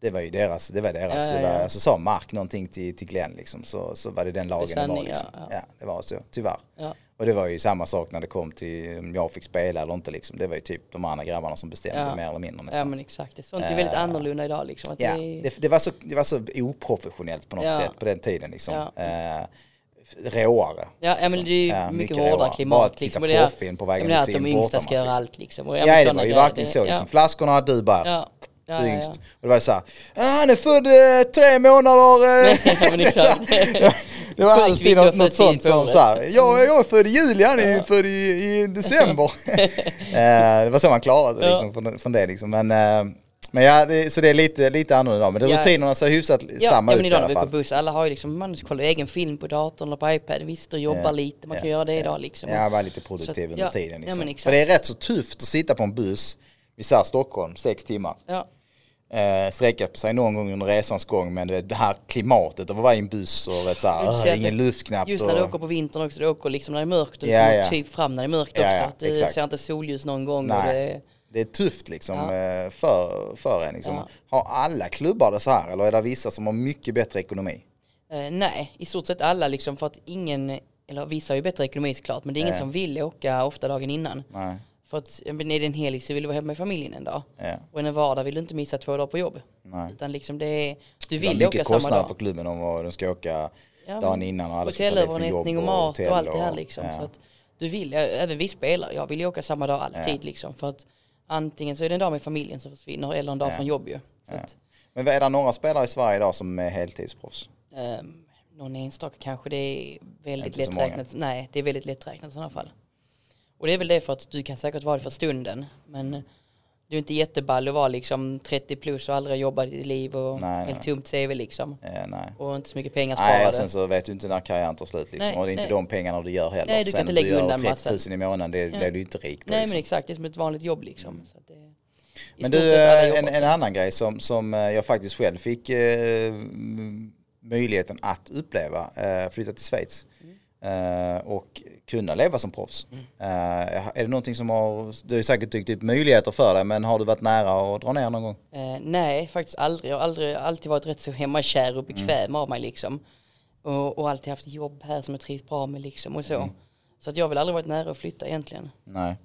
Speaker 1: Det var ju deras, det var deras,
Speaker 2: Ja, ja,
Speaker 1: det var,
Speaker 2: ja.
Speaker 1: alltså sa Mark någonting till, till Glenn liksom så, så var det den lagen det,
Speaker 2: sanning,
Speaker 1: var liksom.
Speaker 2: ja,
Speaker 1: Ja,
Speaker 2: ja.
Speaker 1: det var så, tyvärr.
Speaker 2: Ja.
Speaker 1: Och det var ju samma sak när det kom till om jag fick spela eller inte liksom. Det var ju typ de andra grabbarna som bestämde
Speaker 2: Ja.
Speaker 1: mer eller mindre nästan.
Speaker 2: ja, men exakt. Det sånt är väldigt
Speaker 1: Eh,
Speaker 2: annorlunda idag liksom. Att
Speaker 1: Ja,
Speaker 2: det
Speaker 1: det, det, var så, det var så oprofessionellt på något
Speaker 2: Ja.
Speaker 1: sätt på den tiden liksom.
Speaker 2: Ja.
Speaker 1: Råare.
Speaker 2: Ja, ja men det är ju
Speaker 1: Ja,
Speaker 2: mycket,
Speaker 1: mycket
Speaker 2: hårdare
Speaker 1: råare. Bara
Speaker 2: klimat
Speaker 1: titta
Speaker 2: liksom. Det här,
Speaker 1: på
Speaker 2: ja,
Speaker 1: vägen
Speaker 2: men det här
Speaker 1: ut
Speaker 2: att de yngsta ska göra
Speaker 1: liksom.
Speaker 2: allt liksom. Och,
Speaker 1: Ja, det var ju verkligen
Speaker 2: det-
Speaker 1: så. Liksom.
Speaker 2: Ja,
Speaker 1: Flaskorna, du bara.
Speaker 2: ja, ja,
Speaker 1: du
Speaker 2: ja,
Speaker 1: yngst.
Speaker 2: ja.
Speaker 1: Och det var så här, ah, han är född eh, tre månader. Eh. [laughs]
Speaker 2: Ja, men exakt. [laughs]
Speaker 1: det var alltid något, något sånt som så här, jag, jag är född i juli, han är född i, i december. [laughs] eh, det var så man klarade sig
Speaker 2: Ja.
Speaker 1: liksom, från, från det liksom. Men, eh, men ja, det, så det är lite, lite annorlunda. Men
Speaker 2: Ja.
Speaker 1: rutinerna ser hyfsat
Speaker 2: Ja,
Speaker 1: samma
Speaker 2: ja,
Speaker 1: ut
Speaker 2: men
Speaker 1: i
Speaker 2: idag
Speaker 1: alla
Speaker 2: vi åker
Speaker 1: fall.
Speaker 2: buss, alla har ju liksom, man kollar egen film på datorn eller på iPad, vi sitter och jobbar
Speaker 1: Ja,
Speaker 2: lite, man kan
Speaker 1: ja,
Speaker 2: göra det
Speaker 1: ja.
Speaker 2: idag liksom.
Speaker 1: Ja, var lite produktiv
Speaker 2: att-
Speaker 1: under
Speaker 2: ja,
Speaker 1: tiden.
Speaker 2: ja,
Speaker 1: Liksom.
Speaker 2: men.
Speaker 1: För det är rätt så tufft att sitta på en buss, vi säger Stockholm, sex timmar.
Speaker 2: Ja,
Speaker 1: Eh, sträcka på sig någon gång under resans gång men det här klimatet av att vara i en buss och så här,
Speaker 2: Just
Speaker 1: "Åh,
Speaker 2: det, att
Speaker 1: ingen
Speaker 2: det-
Speaker 1: luftknapp.
Speaker 2: just när du åker på vintern också, du åker liksom när det är mörkt och du
Speaker 1: Ja,
Speaker 2: kommer
Speaker 1: ja.
Speaker 2: typ fram när det är mörkt
Speaker 1: Ja,
Speaker 2: också.
Speaker 1: ja,
Speaker 2: att du
Speaker 1: exakt.
Speaker 2: ser inte solljus någon gång.
Speaker 1: Nej.
Speaker 2: Det,
Speaker 1: Det är tufft liksom
Speaker 2: Ja.
Speaker 1: eh, för, för en. Liksom.
Speaker 2: Ja.
Speaker 1: Har alla klubbar det så här eller är det vissa som har mycket bättre ekonomi?
Speaker 2: eh, nej, i stort sett alla liksom för att ingen, eller vissa har ju bättre ekonomi såklart, men det är ingen
Speaker 1: Ja.
Speaker 2: som vill åka ofta dagen innan.
Speaker 1: Nej.
Speaker 2: För att är det en helg så vill du vara hemma med familjen en dag.
Speaker 1: Ja.
Speaker 2: Och en vardag vill du inte missa två dagar på jobb.
Speaker 1: Nej.
Speaker 2: Utan liksom det är, du
Speaker 1: Det är
Speaker 2: vill
Speaker 1: mycket
Speaker 2: åka samma
Speaker 1: kostnader
Speaker 2: dag.
Speaker 1: för klubben om vad de ska åka
Speaker 2: Ja,
Speaker 1: dagen innan och alla ska ta ledigt från jobb
Speaker 2: och mat
Speaker 1: hotell
Speaker 2: och allt det här liksom.
Speaker 1: ja.
Speaker 2: Så att du vill, även vi spelare, jag vill ju åka samma dag alltid
Speaker 1: Ja.
Speaker 2: liksom. För att antingen så är det en dag med familjen som försvinner eller en dag
Speaker 1: Ja.
Speaker 2: från jobb ju.
Speaker 1: Ja.
Speaker 2: att,
Speaker 1: Men är det några spelare i Sverige idag som är heltidsproffs?
Speaker 2: ehm, någon enstaka kanske det är väldigt lätträknat. Nej, det är väldigt lätträknat i sådana fall. Och det är väl det för att du kan säkert vara det för stunden. Men du är inte jätteball att vara liksom 30 plus och aldrig jobbat i ditt liv och
Speaker 1: Nej,
Speaker 2: helt tomt CV liksom.
Speaker 1: Eh, nej.
Speaker 2: Och inte så mycket pengar
Speaker 1: Nej,
Speaker 2: sparade.
Speaker 1: och sen så vet du inte när karriären tar slut liksom.
Speaker 2: Nej,
Speaker 1: och det är inte
Speaker 2: nej.
Speaker 1: de pengarna du gör heller.
Speaker 2: Nej, du kan
Speaker 1: sen
Speaker 2: inte lägga
Speaker 1: du gör
Speaker 2: undan
Speaker 1: 30
Speaker 2: massa.
Speaker 1: 000 i månaden, det blir du inte rik på.
Speaker 2: Nej
Speaker 1: liksom.
Speaker 2: men exakt, det är som ett vanligt jobb liksom. Så att det,
Speaker 1: Men du, eh, en,
Speaker 2: så.
Speaker 1: en annan grej som, som eh, jag faktiskt själv fick eh, möjligheten att uppleva, eh, flytta till Schweiz
Speaker 2: Mm.
Speaker 1: eh, och kunna leva som proffs. Eh, är det någonting som har, du har säkert tyckt upp möjligheter för dig, men har du varit nära att dra ner någon gång?
Speaker 2: Eh, nej, faktiskt aldrig. Jag har aldrig, alltid varit rätt så hemmakär och bekväm
Speaker 1: Mm.
Speaker 2: av mig liksom. Och, och alltid haft jobb här som jag trivs bra med liksom och så.
Speaker 1: Mm.
Speaker 2: Så att jag har väl aldrig varit nära att flytta egentligen.
Speaker 1: Nej.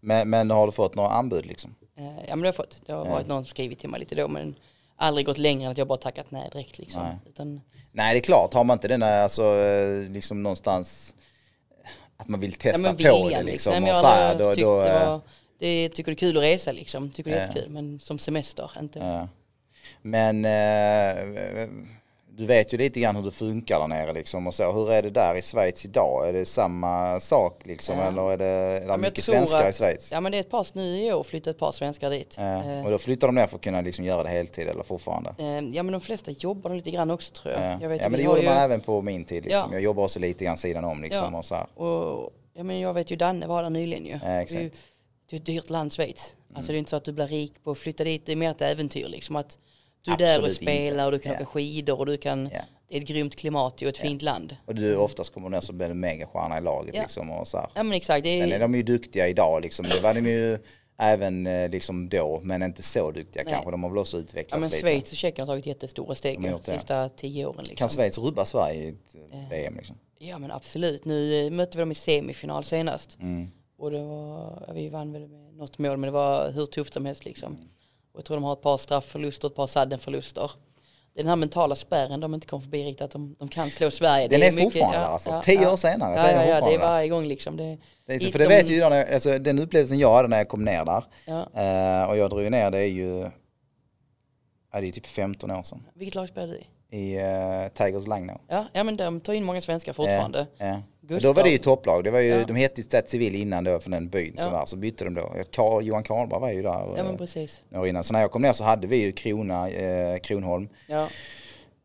Speaker 1: Men, men har du fått några anbud liksom?
Speaker 2: Eh, ja men det har jag fått. Det har varit någon som skrivit till mig lite då men aldrig gått längre än att jag bara tackat nej direkt liksom.
Speaker 1: Nej.
Speaker 2: Utan,
Speaker 1: Nej det är klart, har man inte den där, alltså liksom någonstans att man vill testa
Speaker 2: men
Speaker 1: på det liksom.
Speaker 2: Nej, men
Speaker 1: och så här, då, då,
Speaker 2: det var, det tycker det är kul att resa liksom, tycker det är
Speaker 1: Ja.
Speaker 2: jättekul. Men som semester, inte.
Speaker 1: Ja. Men eh, du vet ju lite grann hur det funkar där nere liksom och så. Hur är det där i Schweiz idag? Är det samma sak liksom
Speaker 2: Ja.
Speaker 1: eller är det, är det
Speaker 2: Ja,
Speaker 1: mycket svenskar i
Speaker 2: att-
Speaker 1: Schweiz?
Speaker 2: Ja men det är ett par, nu i år flyttat ett par svenskar dit.
Speaker 1: Ja.
Speaker 2: Eh,
Speaker 1: Och då flyttar de ner för att kunna liksom göra det heltid eller fortfarande?
Speaker 2: eh, ja men de flesta jobbar lite grann också tror jag.
Speaker 1: Ja,
Speaker 2: jag vet
Speaker 1: ja men det gjorde
Speaker 2: ju,
Speaker 1: man även på min tid liksom.
Speaker 2: Ja.
Speaker 1: Jag jobbar också lite grann sidan om liksom och så här.
Speaker 2: Och, ja men jag vet ju Danne var där nyligen ju.
Speaker 1: Ja, exakt. Mm.
Speaker 2: Det det är ett dyrt land Schweiz. Alltså det är inte så att du blir rik på att flytta dit, det är mer ett äventyr liksom. Att du är där och spelar
Speaker 1: inte.
Speaker 2: och du kan
Speaker 1: Ja.
Speaker 2: åka skidor och du kan,
Speaker 1: Ja.
Speaker 2: det är ett grymt klimat och ett fint land.
Speaker 1: Och du oftast kommer så blir du megastjärna i laget
Speaker 2: Ja.
Speaker 1: liksom och så här.
Speaker 2: Ja men exakt, det
Speaker 1: Sen är
Speaker 2: är,
Speaker 1: de ju duktiga idag liksom. Det var de ju även eh, liksom då, men inte så duktiga
Speaker 2: Nej.
Speaker 1: kanske. De har väl också
Speaker 2: ja
Speaker 1: utvecklats
Speaker 2: men
Speaker 1: lite.
Speaker 2: Schweiz och Tjeckien har tagit jättestora steg
Speaker 1: De
Speaker 2: de sista tio åren liksom.
Speaker 1: Kan Schweiz rubba Sverige i ett eh, VM liksom?
Speaker 2: Ja men absolut, nu eh, mötte vi dem i semifinal senast.
Speaker 1: Mm.
Speaker 2: Och det var, ja, vi vann väl med något mål men det var hur tufft som helst liksom.
Speaker 1: Mm.
Speaker 2: Och jag tror de har ett par straffförluster och ett par saddenförluster. Det är den här mentala spärren de inte kom förbi riktigt att de, de kan slå Sverige.
Speaker 1: Den
Speaker 2: det
Speaker 1: är
Speaker 2: mycket-
Speaker 1: fortfarande där, alltså. Tio år senare så
Speaker 2: ja,
Speaker 1: är den
Speaker 2: ja, ja, det är
Speaker 1: fortfarande
Speaker 2: varje gång liksom. Det,
Speaker 1: Det är så, för det
Speaker 2: de-
Speaker 1: vet ju jag, alltså, den upplevelsen jag hade när jag kom ner där.
Speaker 2: Ja.
Speaker 1: eh, och jag drog ner det är ju, ja, det är typ 15 år sedan.
Speaker 2: Vilket lag spelade du i?
Speaker 1: I uh, Tigers Langnau.
Speaker 2: Ja, ja men de tar in många svenskar fortfarande.
Speaker 1: Ja, ja. Men då var det ju topplag. Det var ju,
Speaker 2: Ja.
Speaker 1: De hette Stat Civil innan då från den byn.
Speaker 2: Ja.
Speaker 1: Så, där, så bytte de då. Karl, Johan Karlberg var ju där
Speaker 2: Ja men
Speaker 1: eh,
Speaker 2: precis.
Speaker 1: några år innan. Så när jag kom ner så hade vi ju Krona, eh, Kronholm.
Speaker 2: Ja,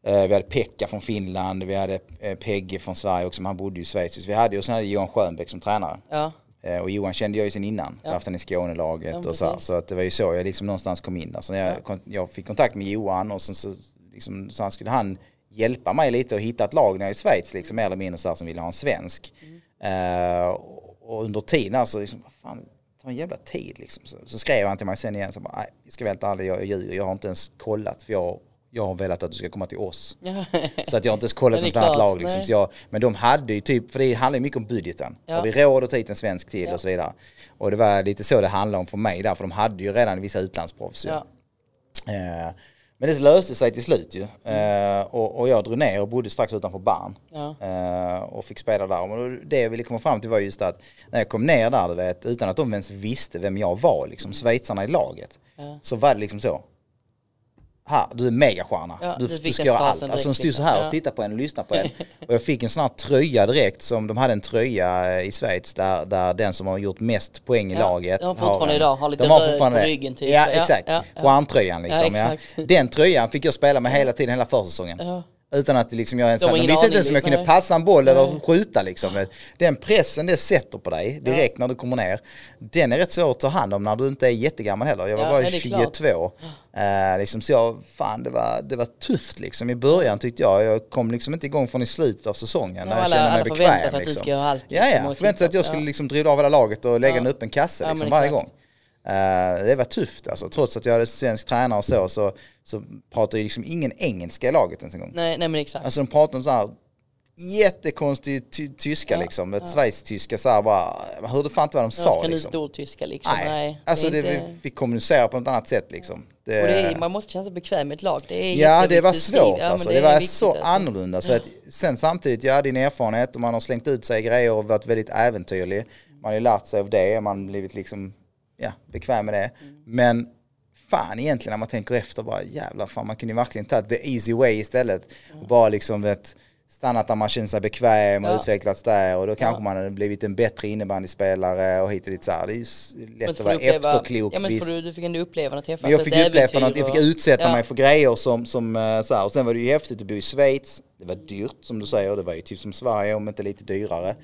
Speaker 1: Eh, vi hade Pekka från Finland, vi hade eh, Pegge från Sverige också, men han bodde ju i Schweiz. Så vi hade ju och sen hade Johan Schönbeck som tränare.
Speaker 2: ja,
Speaker 1: Eh, och Johan kände jag ju sen innan, jag
Speaker 2: Ja.
Speaker 1: har haft han i Skånelaget
Speaker 2: Ja,
Speaker 1: och så här.
Speaker 2: precis.
Speaker 1: Så att det var ju så jag liksom någonstans kom in där. Så när jag,
Speaker 2: Ja.
Speaker 1: jag fick kontakt med Johan och sen så, liksom, så han skulle han hjälpa mig lite att hitta ett lag nere i Schweiz liksom mer eller mindre så här som ville ha en svensk.
Speaker 2: Mm.
Speaker 1: Eh, och, under tiden alltså, liksom, vad fan, tar en jävla tid liksom. Så, så skrev han till mig sen igen, så bara, nej, jag ska vara helt ärlig, jag, jag ljuger, jag har inte ens kollat för jag, jag har velat att du ska komma till oss. [laughs] Så att jag har inte ens kollat
Speaker 2: är
Speaker 1: något annat lag. Liksom. Så jag, men de hade ju typ, för det handlar ju mycket om budgeten.
Speaker 2: Ja.
Speaker 1: Har vi råd att ta hit en svensk till
Speaker 2: Ja.
Speaker 1: och så vidare. Och det var lite så det handlade om för mig där, för de hade ju redan vissa utlandsproffs.
Speaker 2: ja.
Speaker 1: Eh, men det löste sig till slut ju. Eh, och, och jag drog ner och bodde strax utanför Bern.
Speaker 2: Ja.
Speaker 1: Eh, och fick spela där. Och det jag ville komma fram till var just att när jag kom ner där, du vet, utan att de ens visste vem jag var, liksom, schweizarna i laget,
Speaker 2: Ja.
Speaker 1: så var det liksom så. Här, du är megastjärna.
Speaker 2: Ja,
Speaker 1: du,
Speaker 2: du
Speaker 1: ska göra allt. Alltså de stod så
Speaker 2: liksom.
Speaker 1: här och tittade på en och lyssnade på en. [laughs] Och jag fick en sån här tröja direkt som de hade en tröja i Schweiz där, där den som har gjort mest poäng i
Speaker 2: Ja,
Speaker 1: laget.
Speaker 2: de har fortfarande idag, har lite röd på ryggen typ.
Speaker 1: Ja exakt.
Speaker 2: ja, ja.
Speaker 1: Liksom.
Speaker 2: Ja,
Speaker 1: Ja,
Speaker 2: exakt.
Speaker 1: Den tröjan fick jag spela med hela tiden, hela försäsongen.
Speaker 2: Ja.
Speaker 1: Utan att liksom jag ens
Speaker 2: De har
Speaker 1: de
Speaker 2: ingen
Speaker 1: visste inte ens om jag kunde
Speaker 2: nej.
Speaker 1: passa en boll eller skjuta liksom. Den pressen det sätter på dig direkt när du kommer ner. Den är rätt svår att ta hand om när du inte är jättegammal heller. Jag var
Speaker 2: Ja,
Speaker 1: bara
Speaker 2: nej, det är
Speaker 1: 22. Eh, liksom, så jag, fan det var, det var tufft liksom i början tyckte jag. Jag kom liksom inte igång förrän i slutet av säsongen. när jag
Speaker 2: alla-
Speaker 1: kände mig
Speaker 2: alla
Speaker 1: bekväm.
Speaker 2: förväntar sig att du
Speaker 1: liksom.
Speaker 2: ska göra allt,
Speaker 1: Ja,
Speaker 2: liksom,
Speaker 1: ja.
Speaker 2: och
Speaker 1: Förväntade sig att jag skulle
Speaker 2: Ja.
Speaker 1: liksom driva av hela laget och lägga
Speaker 2: Ja.
Speaker 1: en öppen kasse
Speaker 2: Ja,
Speaker 1: liksom, varje gång. Eh, det var tufft alltså. Trots att jag hade svensk tränare och så, så, så pratade ju liksom ingen engelska i laget ens en gång.
Speaker 2: Nej, nej men exakt.
Speaker 1: Alltså de pratar om så här jättekonstig ty tyska
Speaker 2: Ja,
Speaker 1: liksom. Ett schweiztyska så här bara, jag hörde fan inte vad de
Speaker 2: jag
Speaker 1: sa
Speaker 2: kan
Speaker 1: liksom.
Speaker 2: inte ordtyska liksom.
Speaker 1: Nej,
Speaker 2: Nej,
Speaker 1: alltså det,
Speaker 2: inte...
Speaker 1: vi fick kommunicera på något annat sätt liksom. Det,
Speaker 2: Och det är, man måste känna sig bekväm med ett lag. Det är
Speaker 1: ja det var svårt
Speaker 2: Ja,
Speaker 1: alltså.
Speaker 2: det
Speaker 1: Det, var så
Speaker 2: alltså.
Speaker 1: annorlunda. Så att, sen samtidigt, jag hade din erfarenhet och man har slängt ut sig grejer och varit väldigt äventyrlig. Man har ju lärt sig av det, man har blivit liksom, ja, bekväm med det.
Speaker 2: Mm.
Speaker 1: Men fan egentligen när man tänker efter bara jävlar fan man kunde ju verkligen tagit the easy way istället. Och bara liksom vet, stannat där man känner sig bekväm och
Speaker 2: Ja.
Speaker 1: utvecklats där och då kanske
Speaker 2: Ja.
Speaker 1: man hade blivit en bättre innebandyspelare och hit och dit så här. Det är ju lätt att vara
Speaker 2: uppleva-
Speaker 1: efterklok.
Speaker 2: Ja men du, du fick ändå uppleva och träffa
Speaker 1: jag fick uppleva något, jag fick
Speaker 2: och-
Speaker 1: utsätta
Speaker 2: ja.
Speaker 1: mig för grejer som, som eh, så här. Och sen var det ju häftigt att bo i Schweiz. Det var dyrt som du säger, det var ju typ som Sverige om inte lite dyrare.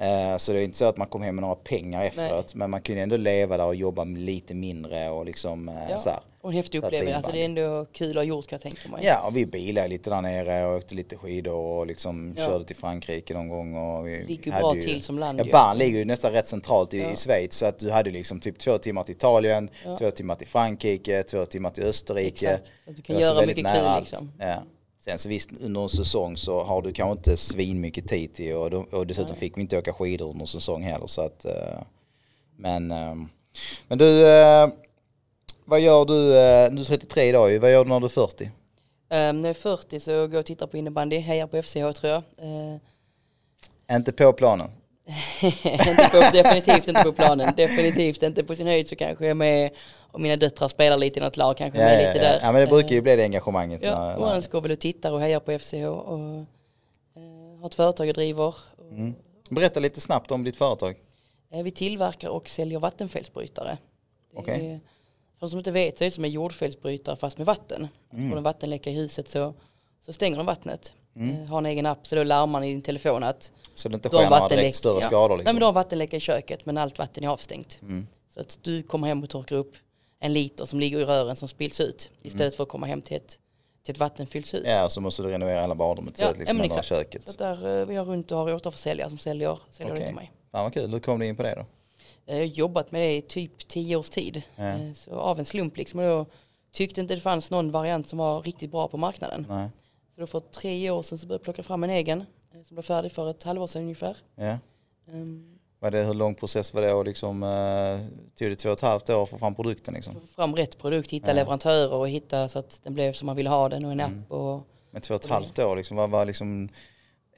Speaker 1: Eh, Så det är inte så att man kom hem med några pengar efteråt. Men man kunde ändå leva där och jobba lite mindre och liksom eh,
Speaker 2: Ja.
Speaker 1: så här.
Speaker 2: Och en häftig upplevelse. Alltså det är ändå kul att ha gjort kan jag tänka mig.
Speaker 1: Ja, och vi bilade lite där nere och åkte lite skidor och liksom
Speaker 2: Ja.
Speaker 1: körde till Frankrike någon gång. Och vi
Speaker 2: ju
Speaker 1: hade
Speaker 2: bra till som land
Speaker 1: Ja,
Speaker 2: ju.
Speaker 1: Bern ligger ju nästan rätt centralt i,
Speaker 2: Ja.
Speaker 1: i Schweiz. Så att du hade liksom typ två timmar till Italien,
Speaker 2: Ja.
Speaker 1: två timmar till Frankrike, två timmar till Österrike.
Speaker 2: Exakt. Att du kan göra mycket kul liksom.
Speaker 1: Ja. Sen så visst, under en säsong så har du kanske inte svin mycket tid till och, och dessutom
Speaker 2: Nej.
Speaker 1: fick vi inte åka skidor under en säsong heller. Så att, eh, men, eh, men du, eh, vad gör du, du är 33 idag vad gör du när du är 40?
Speaker 2: Um, när jag är 40 så går jag och tittar på innebandy, hejar på FCH tror jag. Uh,
Speaker 1: Inte på planen?
Speaker 2: Inte på, definitivt inte på planen, definitivt inte på sin höjd så kanske jag är med och mina döttrar spelar lite i något lag, kanske
Speaker 1: Ja,
Speaker 2: med
Speaker 1: ja,
Speaker 2: lite
Speaker 1: ja.
Speaker 2: där.
Speaker 1: ja men det brukar ju
Speaker 2: Eh,
Speaker 1: bli det engagemanget.
Speaker 2: Ja,
Speaker 1: när-
Speaker 2: och annars går väl och tittar och hejar på FCH och uh, har ett företag jag driver.
Speaker 1: Mm. Berätta lite snabbt om ditt företag.
Speaker 2: Eh, Vi tillverkar och säljer är-
Speaker 1: Okej.
Speaker 2: För de som inte vet så är det som en jordfelsbrytare fast med vatten.
Speaker 1: Mm.
Speaker 2: Får en vattenläcka i huset så, så stänger de vattnet. Eh, Har en egen app så då larmar man i din telefon att
Speaker 1: Så det inte sker några direkt större
Speaker 2: ja.
Speaker 1: skador
Speaker 2: Nej
Speaker 1: liksom.
Speaker 2: men du har vattenläcka i köket men allt vatten är avstängt.
Speaker 1: Mm.
Speaker 2: Så att du kommer hem och torkar upp en liter som ligger i rören som spills ut istället för att komma hem till ett, till ett vattenfyllt hus.
Speaker 1: Mm. Ja, så måste du renovera hela badrummet
Speaker 2: Ja,
Speaker 1: ja, liksom,
Speaker 2: ja, men exakt.
Speaker 1: köket.
Speaker 2: Så där, eh, vi har runt och har återförsäljare som säljer, säljer det
Speaker 1: Okej.
Speaker 2: till mig.
Speaker 1: Fan vad kul, hur kom du in på det då?
Speaker 2: Jag har jobbat med det i typ tio års tid.
Speaker 1: Ja.
Speaker 2: Eh, Så av en slump liksom. Och då tyckte inte det fanns någon variant som var riktigt bra på marknaden.
Speaker 1: Nej.
Speaker 2: Så då för tre år sedan så började jag plocka fram en egen. eh, Som blev färdig för ett halvår sedan ungefär.
Speaker 1: Ja.
Speaker 2: Um,
Speaker 1: Var det, hur lång process var det och liksom, eh, tog det två och ett halvt år att få fram produkten liksom?
Speaker 2: få fram rätt produkt, hitta
Speaker 1: Ja.
Speaker 2: leverantörer och hitta så att den blev som man ville ha den och en
Speaker 1: Mm.
Speaker 2: app. Och,
Speaker 1: Men två och ett halvt år liksom, vad var liksom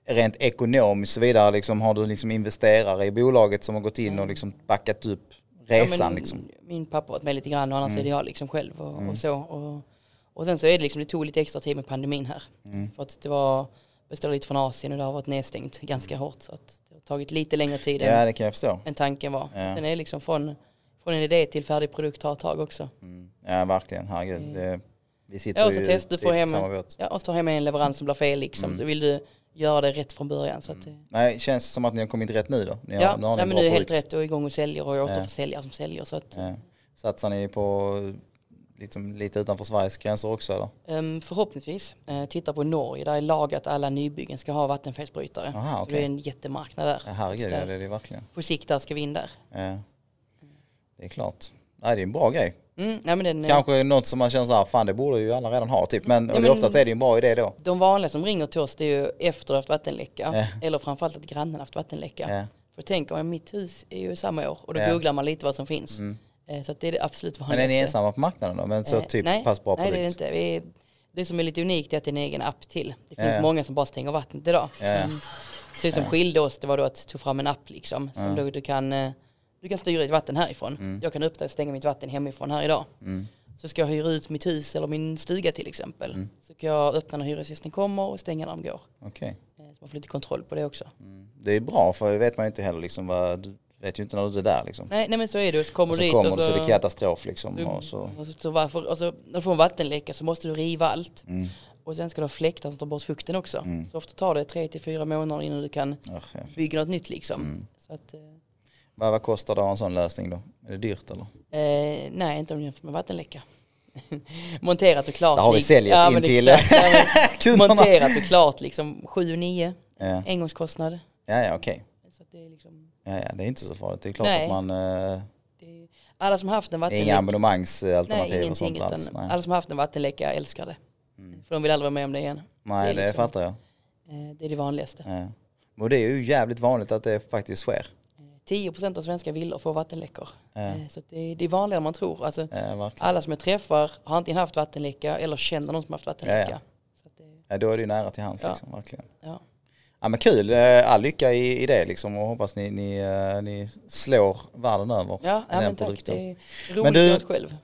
Speaker 1: rent ekonomiskt så vidare liksom, har du liksom investerare i bolaget som har gått in och liksom backat upp resan
Speaker 2: Ja, men
Speaker 1: liksom?
Speaker 2: Min pappa har varit med lite grann och annars
Speaker 1: Mm.
Speaker 2: är det jag liksom själv och,
Speaker 1: Mm.
Speaker 2: och så. Och, och sen så är det liksom, det tog lite extra tid med pandemin här.
Speaker 1: Mm.
Speaker 2: För att det var, beställde lite från Asien och det har varit nedstängt ganska hårt. Så att det har tagit lite längre tid än,
Speaker 1: Ja förstå.
Speaker 2: än tanken var.
Speaker 1: Ja.
Speaker 2: Sen är det liksom från, från en idé till färdig produkt tar ett tag också.
Speaker 1: Mm. Ja verkligen, herregud.
Speaker 2: Mm.
Speaker 1: Det, vi sitter
Speaker 2: Ja,
Speaker 1: ju
Speaker 2: test, du får hem-
Speaker 1: samma båt.
Speaker 2: Ja, och så tar med en leverans som blir fel liksom.
Speaker 1: Mm.
Speaker 2: Så vill du göra det rätt från början. Så att, det-
Speaker 1: Nej, känns det som att ni har kommit rätt nu då? Ni har,
Speaker 2: ja,
Speaker 1: nu har ni
Speaker 2: nej,
Speaker 1: en
Speaker 2: men nu är helt rätt och igång och säljer och återförsäljare som säljer. Så att,
Speaker 1: Ja. Satsar ni på liksom, lite utanför Sveriges gränser också eller?
Speaker 2: Ehm, förhoppningsvis. Uh, titta på Norge, där är lag att alla nybyggen ska ha vattenfelsbrytare.
Speaker 1: Aha,
Speaker 2: Så
Speaker 1: okej.
Speaker 2: det är en jättemarknad där.
Speaker 1: Ja, herregud, ja,
Speaker 2: där-
Speaker 1: det är det verkligen.
Speaker 2: På sikt där ska vi in där.
Speaker 1: Ja. Det är klart. Nej, det är en bra grej.
Speaker 2: Mm, nej, den, eh,
Speaker 1: Kanske något som man känner så här, fan det borde ju alla redan ha typ. Men, det,
Speaker 2: men-
Speaker 1: oftast är det ju en bra idé då.
Speaker 2: De vanliga som ringer till oss det är ju efter att ha haft vattenläcka. Eller framförallt att grannen haft vattenläcka.
Speaker 1: Ja.
Speaker 2: För tänker man mitt hus är ju samma år och då googlar man lite vad som finns.
Speaker 1: Mm.
Speaker 2: Eh, Så det är absolut
Speaker 1: Men
Speaker 2: vanligaste.
Speaker 1: är ni ensamma på marknaden då? Men så
Speaker 2: Eh,
Speaker 1: typ
Speaker 2: nej,
Speaker 1: pass bra
Speaker 2: Nej det är det inte. Vi det som är lite unikt är att det är en egen app till. Det finns
Speaker 1: Ja,
Speaker 2: många som bara stänger vattnet idag.
Speaker 1: Ja.
Speaker 2: Som, så som skilde oss det var då att ta fram en app liksom. Som
Speaker 1: Ja.
Speaker 2: du kan, eh, du kan styra ditt vatten härifrån.
Speaker 1: Mm.
Speaker 2: Jag kan öppna och stänga mitt vatten hemifrån här idag.
Speaker 1: Mm.
Speaker 2: Så ska jag hyra ut mitt hus eller min stuga till exempel.
Speaker 1: Mm.
Speaker 2: Så kan jag öppna när hyresgästen kommer och stänga när de går. Eh, Så man får lite kontroll på det också.
Speaker 1: Mm. Det är bra för det vet man ju inte heller liksom vad, vet ju inte när du är där liksom.
Speaker 2: Nej, nej men så är det. Och så kommer
Speaker 1: Och
Speaker 2: du
Speaker 1: så
Speaker 2: dit
Speaker 1: kommer
Speaker 2: och
Speaker 1: det
Speaker 2: så...
Speaker 1: så det är katastrof liksom.
Speaker 2: så,
Speaker 1: Och så,
Speaker 2: och så, så varför, alltså, när du får en vattenläcka så måste du riva allt.
Speaker 1: mm.
Speaker 2: Och sen ska du ha fläktar som tar bort fukten också.
Speaker 1: Mm.
Speaker 2: Så ofta tar det tre till fyra månader innan du kan
Speaker 1: ja.
Speaker 2: bygga något nytt liksom.
Speaker 1: Mm.
Speaker 2: Så att, eh,
Speaker 1: vad, vad kostar det att ha en sån lösning då? Är det dyrt eller?
Speaker 2: eh, nej, inte om du jämför med vattenläcka. [laughs] Monterat och klart.
Speaker 1: Där har vi säljet in
Speaker 2: men
Speaker 1: till.
Speaker 2: Ja, [laughs]
Speaker 1: kunderna.
Speaker 2: Monterat och klart liksom 7 9
Speaker 1: Ja,
Speaker 2: engångskostnad.
Speaker 1: ja, ja okej.
Speaker 2: Så det är liksom,
Speaker 1: Ja, ja, det är inte så farligt. Det är klart
Speaker 2: Nej.
Speaker 1: att man... Eh,
Speaker 2: alla som haft en
Speaker 1: är inga
Speaker 2: vattenläcka,
Speaker 1: abonnemangsalternativ
Speaker 2: nej
Speaker 1: och sånt alls. Nej.
Speaker 2: alla som har haft en vattenläcka älskar det.
Speaker 1: Mm.
Speaker 2: För de vill aldrig vara med om det igen.
Speaker 1: Nej,
Speaker 2: det
Speaker 1: det
Speaker 2: liksom-
Speaker 1: fattar jag.
Speaker 2: Eh, det är det vanligaste.
Speaker 1: Ja. Och det är ju jävligt vanligt att det faktiskt sker.
Speaker 2: Eh, 10% av svenska villor får vattenläckor.
Speaker 1: Ja,
Speaker 2: Eh, Så det, är, det är vanligare än man tror. Alltså,
Speaker 1: ja
Speaker 2: alla som jag träffar har antingen haft vattenläcka eller känner någon som har haft vattenläcka.
Speaker 1: Ja,
Speaker 2: Så att det,
Speaker 1: Ja, då är det ju nära till hands
Speaker 2: Ja.
Speaker 1: liksom, verkligen.
Speaker 2: ja.
Speaker 1: Ja men kul, Eh, all lycka i, i det liksom och hoppas ni, ni, eh, ni slår världen över
Speaker 2: Ja, ja men tack. Det är roligt
Speaker 1: Men du-
Speaker 2: själv.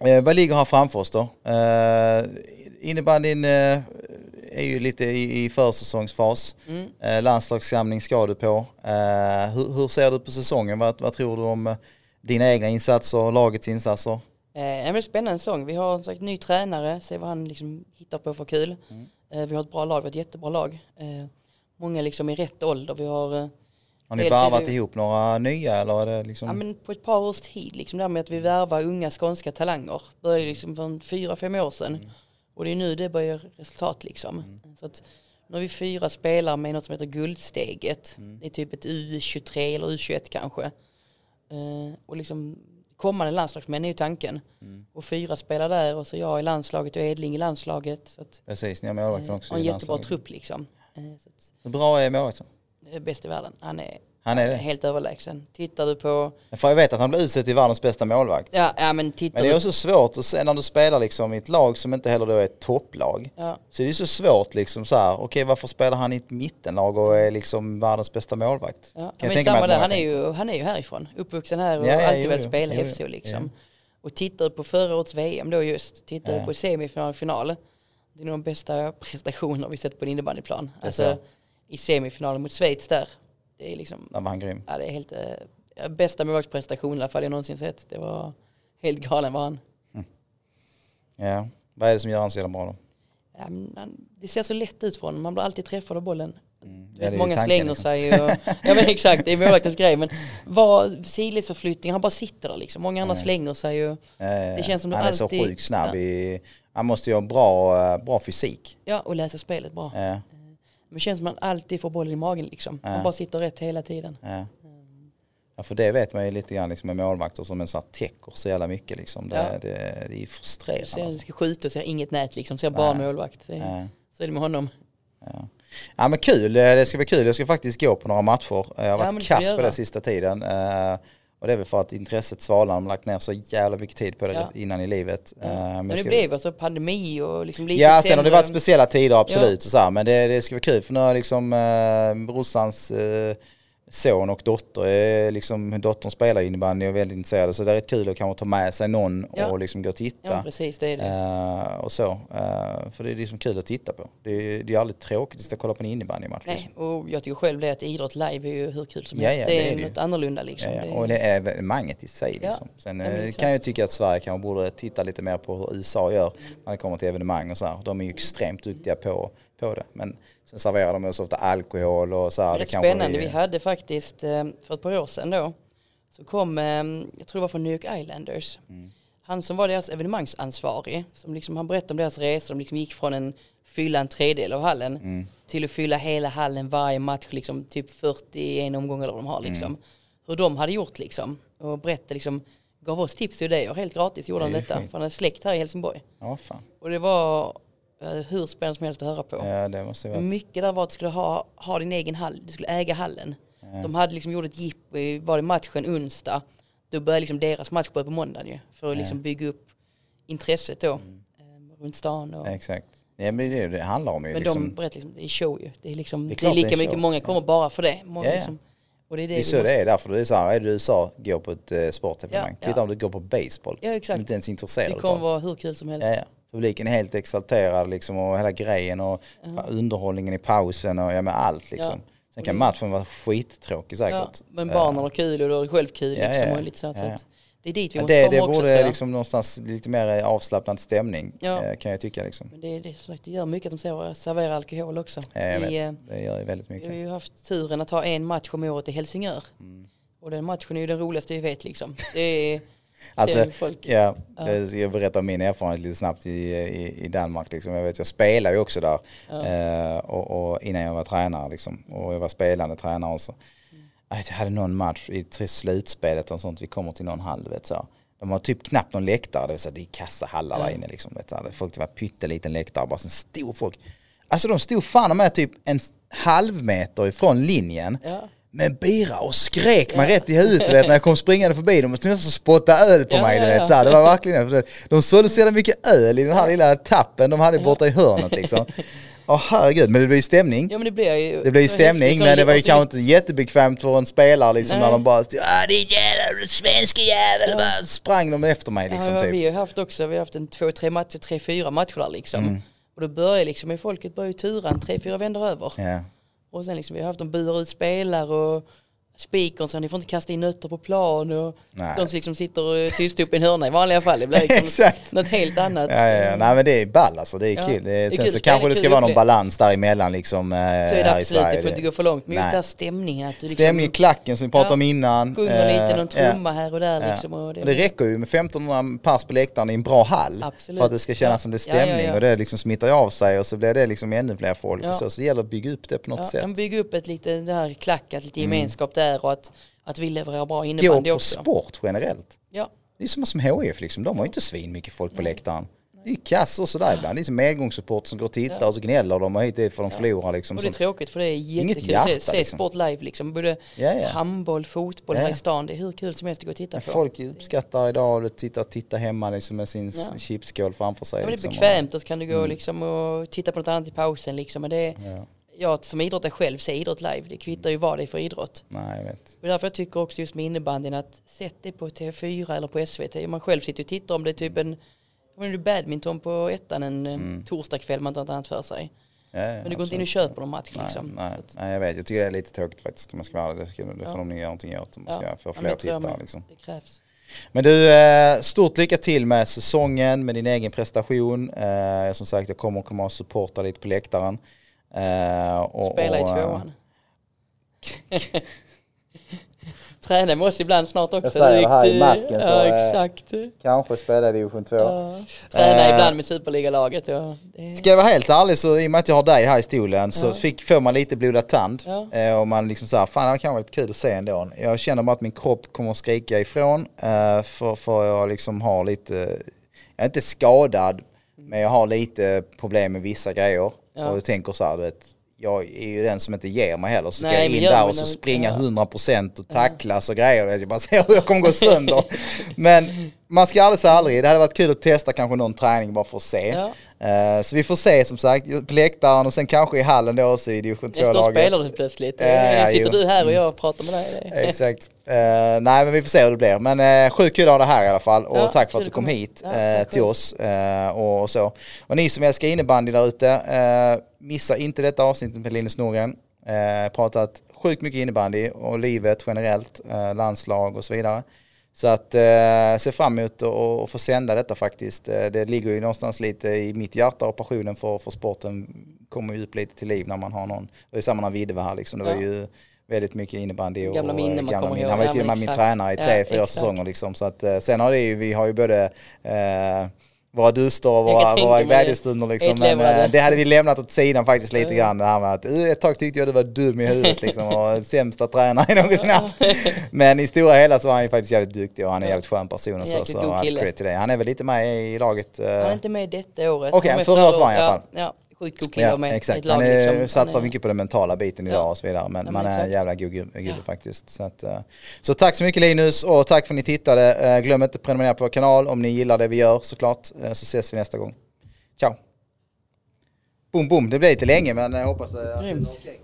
Speaker 1: Eh, vad ligger här framför oss då? Eh, innebandyn eh, är ju lite i, i försäsongsfas.
Speaker 2: Mm.
Speaker 1: Eh, landslagssamling ska du på. Eh, hur, hur ser du på säsongen? Vad, vad tror du om dina egna insatser, lagets insatser?
Speaker 2: Eh, det är en spännande säsong. Vi har som sagt ny tränare, se vad han liksom hittar på för kul.
Speaker 1: Mm.
Speaker 2: Vi har ett bra lag, vi har ett jättebra lag. Många liksom i rätt ålder. Vi har eh,
Speaker 1: Har ni
Speaker 2: det-
Speaker 1: ihop några nya eller är det liksom?
Speaker 2: ja, men på ett par års tid, liksom det här med att vi värvar unga skånska talanger. Började liksom för fyra, fem år sedan.
Speaker 1: Mm.
Speaker 2: Och det är nu det börjar resultat liksom. Så att nu har vi fyra spelare med något som heter Guldsteget.
Speaker 1: Mm.
Speaker 2: Det är typ ett U23 eller U21 kanske. Eh, och liksom kommande landslagsmän är ju tanken.
Speaker 1: Mm.
Speaker 2: Och fyra spelar där och så jag i landslaget och Edling i landslaget. Så att,
Speaker 1: Precis, ni har målvakten
Speaker 2: eh,
Speaker 1: också
Speaker 2: och en jättebra
Speaker 1: landslaget.
Speaker 2: trupp liksom. Eh,
Speaker 1: Hur bra är målvakten?
Speaker 2: är bäst i världen. Han är
Speaker 1: Han är det.
Speaker 2: Helt överlägsen. Tittar du på,
Speaker 1: För jag vet att han blir utsedd till världens bästa målvakt.
Speaker 2: ja, ja men tittar
Speaker 1: Men det är
Speaker 2: du,
Speaker 1: också svårt att se när du spelar liksom i ett lag som inte heller då är ett topplag.
Speaker 2: ja,
Speaker 1: Så det är så svårt liksom så här, okej varför spelar han i ett mittenlag och är liksom världens bästa målvakt?
Speaker 2: ja.
Speaker 1: Kan
Speaker 2: men samma där, han är, ju, han är ju härifrån, uppvuxen här och
Speaker 1: Ja, ja,
Speaker 2: alltid velat spela i
Speaker 1: jo.
Speaker 2: liksom. Och tittar du på förra årets VM då just, tittar du
Speaker 1: Ja.
Speaker 2: på semifinal och final, det är nog de bästa prestationer vi sett på en innebandyplan. Alltså
Speaker 1: så.
Speaker 2: i semifinalen mot Schweiz där, det är liksom,
Speaker 1: Där var han grym.
Speaker 2: ja det är helt, eh, bästa målvaktsprestation i alla fall jag någonsin sett. Det var helt galen var han.
Speaker 1: Ja. Vad är det som gör han så jävla bra då?
Speaker 2: Ja, han, det ser så lätt ut för honom, man blir alltid träffad av bollen.
Speaker 1: Mm. Ja, det
Speaker 2: många
Speaker 1: tanken,
Speaker 2: slänger
Speaker 1: liksom.
Speaker 2: sig och, [laughs] ja men exakt, det är målvaktens grej men sidledsförflyttning, han bara sitter där liksom. Många andra slänger sig och,
Speaker 1: Eh,
Speaker 2: känns som
Speaker 1: han är så
Speaker 2: alltid-
Speaker 1: sjukt snabb
Speaker 2: ja.
Speaker 1: i, han måste ju ha bra, eh, bra fysik.
Speaker 2: ja, och läser spelet bra.
Speaker 1: Ja,
Speaker 2: Men det känns som att han alltid får bollen i magen liksom. Han
Speaker 1: Ja.
Speaker 2: bara sitter rätt hela tiden.
Speaker 1: ja. Ja för det vet man ju lite grann liksom med målvakter som en så här täcker så jävla mycket liksom. Det,
Speaker 2: Ja.
Speaker 1: det, det är frustrerande.
Speaker 2: Ser,
Speaker 1: Alltså.
Speaker 2: ska skjuta och ser inget nät liksom, ser bara målvakt.
Speaker 1: Ja.
Speaker 2: Så är det med honom.
Speaker 1: Ja. ja men kul, Eh, det ska bli kul. Jag ska faktiskt gå på några matcher. Jag har varit kass på det sista tiden. Och det är väl för att intresset svalnar. De har lagt ner så jävla mycket tid på det
Speaker 2: Ja.
Speaker 1: innan i livet. Eh,
Speaker 2: Men det
Speaker 1: ska-
Speaker 2: blev alltså pandemi och liksom lite
Speaker 1: Ja, sen har det varit speciella tider absolut. Och så här, men det, det ska vara kul för nu har liksom eh, brorsans eh, son och dotter, är liksom, dottern spelar innebandy och är väldigt intresserad. Så det är rätt kul att kanske ta med sig någon
Speaker 2: Ja.
Speaker 1: och liksom gå och titta.
Speaker 2: Ja precis, det är det.
Speaker 1: Eh, och så. Eh, för det är liksom kul att titta på. Det är, det är aldrig tråkigt att och kolla på en innebandymatch.
Speaker 2: Nej,
Speaker 1: liksom.
Speaker 2: och jag tycker själv det att idrott live är ju hur kul som
Speaker 1: Ja,
Speaker 2: helst.
Speaker 1: ja,
Speaker 2: det,
Speaker 1: det
Speaker 2: är
Speaker 1: det
Speaker 2: något annorlunda liksom.
Speaker 1: Ja,
Speaker 2: Det
Speaker 1: ja. Och det är evenemanget i sig. Liksom. Sen eh, kan jag tycka att Sverige kanske borde titta lite mer på hur USA gör när det kommer till evenemang och så här. De är ju extremt duktiga på, på det. Men sen serverar de så ofta alkohol och så här.
Speaker 2: Rätt
Speaker 1: kanske
Speaker 2: spännande. Vi hade faktiskt eh, för ett par år sedan då så kom, eh, jag tror det var från New York Islanders,
Speaker 1: Mm.
Speaker 2: han som var deras evenemangsansvarig, som liksom, han berättade om deras resa, de liksom gick från en fylla en tredjedel av hallen
Speaker 1: Mm.
Speaker 2: till att fylla hela hallen varje match, liksom typ 41 omgångar eller vad de har liksom.
Speaker 1: Mm.
Speaker 2: Hur de hade gjort liksom och berättade liksom, gav oss tips och idéer, helt gratis gjorde han
Speaker 1: Det
Speaker 2: detta,
Speaker 1: fint.
Speaker 2: för han hade släkt här i Helsingborg.
Speaker 1: Ja, fan.
Speaker 2: Och det var hur spännande som helst att höra på.
Speaker 1: Ja, det måste vara...
Speaker 2: Mycket där var att du skulle ha, ha din egen hall, du skulle äga hallen. De hade liksom gjort ett jippo, var det matchen onsdag, då började liksom deras match börja på måndagen ju. För att liksom bygga upp intresset då. Eh, runt stan och,
Speaker 1: Exakt. Ja, men det, det handlar om ju
Speaker 2: Men
Speaker 1: liksom.
Speaker 2: de berättar liksom, det är show ju. Det är liksom,
Speaker 1: Det
Speaker 2: det
Speaker 1: är
Speaker 2: är,
Speaker 1: klart det är
Speaker 2: lika mycket,
Speaker 1: show.
Speaker 2: många kommer bara för det. Många,
Speaker 1: Ja, ja.
Speaker 2: liksom, och det är det,
Speaker 1: Det är så
Speaker 2: måste-
Speaker 1: det är därför det är så här, är du i USA, gå på ett eh, sportevenemang.
Speaker 2: Ja, ja.
Speaker 1: om du går på baseball.
Speaker 2: Ja
Speaker 1: Du är
Speaker 2: exakt.
Speaker 1: inte ens intresserad
Speaker 2: Det kommer vara hur kul som helst.
Speaker 1: Ja, ja. Publiken är helt exalterad liksom och hela grejen och underhållningen i pausen och ja med allt liksom.
Speaker 2: Ja.
Speaker 1: Sen kan matchen vara skittråkig säkert.
Speaker 2: Ja, men barnen har kul och du har själv kul
Speaker 1: Ja,
Speaker 2: liksom.
Speaker 1: ja,
Speaker 2: Och lite så, att-
Speaker 1: ja, ja.
Speaker 2: det är dit vi
Speaker 1: Ja,
Speaker 2: måste
Speaker 1: det
Speaker 2: komma
Speaker 1: det
Speaker 2: också tror
Speaker 1: borde liksom någonstans lite mer avslappnad stämning
Speaker 2: Ja.
Speaker 1: eh, kan jag tycka liksom.
Speaker 2: Men det, det, det gör mycket att de serverar, alkohol också.
Speaker 1: Ja, jag
Speaker 2: Vi, eh,
Speaker 1: vet. Det gör ju väldigt
Speaker 2: Vi har
Speaker 1: mycket.
Speaker 2: ju haft turen att ha en match om året i Helsingör.
Speaker 1: Mm.
Speaker 2: Och den matchen är ju den roligaste vi vet liksom. Det är
Speaker 1: Alltså, ja, jag ska berätta om min erfarenhet lite snabbt i, i, i Danmark. Liksom. Jag, vet, jag spelar ju också där eh, och, och innan jag var tränare. Liksom. Och jag var spelande tränare också. Jag hade någon match i slutspelet och sånt. Vi kommer till någon hall. Vet, så. De har typ knappt någon läktare. Det är, så, det är kassa hallar där inne. Liksom, vet, så. Folk, det var pytteliten läktare. Bara så stor folk. Alltså de stod fan med typ en halv meter ifrån linjen.
Speaker 2: Ja.
Speaker 1: Med bira och skrek mig rätt i huvudet vet, när jag kom springande förbi. De nästan spotta öl på
Speaker 2: Ja,
Speaker 1: mig.
Speaker 2: Ja,
Speaker 1: vet,
Speaker 2: ja.
Speaker 1: så här. Det var verkligen det. De sålde så mycket öl i den här lilla tappen de hade borta i hörnet liksom. Åh herregud, men det blev ju stämning.
Speaker 2: Ja men det blir ju.
Speaker 1: Det blev ju stämning
Speaker 2: häftigt,
Speaker 1: men det var ju
Speaker 2: och så
Speaker 1: kanske
Speaker 2: just-
Speaker 1: inte jättebekvämt för en spelare liksom
Speaker 2: Nej.
Speaker 1: när de bara stod ah din jävla svenska jävel, bara sprang de efter mig liksom
Speaker 2: ja,
Speaker 1: typ.
Speaker 2: Vi har haft också, vi har haft en två, tre matcher, tre, fyra matcher där liksom.
Speaker 1: Mm.
Speaker 2: Och då börjar liksom, folket börjar ju tura en tre, fyra vändor över.
Speaker 1: Ja.
Speaker 2: Och sen liksom, vi har haft dem burar ut spelare och speakern så ni får inte kasta in nötter på plan och
Speaker 1: Nej.
Speaker 2: de som liksom sitter tysta upp i en hörna i vanliga fall. Det blir [laughs] liksom
Speaker 1: Exakt.
Speaker 2: något helt annat.
Speaker 1: Ja, ja, ja. Nej men det är ball alltså, det är
Speaker 2: Ja,
Speaker 1: kul. Det är,
Speaker 2: det är
Speaker 1: sen
Speaker 2: kul
Speaker 1: så kanske det ska vara någon balans däremellan liksom eh,
Speaker 2: Så är det absolut, det får inte gå för långt. Men just
Speaker 1: Nej.
Speaker 2: den här stämningen att du liksom
Speaker 1: Stämning i klacken som vi pratade
Speaker 2: Ja.
Speaker 1: om innan.
Speaker 2: sjunger lite,
Speaker 1: Eh,
Speaker 2: någon
Speaker 1: ja.
Speaker 2: trumma här och där
Speaker 1: Ja.
Speaker 2: liksom. Och det,
Speaker 1: Och det räcker ju med 1500 pers på läktaren i en bra hall
Speaker 2: Absolut.
Speaker 1: för att det ska kännas
Speaker 2: Ja.
Speaker 1: som det är
Speaker 2: Ja, ja,
Speaker 1: stämning
Speaker 2: ja.
Speaker 1: och det liksom smittar av sig och så blir det liksom ännu fler folk.
Speaker 2: Ja.
Speaker 1: Så, så det gäller att bygga upp det på något
Speaker 2: ja,
Speaker 1: sätt.
Speaker 2: bygga upp ett lite, det här klackat, lite gemenskap där och att, att vi levererar bra
Speaker 1: Gå
Speaker 2: innebandy
Speaker 1: på
Speaker 2: också.
Speaker 1: sport generellt.
Speaker 2: Ja.
Speaker 1: Det är som som HIF liksom, de har ju inte svin mycket folk på läktaren. Det är kass och sådär ibland. Det är som medgångssupporter som går och tittar och så gnäller de och hit dit för de förlorar liksom.
Speaker 2: Och det är tråkigt för det är jättekul
Speaker 1: hjärta,
Speaker 2: att se, se
Speaker 1: liksom.
Speaker 2: sport live liksom. Både
Speaker 1: Ja, ja.
Speaker 2: handboll, fotboll
Speaker 1: Ja.
Speaker 2: här i stan. Det är hur kul som helst att gå och titta på.
Speaker 1: Folk uppskattar idag att titta, titta hemma liksom med sin
Speaker 2: Ja.
Speaker 1: chipsskål framför sig.
Speaker 2: Ja, men det är
Speaker 1: liksom.
Speaker 2: bekvämt och så kan du gå liksom och titta på något annat i pausen liksom. Men det är,
Speaker 1: Ja.
Speaker 2: Jag som idrottare själv ser idrott live. Det kvittar ju vad det är för idrott.
Speaker 1: Nej, jag vet.
Speaker 2: Och därför jag tycker också just med innebandyn att sätt det på TV4 eller på SVT. Man själv sitter och tittar om det är typ en om det badminton på ettan en mm. torsdagkväll man inte har något annat för sig.
Speaker 1: Ja, ja,
Speaker 2: Men du går inte in och
Speaker 1: absolut.
Speaker 2: köper någon match
Speaker 1: Nej,
Speaker 2: liksom.
Speaker 1: nej,
Speaker 2: att-
Speaker 1: nej, jag vet. Jag tycker det är lite tråkigt faktiskt om jag ska vara ärlig. Det, ska, det får
Speaker 2: Ja.
Speaker 1: de göra någonting åt om man ska
Speaker 2: Ja.
Speaker 1: få
Speaker 2: Ja,
Speaker 1: fler
Speaker 2: jag
Speaker 1: tittare. Liksom.
Speaker 2: Det krävs.
Speaker 1: Men du, eh, stort lycka till med säsongen, med din egen prestation. Eh, Som sagt, jag kommer komma och supporta lite på läktaren. Eh, och-
Speaker 2: Spela i
Speaker 1: eh,
Speaker 2: tvåan. [laughs] Träna med oss ibland snart också.
Speaker 1: Jag säger det här i
Speaker 2: Riktigt-
Speaker 1: masken, så,
Speaker 2: Ja,
Speaker 1: eh,
Speaker 2: exakt.
Speaker 1: Kanske spela i division 2.
Speaker 2: Ja. Träna
Speaker 1: Eh,
Speaker 2: ibland med superligalaget. Ja. Det-
Speaker 1: Ska jag vara helt ärlig så i och med att jag har dig här i stolen så
Speaker 2: Ja.
Speaker 1: fick, får man lite blodad tand.
Speaker 2: Ja.
Speaker 1: Eh, och man liksom såhär, fan det här kan vara lite kul att se ändå. Jag känner bara att min kropp kommer att skrika ifrån. Eh, för, för jag liksom har lite, jag är inte skadad men jag har lite problem med vissa grejer.
Speaker 2: Ja.
Speaker 1: Och jag tänker så här, du vet, jag är ju den som inte ger mig heller. Så ska
Speaker 2: Nej,
Speaker 1: jag in
Speaker 2: gör
Speaker 1: där och så springa
Speaker 2: ja.
Speaker 1: 100% och tacklas och grejer. Jag bara ser hur jag kommer gå sönder. [laughs] men man ska aldrig säga aldrig. Det hade varit kul att testa kanske någon träning bara för att se.
Speaker 2: Ja.
Speaker 1: Eh, Så vi får se som sagt på läktaren och sen kanske i hallen då också i division
Speaker 2: Nästa år
Speaker 1: 2-laget.
Speaker 2: spelar du plötsligt.
Speaker 1: Ja, ja,
Speaker 2: Sitter
Speaker 1: jo.
Speaker 2: du här och jag pratar med dig.
Speaker 1: Exakt. Eh, nej men vi får se hur det blir. Men uh, sjukt kul att ha det här i alla fall. Och
Speaker 2: Ja,
Speaker 1: tack för att du kom hit
Speaker 2: Ja, tack
Speaker 1: till oss. eh, och, och så. Och ni som älskar innebandy där ute, missa inte detta avsnittet med Linus Norgren. Uh, pratat sjukt mycket innebandy och livet generellt, landslag och så vidare. Så att eh, se fram emot att få sända detta faktiskt. Eh, det ligger ju någonstans lite i mitt hjärta och passionen för, för sporten kommer ju upp lite till liv när man har någon. Det är samma när Vidde var här liksom. Det var
Speaker 2: Ja.
Speaker 1: ju väldigt mycket innebandy och
Speaker 2: Gamla minnen man
Speaker 1: gamla minnen. Han var ju
Speaker 2: Ja,
Speaker 1: till och med min tränare i
Speaker 2: Ja,
Speaker 1: tre, fyra
Speaker 2: exakt.
Speaker 1: säsonger liksom. Så att, eh, sen har det ju, vi har ju både eh, våra duster och våra, våra glädjestunder liksom. Men eh, det hade vi lämnat åt sidan faktiskt lite grann. Det här med att uh, ett tag tyckte jag du var dum i huvudet liksom och [laughs] sämsta tränare jag någonsin haft. Men i stora hela så var han ju faktiskt jävligt duktig och han är en jävligt skön person och så. Så all till det. Han är väl lite med i laget. eh,
Speaker 2: Han är inte med detta året.
Speaker 1: Okej,
Speaker 2: var
Speaker 1: förra året var han i alla fall.
Speaker 2: Ja, ja sjukt god kille
Speaker 1: Ja,
Speaker 2: med
Speaker 1: exakt.
Speaker 2: ett lag.
Speaker 1: Han är,
Speaker 2: liksom.
Speaker 1: satsar
Speaker 2: är-
Speaker 1: mycket på den mentala biten idag
Speaker 2: Ja.
Speaker 1: och så vidare. Men
Speaker 2: Ja,
Speaker 1: man är en jävla god gubbe
Speaker 2: Ja.
Speaker 1: faktiskt. Så, att, eh, så tack så mycket Linus och tack för att ni tittade. Eh, Glöm inte att prenumerera på vår kanal om ni gillar det vi gör såklart. Eh, Så ses vi nästa gång. Ciao! Boom boom, det blev lite länge men jag hoppas att det
Speaker 2: Grymt.
Speaker 1: var okej.